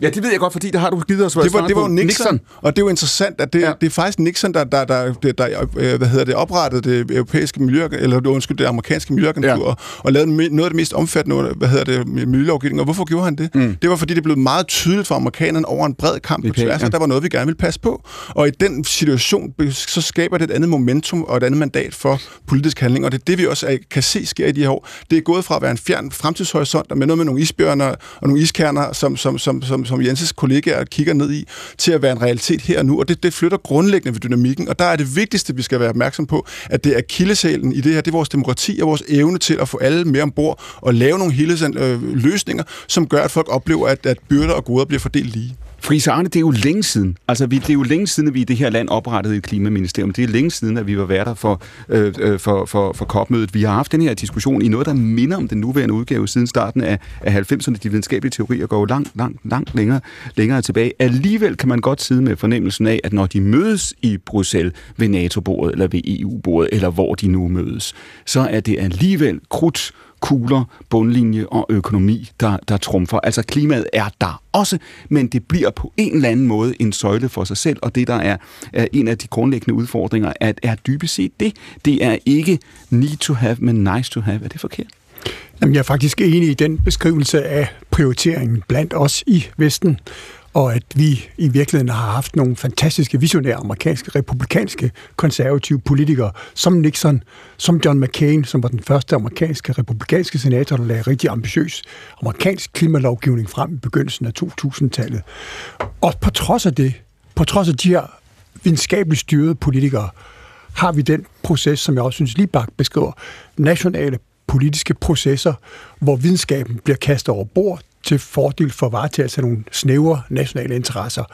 Ja, det ved jeg godt, fordi det har du givet os det var, det var Nixon, Nixon, og det er jo interessant, at det, ja. det er faktisk Nixon, der, der, der, der, der øh, hvad hedder det, oprettede det europæiske miljø, eller undskyld, det amerikanske miljøagentur, ja. og, og lavede noget af det mest omfattende, hvad hedder det, miljølovgivning. Og hvorfor gjorde han det? Mm. Det var, fordi det blev meget tydeligt for amerikanerne over en bred kamp på tværs, ja. der var noget, vi gerne ville passe på. Og i den situation, så skaber det et andet momentum og et andet mandat for politisk handling, og det er det, vi også kan se sker i de her år. Det er gået fra at være en fjern fremtidshorisont, med noget med nogle isbjørner og nogle iskerner, som, som, som, som som Jenses kollegaer kigger ned i, til at være en realitet her og nu, og det, det flytter grundlæggende ved dynamikken, og der er det vigtigste, vi skal være opmærksom på, at det er kildesalen i det her, det er vores demokrati og vores evne til at få alle med ombord og lave nogle hele øh, løsninger, som gør, at folk oplever, at, at byrder og goder bliver fordelt lige. Friis Arne, det er jo længe siden. Altså, vi, det er jo længe siden, at vi i det her land oprettede et klimaministerium. Det er længe siden, at vi var værter for, øh, øh, for, for, for COP-mødet. Vi har haft den her diskussion i noget, der minder om den nuværende udgave siden starten af, af 90'erne. De videnskabelige teorier går langt, langt, langt længere, længere tilbage. Alligevel kan man godt sidde med fornemmelsen af, at når de mødes i Bruxelles ved NATO-bordet, eller ved EU-bordet, eller hvor de nu mødes, så er det alligevel krudt kugler, bundlinje og økonomi, der, der trumfer. Altså klimaet er der også, men det bliver på en eller anden måde en søjle for sig selv, og det der er, er en af de grundlæggende udfordringer, at er dybest set det. Det er ikke need to have, men nice to have. Er det forkert? Jamen, jeg er faktisk enig i den beskrivelse af prioriteringen blandt os i Vesten og at vi i virkeligheden har haft nogle fantastiske visionære amerikanske, republikanske, konservative politikere, som Nixon, som John McCain, som var den første amerikanske republikanske senator, der lagde rigtig ambitiøs amerikansk klimalovgivning frem i begyndelsen af 2000-tallet. Og på trods af det, på trods af de her videnskabeligt styrede politikere, har vi den proces, som jeg også synes lige bag beskriver, nationale politiske processer, hvor videnskaben bliver kastet over bord til fordel for varetagelse af nogle snævre nationale interesser.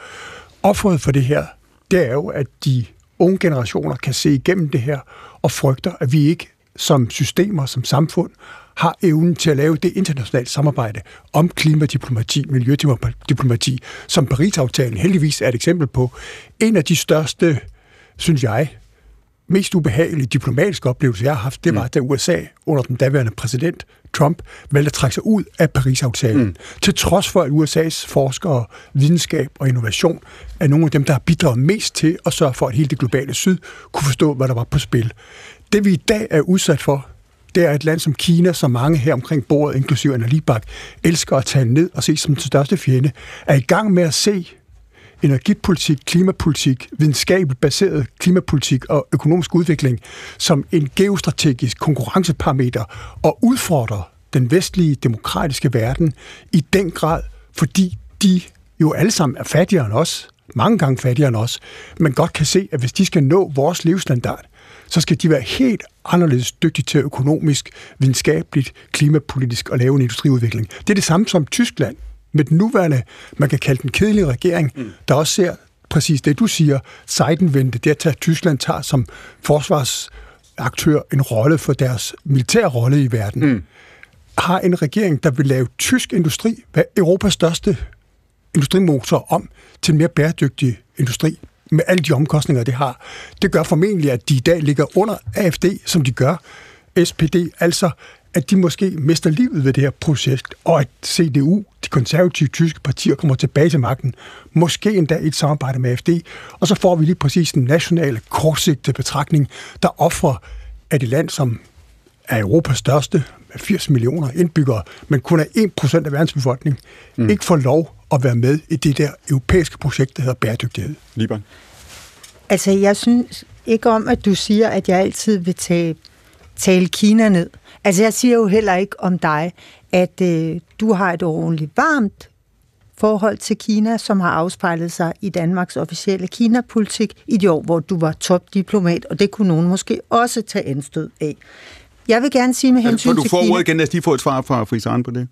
Offeret for det her, det er jo, at de unge generationer kan se igennem det her og frygter, at vi ikke som systemer, som samfund, har evnen til at lave det internationale samarbejde om klimadiplomati, miljødiplomati, som Paris-aftalen heldigvis er et eksempel på. En af de største, synes jeg, mest ubehagelige diplomatiske oplevelse, jeg har haft, det var, mm. da USA under den daværende præsident Trump valgte at trække sig ud af Paris-aftalen. Mm. Til trods for, at USA's forskere, videnskab og innovation er nogle af dem, der har bidraget mest til at sørge for, at hele det globale syd kunne forstå, hvad der var på spil. Det vi i dag er udsat for, det er et land som Kina, som mange her omkring bordet, inklusive Anna Libak, elsker at tale ned og se som den største fjende, er i gang med at se energipolitik, klimapolitik, videnskabeligt baseret klimapolitik og økonomisk udvikling som en geostrategisk konkurrenceparameter og udfordrer den vestlige demokratiske verden i den grad, fordi de jo alle sammen er fattigere end os, mange gange fattigere end os, men godt kan se, at hvis de skal nå vores levestandard, så skal de være helt anderledes dygtige til økonomisk, videnskabeligt, klimapolitisk og lave en industriudvikling. Det er det samme som Tyskland med den nuværende, man kan kalde den kedelige regering, mm. der også ser præcis det, du siger, sejdenvendte, det at Tyskland tager som forsvarsaktør en rolle for deres militære rolle i verden, mm. har en regering, der vil lave tysk industri, hvad Europas største industrimotor, om til en mere bæredygtig industri med alle de omkostninger, det har. Det gør formentlig, at de i dag ligger under AFD, som de gør, SPD, altså at de måske mister livet ved det her projekt, og at CDU, de konservative tyske partier, kommer tilbage til magten, måske endda i et samarbejde med AFD, og så får vi lige præcis en nationale kortsigtede betragtning, der offrer, at et land, som er Europas største, med 80 millioner indbyggere, men kun er 1% af verdens befolkning, mm. ikke får lov at være med i det der europæiske projekt, der hedder bæredygtighed. Liban. Altså, jeg synes ikke om, at du siger, at jeg altid vil tage, tale Kina ned. Altså, jeg siger jo heller ikke om dig, at øh, du har et ordentligt varmt forhold til Kina, som har afspejlet sig i Danmarks officielle Kina-politik i de år, hvor du var topdiplomat, og det kunne nogen måske også tage anstød af. Jeg vil gerne sige med hensyn til Kina... du får ordet igen, lad os få et svar fra Frisaren på det.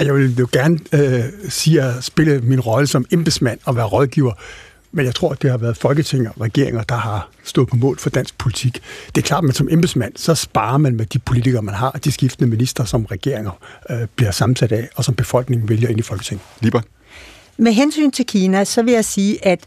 Jeg vil jo gerne øh, sige at spille min rolle som embedsmand og være rådgiver. Men jeg tror, at det har været Folketing og regeringer, der har stået på mål for dansk politik. Det er klart, at man som embedsmand, så sparer man med de politikere, man har, og de skiftende minister, som regeringer øh, bliver sammensat af, og som befolkningen vælger ind i Folketinget. Liber. Med hensyn til Kina, så vil jeg sige, at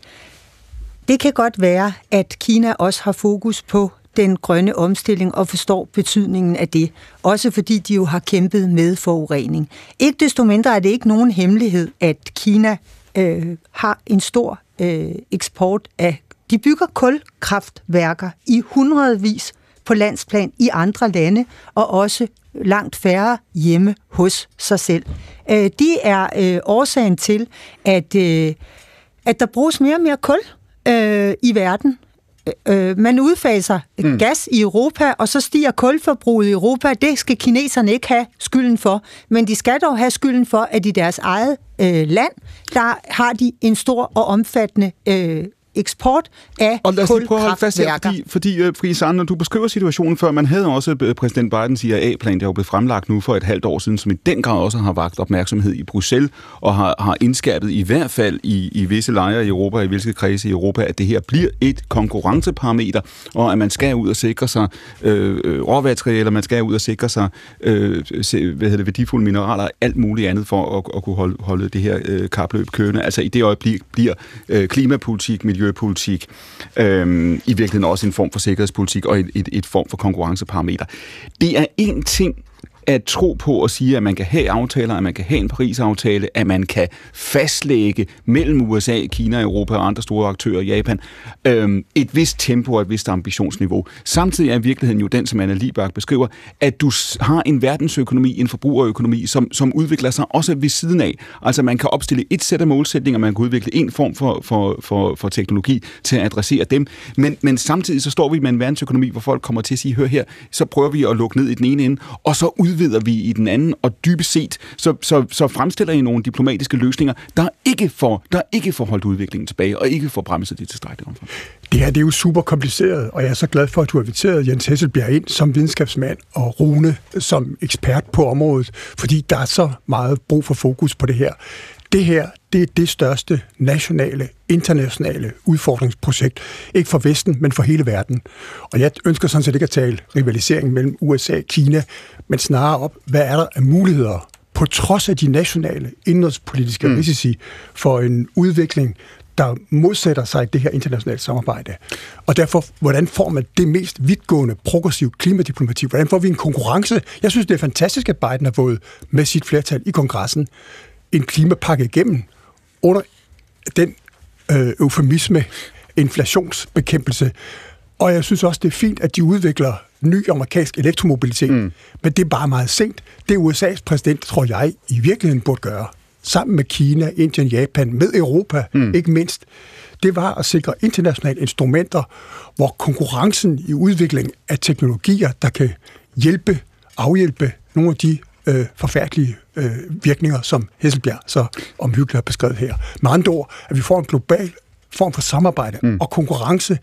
det kan godt være, at Kina også har fokus på den grønne omstilling og forstår betydningen af det. Også fordi de jo har kæmpet med forurening. Ikke desto mindre er det ikke nogen hemmelighed, at Kina øh, har en stor øh, eksport af... De bygger kulkraftværker i hundredvis på landsplan i andre lande, og også langt færre hjemme hos sig selv. Øh, de er øh, årsagen til, at, øh, at der bruges mere og mere kul øh, i verden øh, man udfaser mm. gas i Europa, og så stiger kulforbruget i Europa. Det skal kineserne ikke have skylden for, men de skal dog have skylden for, at i deres eget øh, land, der har de en stor og omfattende øh, eksport af Og lad os lige prøve at holde fast her, fordi, fordi uh, Frie når du beskriver situationen før, man havde også uh, præsident Bidens CIA-plan, der er jo blevet fremlagt nu for et halvt år siden, som i den grad også har vagt opmærksomhed i Bruxelles, og har, har indskærpet i hvert fald i, i visse lejre i Europa, i hvilke kredse i Europa, at det her bliver et konkurrenceparameter, og at man skal ud og sikre sig øh, øh råmaterialer, man skal ud og sikre sig øh, se, hvad hedder det, værdifulde mineraler og alt muligt andet for at, at kunne holde, holde det her øh, kapløb kørende. Altså i det øjeblik bliver øh, klimapolitik, miljø miljøpolitik, øh, i virkeligheden også en form for sikkerhedspolitik og et, et, et form for konkurrenceparameter. Det er en ting, at tro på at sige, at man kan have aftaler, at man kan have en Paris-aftale, at man kan fastlægge mellem USA, Kina, Europa og andre store aktører, Japan, øh, et vist tempo og et vist ambitionsniveau. Samtidig er virkeligheden jo den, som Anna Libak beskriver, at du har en verdensøkonomi, en forbrugerøkonomi, som, som udvikler sig også ved siden af. Altså man kan opstille et sæt af målsætninger, man kan udvikle en form for, for, for, for teknologi til at adressere dem, men, men samtidig så står vi med en verdensøkonomi, hvor folk kommer til at sige, hør her, så prøver vi at lukke ned i den ene ende, og så ud udvider vi i den anden, og dybest set, så, så, så fremstiller I nogle diplomatiske løsninger, der ikke får, der ikke får holdt udviklingen tilbage, og ikke får bremset det tilstrækkeligt omfang. Det her det er jo super kompliceret, og jeg er så glad for, at du har inviteret Jens Hesselbjerg ind som videnskabsmand og Rune som ekspert på området, fordi der er så meget brug for fokus på det her. Det her, det er det største nationale, internationale udfordringsprojekt. Ikke for Vesten, men for hele verden. Og jeg ønsker sådan set ikke at tale rivalisering mellem USA og Kina, men snarere op, hvad er der af muligheder på trods af de nationale indrigspolitiske mm. risici for en udvikling, der modsætter sig det her internationale samarbejde. Og derfor, hvordan får man det mest vidtgående, progressive klimadiplomati? Hvordan får vi en konkurrence? Jeg synes, det er fantastisk, at Biden har fået med sit flertal i kongressen en klimapakke igennem under den øh, eufemisme inflationsbekæmpelse. Og jeg synes også, det er fint, at de udvikler ny amerikansk elektromobilitet, mm. men det er bare meget sent. Det USA's præsident, tror jeg, i virkeligheden burde gøre, sammen med Kina, Indien, Japan, med Europa mm. ikke mindst, det var at sikre internationale instrumenter, hvor konkurrencen i udvikling af teknologier, der kan hjælpe, afhjælpe nogle af de øh, forfærdelige øh, virkninger, som Hesselbjerg så omhyggeligt har beskrevet her. Med andre ord, at vi får en global form for samarbejde mm. og konkurrence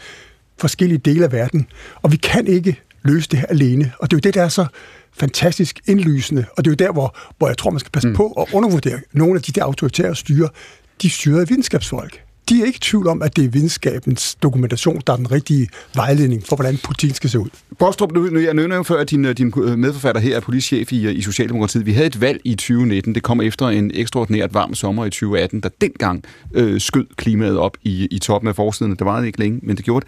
forskellige dele af verden. Og vi kan ikke løse det her alene. Og det er jo det, der er så fantastisk indlysende. Og det er jo der, hvor, hvor jeg tror, man skal passe mm. på at undervurdere nogle af de der autoritære styre. De styrer videnskabsfolk de er ikke i tvivl om, at det er videnskabens dokumentation, der er den rigtige vejledning for, hvordan politik skal se ud. Bostrup, nu, jeg nævner jo før, at din, øh, din medforfatter her er politichef i, øh, i Socialdemokratiet. Vi havde et valg i 2019. Det kom efter en ekstraordinært varm sommer i 2018, der dengang øh, skød klimaet op i, i toppen af forsiden. Det var ikke længe, men det gjorde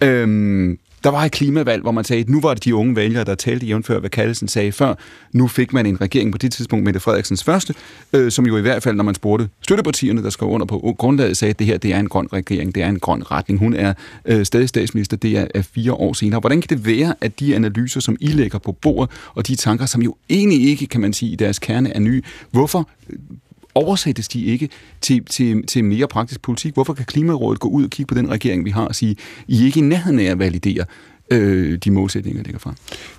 det. Øhm, der var et klimavalg, hvor man sagde, at nu var det de unge vælgere, der talte jævnfør, hvad Kallesen sagde før. Nu fik man en regering på det tidspunkt, Mette Frederiksens første, øh, som jo i hvert fald, når man spurgte støttepartierne, der skrev under på grundlaget, sagde, at det her det er en grøn regering, det er en grøn retning. Hun er øh, stadig statsminister, det er, er fire år senere. Hvordan kan det være, at de analyser, som I lægger på bordet, og de tanker, som jo egentlig ikke, kan man sige, i deres kerne er nye, hvorfor oversættes de ikke til, til, til mere praktisk politik? Hvorfor kan Klimarådet gå ud og kigge på den regering, vi har, og sige, I er ikke i nærheden af at validere øh, de målsætninger, ligger fra?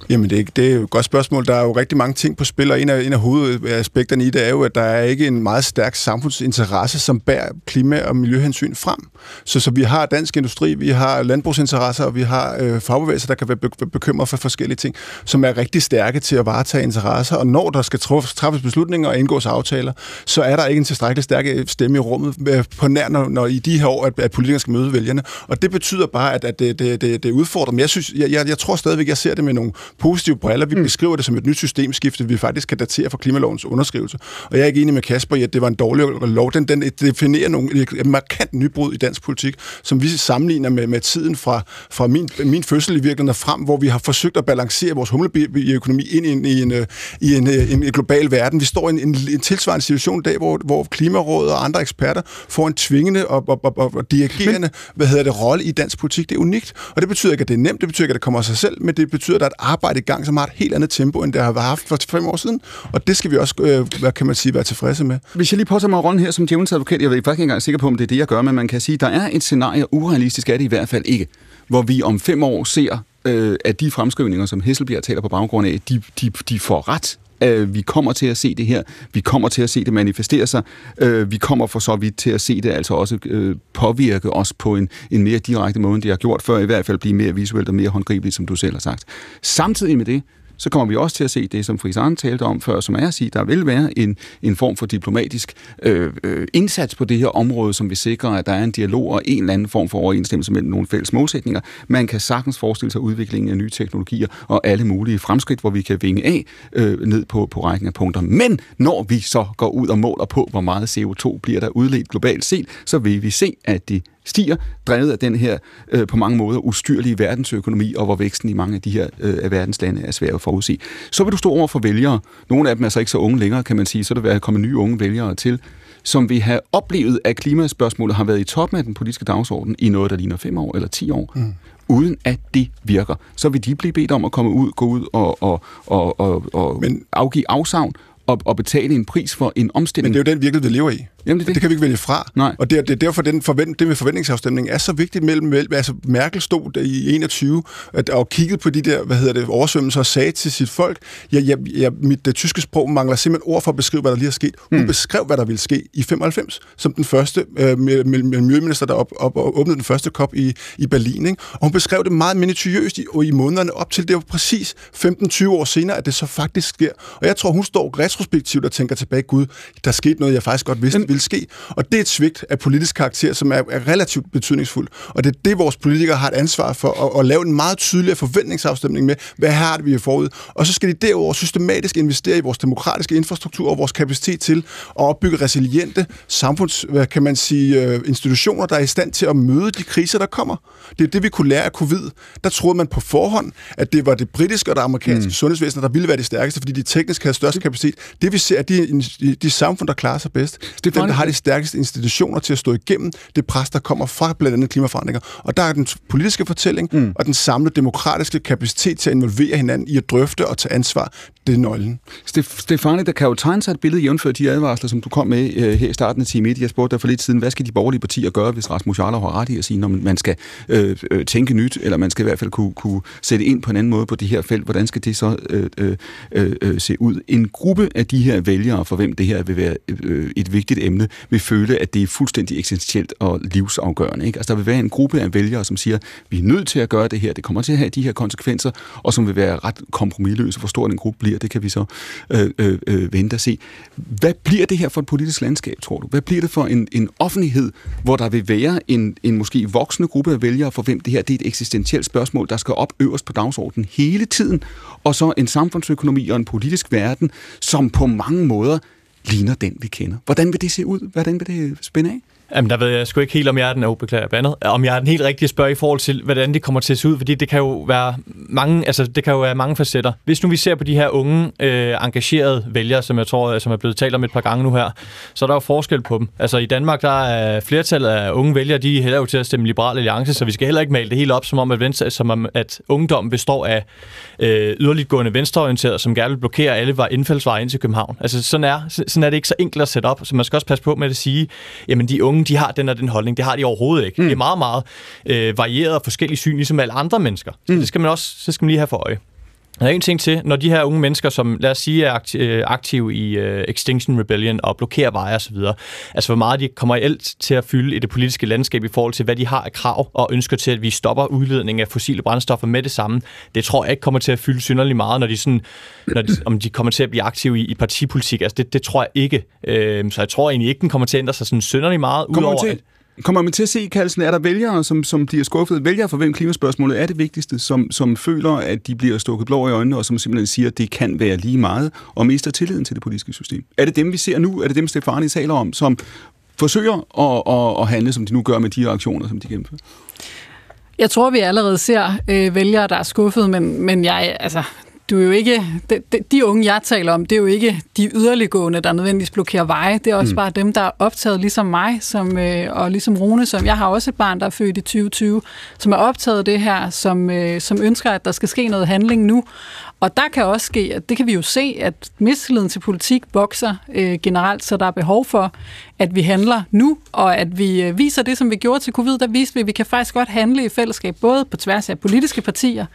Jamen, det er, det er et godt spørgsmål. Der er jo rigtig mange ting på spil, og en af, en af hovedaspekterne i det er jo, at der er ikke en meget stærk samfundsinteresse, som bærer klima- og miljøhensyn frem. Så, så vi har dansk industri, vi har landbrugsinteresser, og vi har øh, fagbevægelser, der kan være be- bekymret for forskellige ting, som er rigtig stærke til at varetage interesser. Og når der skal træffes beslutninger og indgås aftaler, så er der ikke en tilstrækkelig stærk øh, stemme i rummet øh, på nær, når, når i de her år, at, at politikerne skal møde vælgerne. Og det betyder bare, at, at det, det, det, det udfordrer. Men jeg, synes, jeg, jeg, jeg tror stadigvæk, jeg ser det med nogle positive briller. Vi mm. beskriver det som et nyt systemskifte, vi faktisk kan datere for klimalovens underskrivelse. Og jeg er ikke enig med Kasper i, at det var en dårlig lov. Den, den definerer nogle, et markant nybrud i dansk politik, som vi sammenligner med, med tiden fra, fra min, min fødsel i virkeligheden frem, hvor vi har forsøgt at balancere vores humlebiøkonomi ind i en, i en, i en, en, en global verden. Vi står i en, en, en tilsvarende situation i dag, hvor, hvor Klimarådet og andre eksperter får en tvingende og, og, og, og dirigerende men, hvad hedder det, rolle i dansk politik. Det er unikt, og det betyder ikke, at det er nemt, det betyder ikke, at det kommer af sig selv, men det betyder, at der er et arbejde i gang, som har et helt andet tempo, end det har haft for fem år siden. Og det skal vi også, øh, hvad kan man sige, være tilfredse med. Hvis jeg lige påtager mig rollen her som djævelens advokat, jeg er faktisk ikke engang sikker på, om det er det, jeg gør, men man kan sige, at der er et scenarie, urealistisk er det i hvert fald ikke, hvor vi om fem år ser, øh, at de fremskrivninger, som Hesselbjerg taler på baggrund af, de, de, de får ret. Øh, vi kommer til at se det her. Vi kommer til at se det manifestere sig. Øh, vi kommer for så vidt til at se det altså også øh, påvirke os på en, en mere direkte måde, end det har gjort før. I hvert fald blive mere visuelt og mere håndgribeligt, som du selv har sagt. Samtidig med det, så kommer vi også til at se det, som Friis Arne talte om før, som er at sige, der vil være en, en form for diplomatisk øh, øh, indsats på det her område, som vil sikre, at der er en dialog og en eller anden form for overensstemmelse mellem nogle fælles målsætninger. Man kan sagtens forestille sig udviklingen af nye teknologier og alle mulige fremskridt, hvor vi kan vinge af øh, ned på, på rækken af punkter. Men når vi så går ud og måler på, hvor meget CO2 bliver der udledt globalt set, så vil vi se, at de stiger, drevet af den her øh, på mange måder ustyrlige verdensøkonomi, og hvor væksten i mange af de her øh, af verdens lande er svær at forudse. Så vil du stå over for vælgere. Nogle af dem er så ikke så unge længere, kan man sige. Så der vil komme nye unge vælgere til, som vi have oplevet, at klimaspørgsmålet har været i toppen af den politiske dagsorden i noget, der ligner fem år eller ti år. Mm uden at det virker. Så vil de blive bedt om at komme ud, gå ud og, og, og, og, og Men, afgive afsavn og, og betale en pris for en omstilling. Men det er jo den virkelighed, vi lever i. Jamen, det, det. det kan vi ikke vælge fra. Nej. Og det, det er derfor, den forvent, det med forventningsafstemningen er så vigtigt mellem, altså Merkel stod der i 21 at, og kiggede på de der, hvad hedder det, oversvømmelser og sagde til sit folk, ja, ja, ja, mit det tyske sprog mangler simpelthen ord for at beskrive, hvad der lige er sket. Hun mm. beskrev, hvad der ville ske i 95, som den første øh, miljøminister, der op, op, op, åbnede den første kop i, i Berlin. Ikke? Og hun beskrev det meget minutiøst i, i månederne op til, det var præcis 15-20 år senere, at det så faktisk sker. Og jeg tror, hun står retrospektivt og tænker tilbage, gud, der skete noget, jeg faktisk godt vidste ville ske. Og det er et svigt af politisk karakter, som er, er relativt betydningsfuldt. Og det er det, vores politikere har et ansvar for, at, at lave en meget tydelig forventningsafstemning med, hvad har det, vi har forud. Og så skal de derudover systematisk investere i vores demokratiske infrastruktur og vores kapacitet til at opbygge resiliente samfunds, hvad kan man sige, øh, institutioner, der er i stand til at møde de kriser, der kommer. Det er det, vi kunne lære af covid. Der troede man på forhånd, at det var det britiske og det amerikanske mm. sundhedsvæsen, der ville være det stærkeste, fordi de teknisk havde størst kapacitet. Det vi ser, er de, de, de samfund, der klarer sig bedst. Det er der har de stærkeste institutioner til at stå igennem det pres, der kommer fra blandt andet klimaforandringer. Og der er den politiske fortælling mm. og den samlede demokratiske kapacitet til at involvere hinanden i at drøfte og tage ansvar. Det er nøglen. Stefani, der kan jo tegne sig et billede jævnført de advarsler, som du kom med uh, her i starten af time 1. Jeg spurgte dig for lidt siden, hvad skal de borgerlige partier gøre, hvis Rasmus Jarlov har ret i at sige, når man skal uh, uh, tænke nyt, eller man skal i hvert fald kunne, kunne sætte ind på en anden måde på det her felt. Hvordan skal det så uh, uh, uh, se ud? En gruppe af de her vælgere, for hvem det her vil være uh, et vigtigt emne, vil føle, at det er fuldstændig eksistentielt og livsafgørende. Ikke? Altså, der vil være en gruppe af vælgere, som siger, vi er nødt til at gøre det her, det kommer til at have de her konsekvenser, og som vil være ret kompromilløse. Hvor stor den gruppe bliver, det kan vi så øh, øh, øh, vente og se. Hvad bliver det her for et politisk landskab, tror du? Hvad bliver det for en, en offentlighed, hvor der vil være en, en måske voksende gruppe af vælgere, for hvem det her det er et eksistentielt spørgsmål, der skal op øverst på dagsordenen hele tiden, og så en samfundsøkonomi og en politisk verden, som på mange måder ligner den, vi kender. Hvordan vil det se ud? Hvordan vil det spænde af? Jamen, der ved jeg sgu ikke helt, om jeg er den, oh, beklager, bandet, om jeg er den helt rigtige spørg i forhold til, hvordan det kommer til at se ud, fordi det kan jo være mange, altså det kan jo være mange facetter. Hvis nu vi ser på de her unge, øh, engagerede vælgere, som jeg tror, øh, som er blevet talt om et par gange nu her, så er der jo forskel på dem. Altså i Danmark, der er flertallet af unge vælgere, de hælder jo til at stemme Liberal Alliance, så vi skal heller ikke male det helt op, som om, at, venstre, som om, at ungdom består af øh, yderliggående venstreorienterede, som gerne vil blokere alle var indfaldsveje ind til København. Altså sådan er, sådan er det ikke så enkelt at sætte op, så man skal også passe på med at sige, jamen de unge unge, de har den og den holdning. Det har de overhovedet ikke. Mm. Det er meget, meget øh, varieret og forskellige syn, ligesom alle andre mennesker. Så mm. det skal man også så skal man lige have for øje. Der er en ting til, når de her unge mennesker, som lad os sige er øh, aktive i uh, Extinction Rebellion og blokerer veje osv., altså hvor meget de kommer alt til at fylde i det politiske landskab i forhold til, hvad de har af krav og ønsker til, at vi stopper udledning af fossile brændstoffer med det samme, det tror jeg ikke kommer til at fylde synderligt meget, når de sådan, når de, om de kommer til at blive aktive i, i partipolitik. Altså det, det tror jeg ikke. Uh, så jeg tror egentlig ikke, den kommer til at ændre sig sådan synderligt meget, udover til, at Kommer man til at se, Kalsen, er der vælgere, som, som bliver skuffet? Vælgere for hvem klimaspørgsmålet er det vigtigste, som, som føler, at de bliver stukket blå i øjnene, og som simpelthen siger, at det kan være lige meget, og mister tilliden til det politiske system? Er det dem, vi ser nu? Er det dem, Stefani taler om, som forsøger at, at, at handle, som de nu gør med de aktioner, som de gennemfører? Jeg tror, vi allerede ser øh, vælgere, der er skuffet, men, men jeg, altså, du er jo ikke, de, de, de unge, jeg taler om, det er jo ikke de yderliggående, der nødvendigvis blokerer veje. Det er også mm. bare dem, der er optaget ligesom mig, som, øh, og ligesom Rune, som jeg har også et barn, der er født i 2020, som er optaget det her, som, øh, som ønsker, at der skal ske noget handling nu. Og der kan også ske, at det kan vi jo se, at mistilliden til politik vokser øh, generelt, så der er behov for, at vi handler nu, og at vi øh, viser det, som vi gjorde til covid, der viste vi, at vi kan faktisk godt handle i fællesskab, både på tværs af politiske partier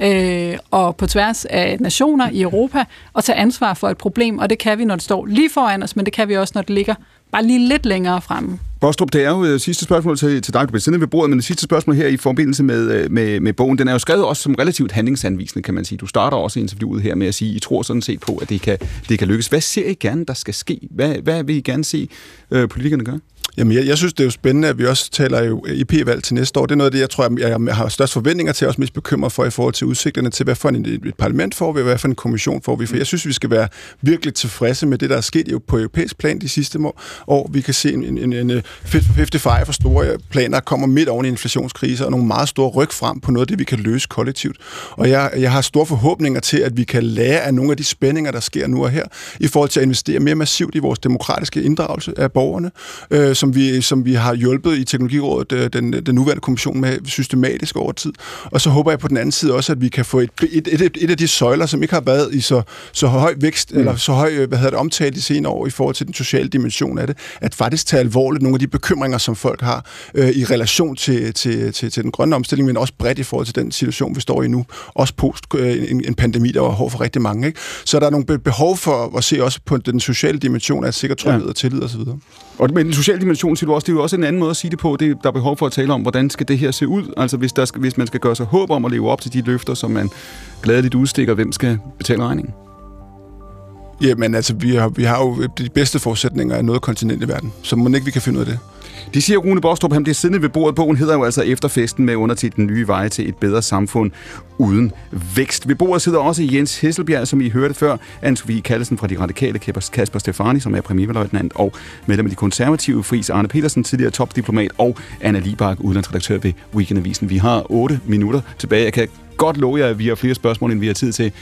øh, og på tværs af nationer i Europa, og tage ansvar for et problem, og det kan vi, når det står lige foran os, men det kan vi også, når det ligger bare lige lidt længere fremme. Bostrup, det er jo øh, sidste spørgsmål til, til dig, du bliver ved bordet, men det sidste spørgsmål her i forbindelse med, øh, med, med bogen, den er jo skrevet også som relativt handlingsanvisende, kan man sige. Du starter også interviewet her med at sige, I tror sådan set på, at det kan, det kan lykkes. Hvad ser I gerne, der skal ske? Hvad, hvad vil I gerne se øh, politikerne gøre? Jamen, jeg, jeg synes, det er jo spændende, at vi også taler jo IP-valg til næste år. Det er noget af det, jeg tror, jeg, jeg har størst forventninger til, og også mest bekymret for i forhold til udsigterne til, hvad for en, et parlament får vi, og hvad for en kommission får vi. For jeg synes, vi skal være virkelig tilfredse med det, der er sket jo på europæisk plan de sidste år. Vi kan se en, en, en 55 for store planer, der kommer midt oven i inflationskrise, og nogle meget store ryg frem på noget af det, vi kan løse kollektivt. Og jeg, jeg har store forhåbninger til, at vi kan lære af nogle af de spændinger, der sker nu og her, i forhold til at investere mere massivt i vores demokratiske inddragelse af borgerne, øh, som som vi, som vi har hjulpet i Teknologirådet, øh, den, den nuværende kommission med systematisk over tid. Og så håber jeg på den anden side også, at vi kan få et, et, et, et af de søjler, som ikke har været i så, så høj vækst, mm. eller så høj, øh, hvad hedder det, omtalt i senere år i forhold til den sociale dimension af det, at faktisk tage alvorligt nogle af de bekymringer, som folk har øh, i relation til, til, til, til den grønne omstilling, men også bredt i forhold til den situation, vi står i nu. Også post øh, en, en pandemi, der var hård for rigtig mange. Ikke? Så der er nogle behov for at se også på den sociale dimension af sikker tryghed ja. og tillid osv. Og med den sociale dimension siger du også, det er jo også en anden måde at sige det på. Det, der er behov for at tale om, hvordan skal det her se ud? Altså hvis, der skal, hvis man skal gøre sig håb om at leve op til de løfter, som man gladeligt udstikker, hvem skal betale regningen? Jamen altså, vi har, vi har jo de bedste forudsætninger af noget kontinent i verden, så må ikke vi kan finde ud af det. De siger Rune Bostrup, han bliver siddende ved bordet. Bogen hedder jo altså Efterfesten med undertitlen Nye veje til et bedre samfund uden vækst. Ved bordet sidder også Jens Hesselbjerg, som I hørte før, Anne-Sophie Kallesen fra De Radikale, Kasper Stefani, som er premierløjtnant, og medlem af de konservative, Fris Arne Petersen, tidligere topdiplomat, og Anna Libak, udlandsredaktør ved Weekendavisen. Vi har 8 minutter tilbage. Jeg kan godt love jer, at vi har flere spørgsmål, end vi har tid til.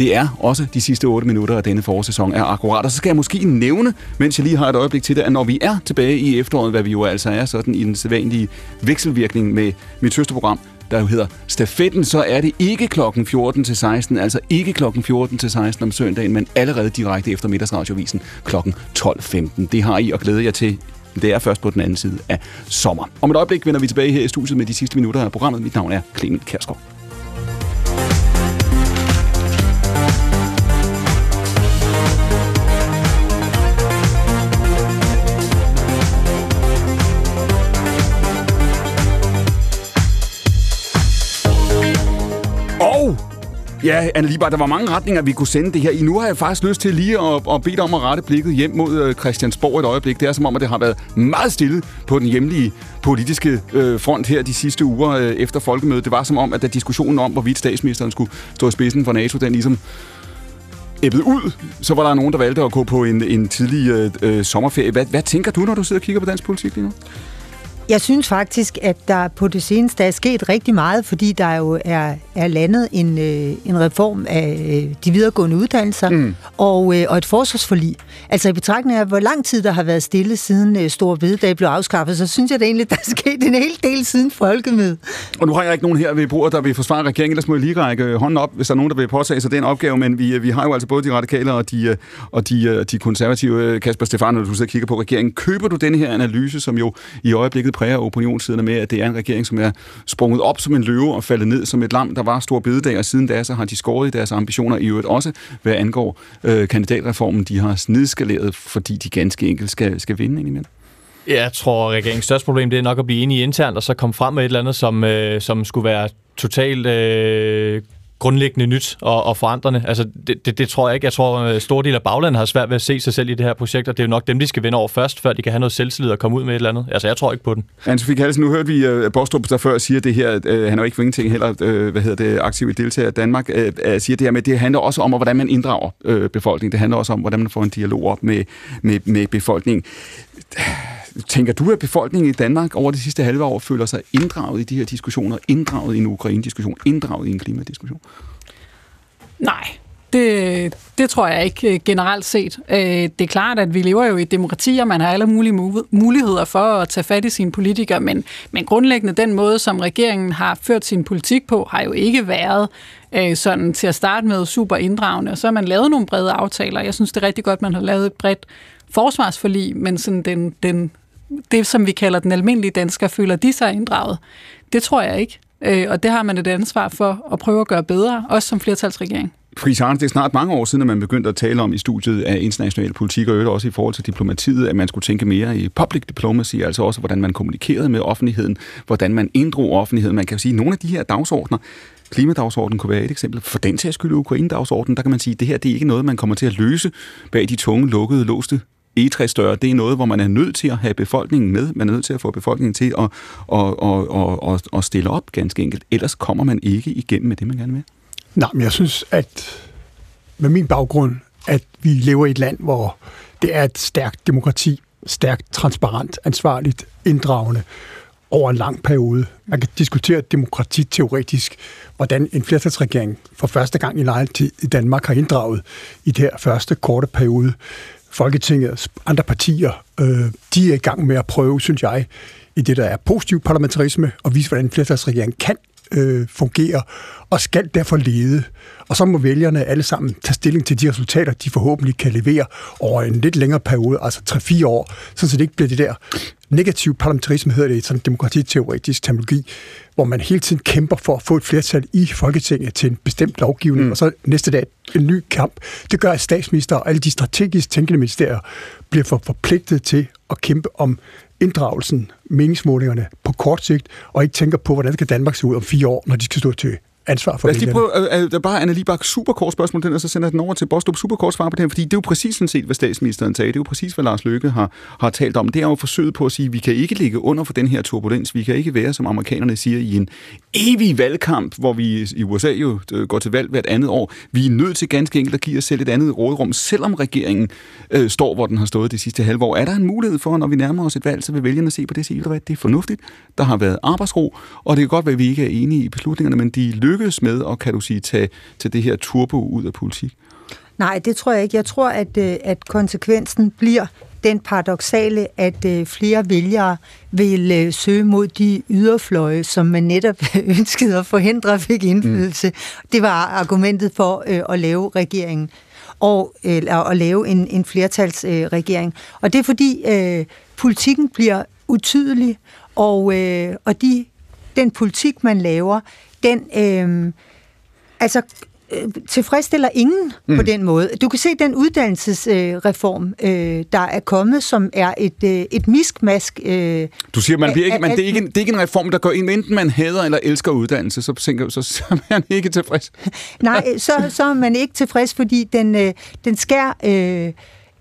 Det er også de sidste 8 minutter af denne forårssæson er akkurat. Og så skal jeg måske nævne, mens jeg lige har et øjeblik til det, at når vi er tilbage i efteråret, hvad vi jo altså er sådan i den sædvanlige vekselvirkning med mit søsterprogram, der jo hedder Stafetten, så er det ikke klokken 14 til 16, altså ikke klokken 14 til 16 om søndagen, men allerede direkte efter middagsradiovisen klokken 12.15. Det har I at glæde jer til det er først på den anden side af sommer. Om et øjeblik vender vi tilbage her i studiet med de sidste minutter af programmet. Mit navn er Clement Kærsgaard. Ja, Anne Lieber, der var mange retninger, vi kunne sende det her i. Nu har jeg faktisk lyst til lige at, at bede dig om at rette blikket hjem mod øh, Christiansborg et øjeblik. Det er som om, at det har været meget stille på den hjemlige politiske øh, front her de sidste uger øh, efter folkemødet. Det var som om, at da diskussionen om, hvorvidt statsministeren skulle stå i spidsen for NATO, den ligesom æbbet ud, så var der nogen, der valgte at gå på en, en tidlig øh, øh sommerferie. Hvad, hvad tænker du, når du sidder og kigger på dansk politik lige nu? Jeg synes faktisk, at der på det seneste er sket rigtig meget, fordi der jo er, er landet en, øh, en reform af øh, de videregående uddannelser mm. og, øh, og et forsvarsforlig. Altså i betragtning af, hvor lang tid der har været stille siden øh, Stor Bededag blev afskaffet, så synes jeg da egentlig, der er sket en hel del siden folkemødet. Og nu har jeg ikke nogen her ved bordet, der vil forsvare regeringen, ellers må jeg lige række hånden op, hvis der er nogen, der vil påtage sig den opgave, men vi, vi har jo altså både de radikale og de, og de, de konservative, Kasper Stefan, når du sidder og kigger på regeringen. Køber du den her analyse, som jo i øjeblikket præger opinionssiderne med, at det er en regering, som er sprunget op som en løve og faldet ned som et lam. Der var stor bededag, og siden da så har de skåret i deres ambitioner i øvrigt også, hvad angår øh, kandidatreformen. De har nedskaleret, fordi de ganske enkelt skal, skal vinde indimellem. Jeg tror, at regeringens største problem det er nok at blive enige internt, og så komme frem med et eller andet, som, øh, som skulle være totalt øh, grundlæggende nyt og, og forandrende. Altså, det, det, det tror jeg ikke. Jeg tror, øh, at stor del af baglandet har svært ved at se sig selv i det her projekt, og det er jo nok dem, de skal vinde over først, før de kan have noget selvtillid og komme ud med et eller andet. Altså, jeg tror ikke på den. Anne-Sophie Kallesen, nu hørte vi uh, Bostrup der før siger det her, uh, han er jo ikke for ingenting heller, uh, hvad hedder det, aktiv i deltager i Danmark, uh, uh, siger det her med, det handler også om, hvordan man inddrager uh, befolkningen. Det handler også om, hvordan man får en dialog op med, med, med befolkningen. Tænker du, at befolkningen i Danmark over de sidste halve år føler sig inddraget i de her diskussioner, inddraget i en Ukraine-diskussion, inddraget i en klimadiskussion? Nej, det, det tror jeg ikke øh, generelt set. Øh, det er klart, at vi lever jo i et demokrati, og man har alle mulige muligheder for at tage fat i sine politikere, men, men grundlæggende den måde, som regeringen har ført sin politik på, har jo ikke været øh, sådan til at starte med super inddragende. Og så har man lavet nogle brede aftaler. Jeg synes, det er rigtig godt, at man har lavet et bredt forsvarsforlig, men sådan den, den, det, som vi kalder den almindelige dansker, føler de sig inddraget. Det tror jeg ikke. Øh, og det har man et ansvar for at prøve at gøre bedre, også som flertalsregering. Friis det er snart mange år siden, at man begyndte at tale om i studiet af international politik, og også i forhold til diplomatiet, at man skulle tænke mere i public diplomacy, altså også hvordan man kommunikerede med offentligheden, hvordan man inddrog offentligheden. Man kan jo sige, at nogle af de her dagsordner, Klimadagsordenen kunne være et eksempel. For den til skyld Ukraine-dagsordenen, der kan man sige, at det her det er ikke noget, man kommer til at løse bag de tunge, lukkede, låste egetræsdøre, det er noget, hvor man er nødt til at have befolkningen med. Man er nødt til at få befolkningen til at, at, at, at, at, at stille op ganske enkelt. Ellers kommer man ikke igennem med det, man gerne vil. Nej, men jeg synes, at med min baggrund, at vi lever i et land, hvor det er et stærkt demokrati, stærkt, transparent, ansvarligt, inddragende over en lang periode. Man kan diskutere demokrati teoretisk, hvordan en flertalsregering for første gang i lejlighed i Danmark har inddraget i det her første korte periode. Folketingets andre partier, øh, de er i gang med at prøve, synes jeg, i det, der er positiv parlamentarisme, og vise, hvordan en flertalsregering kan øh, fungerer, og skal derfor lede. Og så må vælgerne alle sammen tage stilling til de resultater, de forhåbentlig kan levere over en lidt længere periode, altså 3-4 år, så det ikke bliver det der negativ parlamentarisme, hedder det i sådan demokratiteoretisk terminologi, hvor man hele tiden kæmper for at få et flertal i Folketinget til en bestemt lovgivning, mm. og så næste dag en ny kamp. Det gør, at statsminister og alle de strategisk tænkende ministerier bliver for forpligtet til at kæmpe om inddragelsen, meningsmålingerne på kort sigt, og ikke tænker på, hvordan skal Danmark se ud om fire år, når de skal stå til ansvar for Lad os lige prøve, uh, der bare Anna Libak, super kort spørgsmål, den, og så sender jeg den over til Bostrup. Super kort svar på det her, fordi det er jo præcis sådan set, hvad statsministeren sagde. Det er jo præcis, hvad Lars Løkke har, har talt om. Det er jo forsøget på at sige, at vi kan ikke ligge under for den her turbulens. Vi kan ikke være, som amerikanerne siger, i en evig valgkamp, hvor vi i USA jo øh, går til valg hvert andet år. Vi er nødt til ganske enkelt at give os selv et andet rådrum, selvom regeringen øh, står, hvor den har stået de sidste halve år. Er der en mulighed for, når vi nærmer os et valg, så vil vælgerne se på det og sige, at det er fornuftigt. Der har været arbejdsro, og det kan godt være, at vi ikke er enige i beslutningerne, men de lykkes med at kan du sige, tage, tage det her turbo ud af politik? Nej, det tror jeg ikke. Jeg tror, at, øh, at konsekvensen bliver den paradoxale, at øh, flere vælgere vil øh, søge mod de yderfløje, som man netop ønskede at forhindre fik indflydelse. Mm. Det var argumentet for at lave regeringen og eller at lave en, en flertalsregering. og det er fordi øh, politikken bliver utydelig, og, øh, og de, den politik, man laver, den... Øh, altså øh, tilfredsstiller ingen mm. på den måde. Du kan se den uddannelsesreform, øh, der er kommet, som er et, øh, et miskmask. Øh, du siger, man bliver ikke, man, det, er ikke en, det er ikke en reform, der går ind, enten man hader eller elsker uddannelse, så, tænker, så, så er man ikke tilfreds. Nej, så, så er man ikke tilfreds, fordi den, øh, den skær... Øh,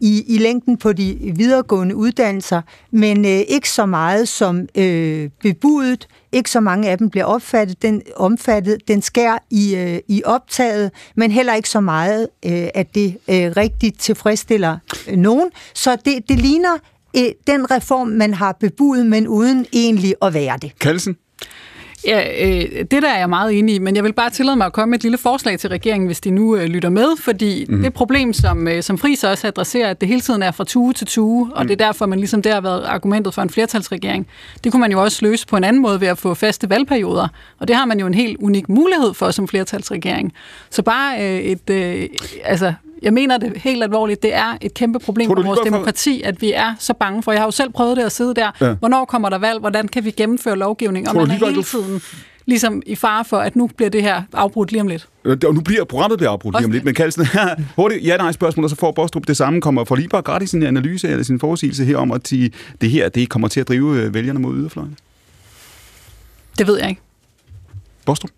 i, i længden på de videregående uddannelser, men øh, ikke så meget som øh, bebudet. Ikke så mange af dem bliver opfattet. Den, omfattet. den skær i, øh, i optaget, men heller ikke så meget, øh, at det øh, rigtigt tilfredsstiller øh, nogen. Så det, det ligner øh, den reform, man har bebudet, men uden egentlig at være det. Kalsen? Ja, øh, det der er jeg meget enig i, men jeg vil bare tillade mig at komme med et lille forslag til regeringen, hvis de nu øh, lytter med, fordi mm. det problem, som, øh, som Friis også adresserer, at det hele tiden er fra tue til tue, mm. og det er derfor, man ligesom der har været argumentet for en flertalsregering. Det kunne man jo også løse på en anden måde ved at få faste valgperioder, og det har man jo en helt unik mulighed for som flertalsregering. Så bare øh, et, øh, altså, jeg mener det helt alvorligt. Det er et kæmpe problem for vores demokrati, at vi er så bange for. Jeg har jo selv prøvet det at sidde der. Ja. Hvornår kommer der valg? Hvordan kan vi gennemføre lovgivning? Og man er hele tiden ligesom i fare for, at nu bliver det her afbrudt lige om lidt. Og nu bliver programmet bliver afbrudt lige om lidt, men Kalsen, hurtigt ja-nej spørgsmål, og så får Bostrup det samme. Kommer for lige bare gratis sin analyse eller sin forudsigelse her om, at de, det her det kommer til at drive øh, vælgerne mod yderfløjen? Det ved jeg ikke. Bostrup?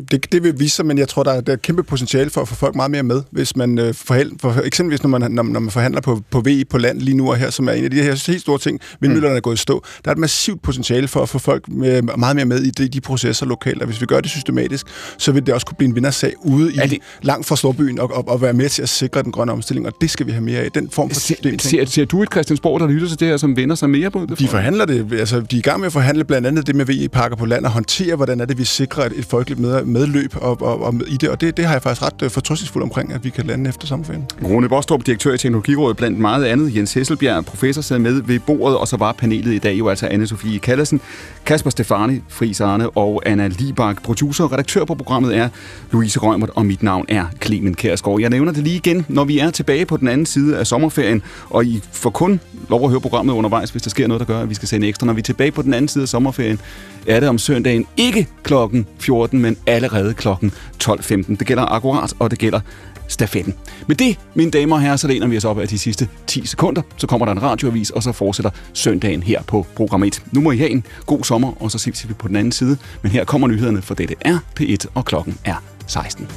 Det, det, det vil vise sig, men jeg tror, der er, der er et kæmpe potentiale for at få folk meget mere med, hvis man øh, forhandler, for, eksempelvis når man, når, når man forhandler på, på VE på land lige nu og her, som er en af de her helt store ting, vindmøllerne er gået i stå. Der er et massivt potentiale for at få folk med, meget mere med i de, de processer lokalt, og hvis vi gør det systematisk, så vil det også kunne blive en vindersag ude i det... langt fra storbyen og, og, og være med til at sikre den grønne omstilling, og det skal vi have mere af. Den form for system. Ser, ser du et Christiansborg, der lytter til det her, som vender sig mere på det? De forhandler det. Altså, de er i gang med at forhandle blandt andet det med VE-pakker på land og håndtere, hvordan er det, vi sikrer et, et folkeligt med, medløb og, og, og i det, og det, det har jeg faktisk ret øh, fortrystningsfuld omkring, at vi kan lande efter sommerferien. Rune Bostrup, direktør i Teknologirådet, blandt meget andet. Jens Hesselbjerg, professor, sidder med ved bordet, og så var panelet i dag jo altså anne Sofie Kallesen, Kasper Stefani, Friis Arne og Anna Libak. Producer og redaktør på programmet er Louise Rømert, og mit navn er Clemen Kærsgaard. Jeg nævner det lige igen, når vi er tilbage på den anden side af sommerferien, og I får kun lov at høre programmet undervejs, hvis der sker noget, der gør, at vi skal sende ekstra. Når vi er tilbage på den anden side af sommerferien, er det om søndagen ikke klokken 14, men allerede klokken 12.15. Det gælder akkurat, og det gælder stafetten. Med det, mine damer og herrer, så læner vi os op af de sidste 10 sekunder. Så kommer der en radioavis, og så fortsætter søndagen her på program 1. Nu må I have en god sommer, og så ses vi på den anden side. Men her kommer nyhederne, for dette er P1, og klokken er 16.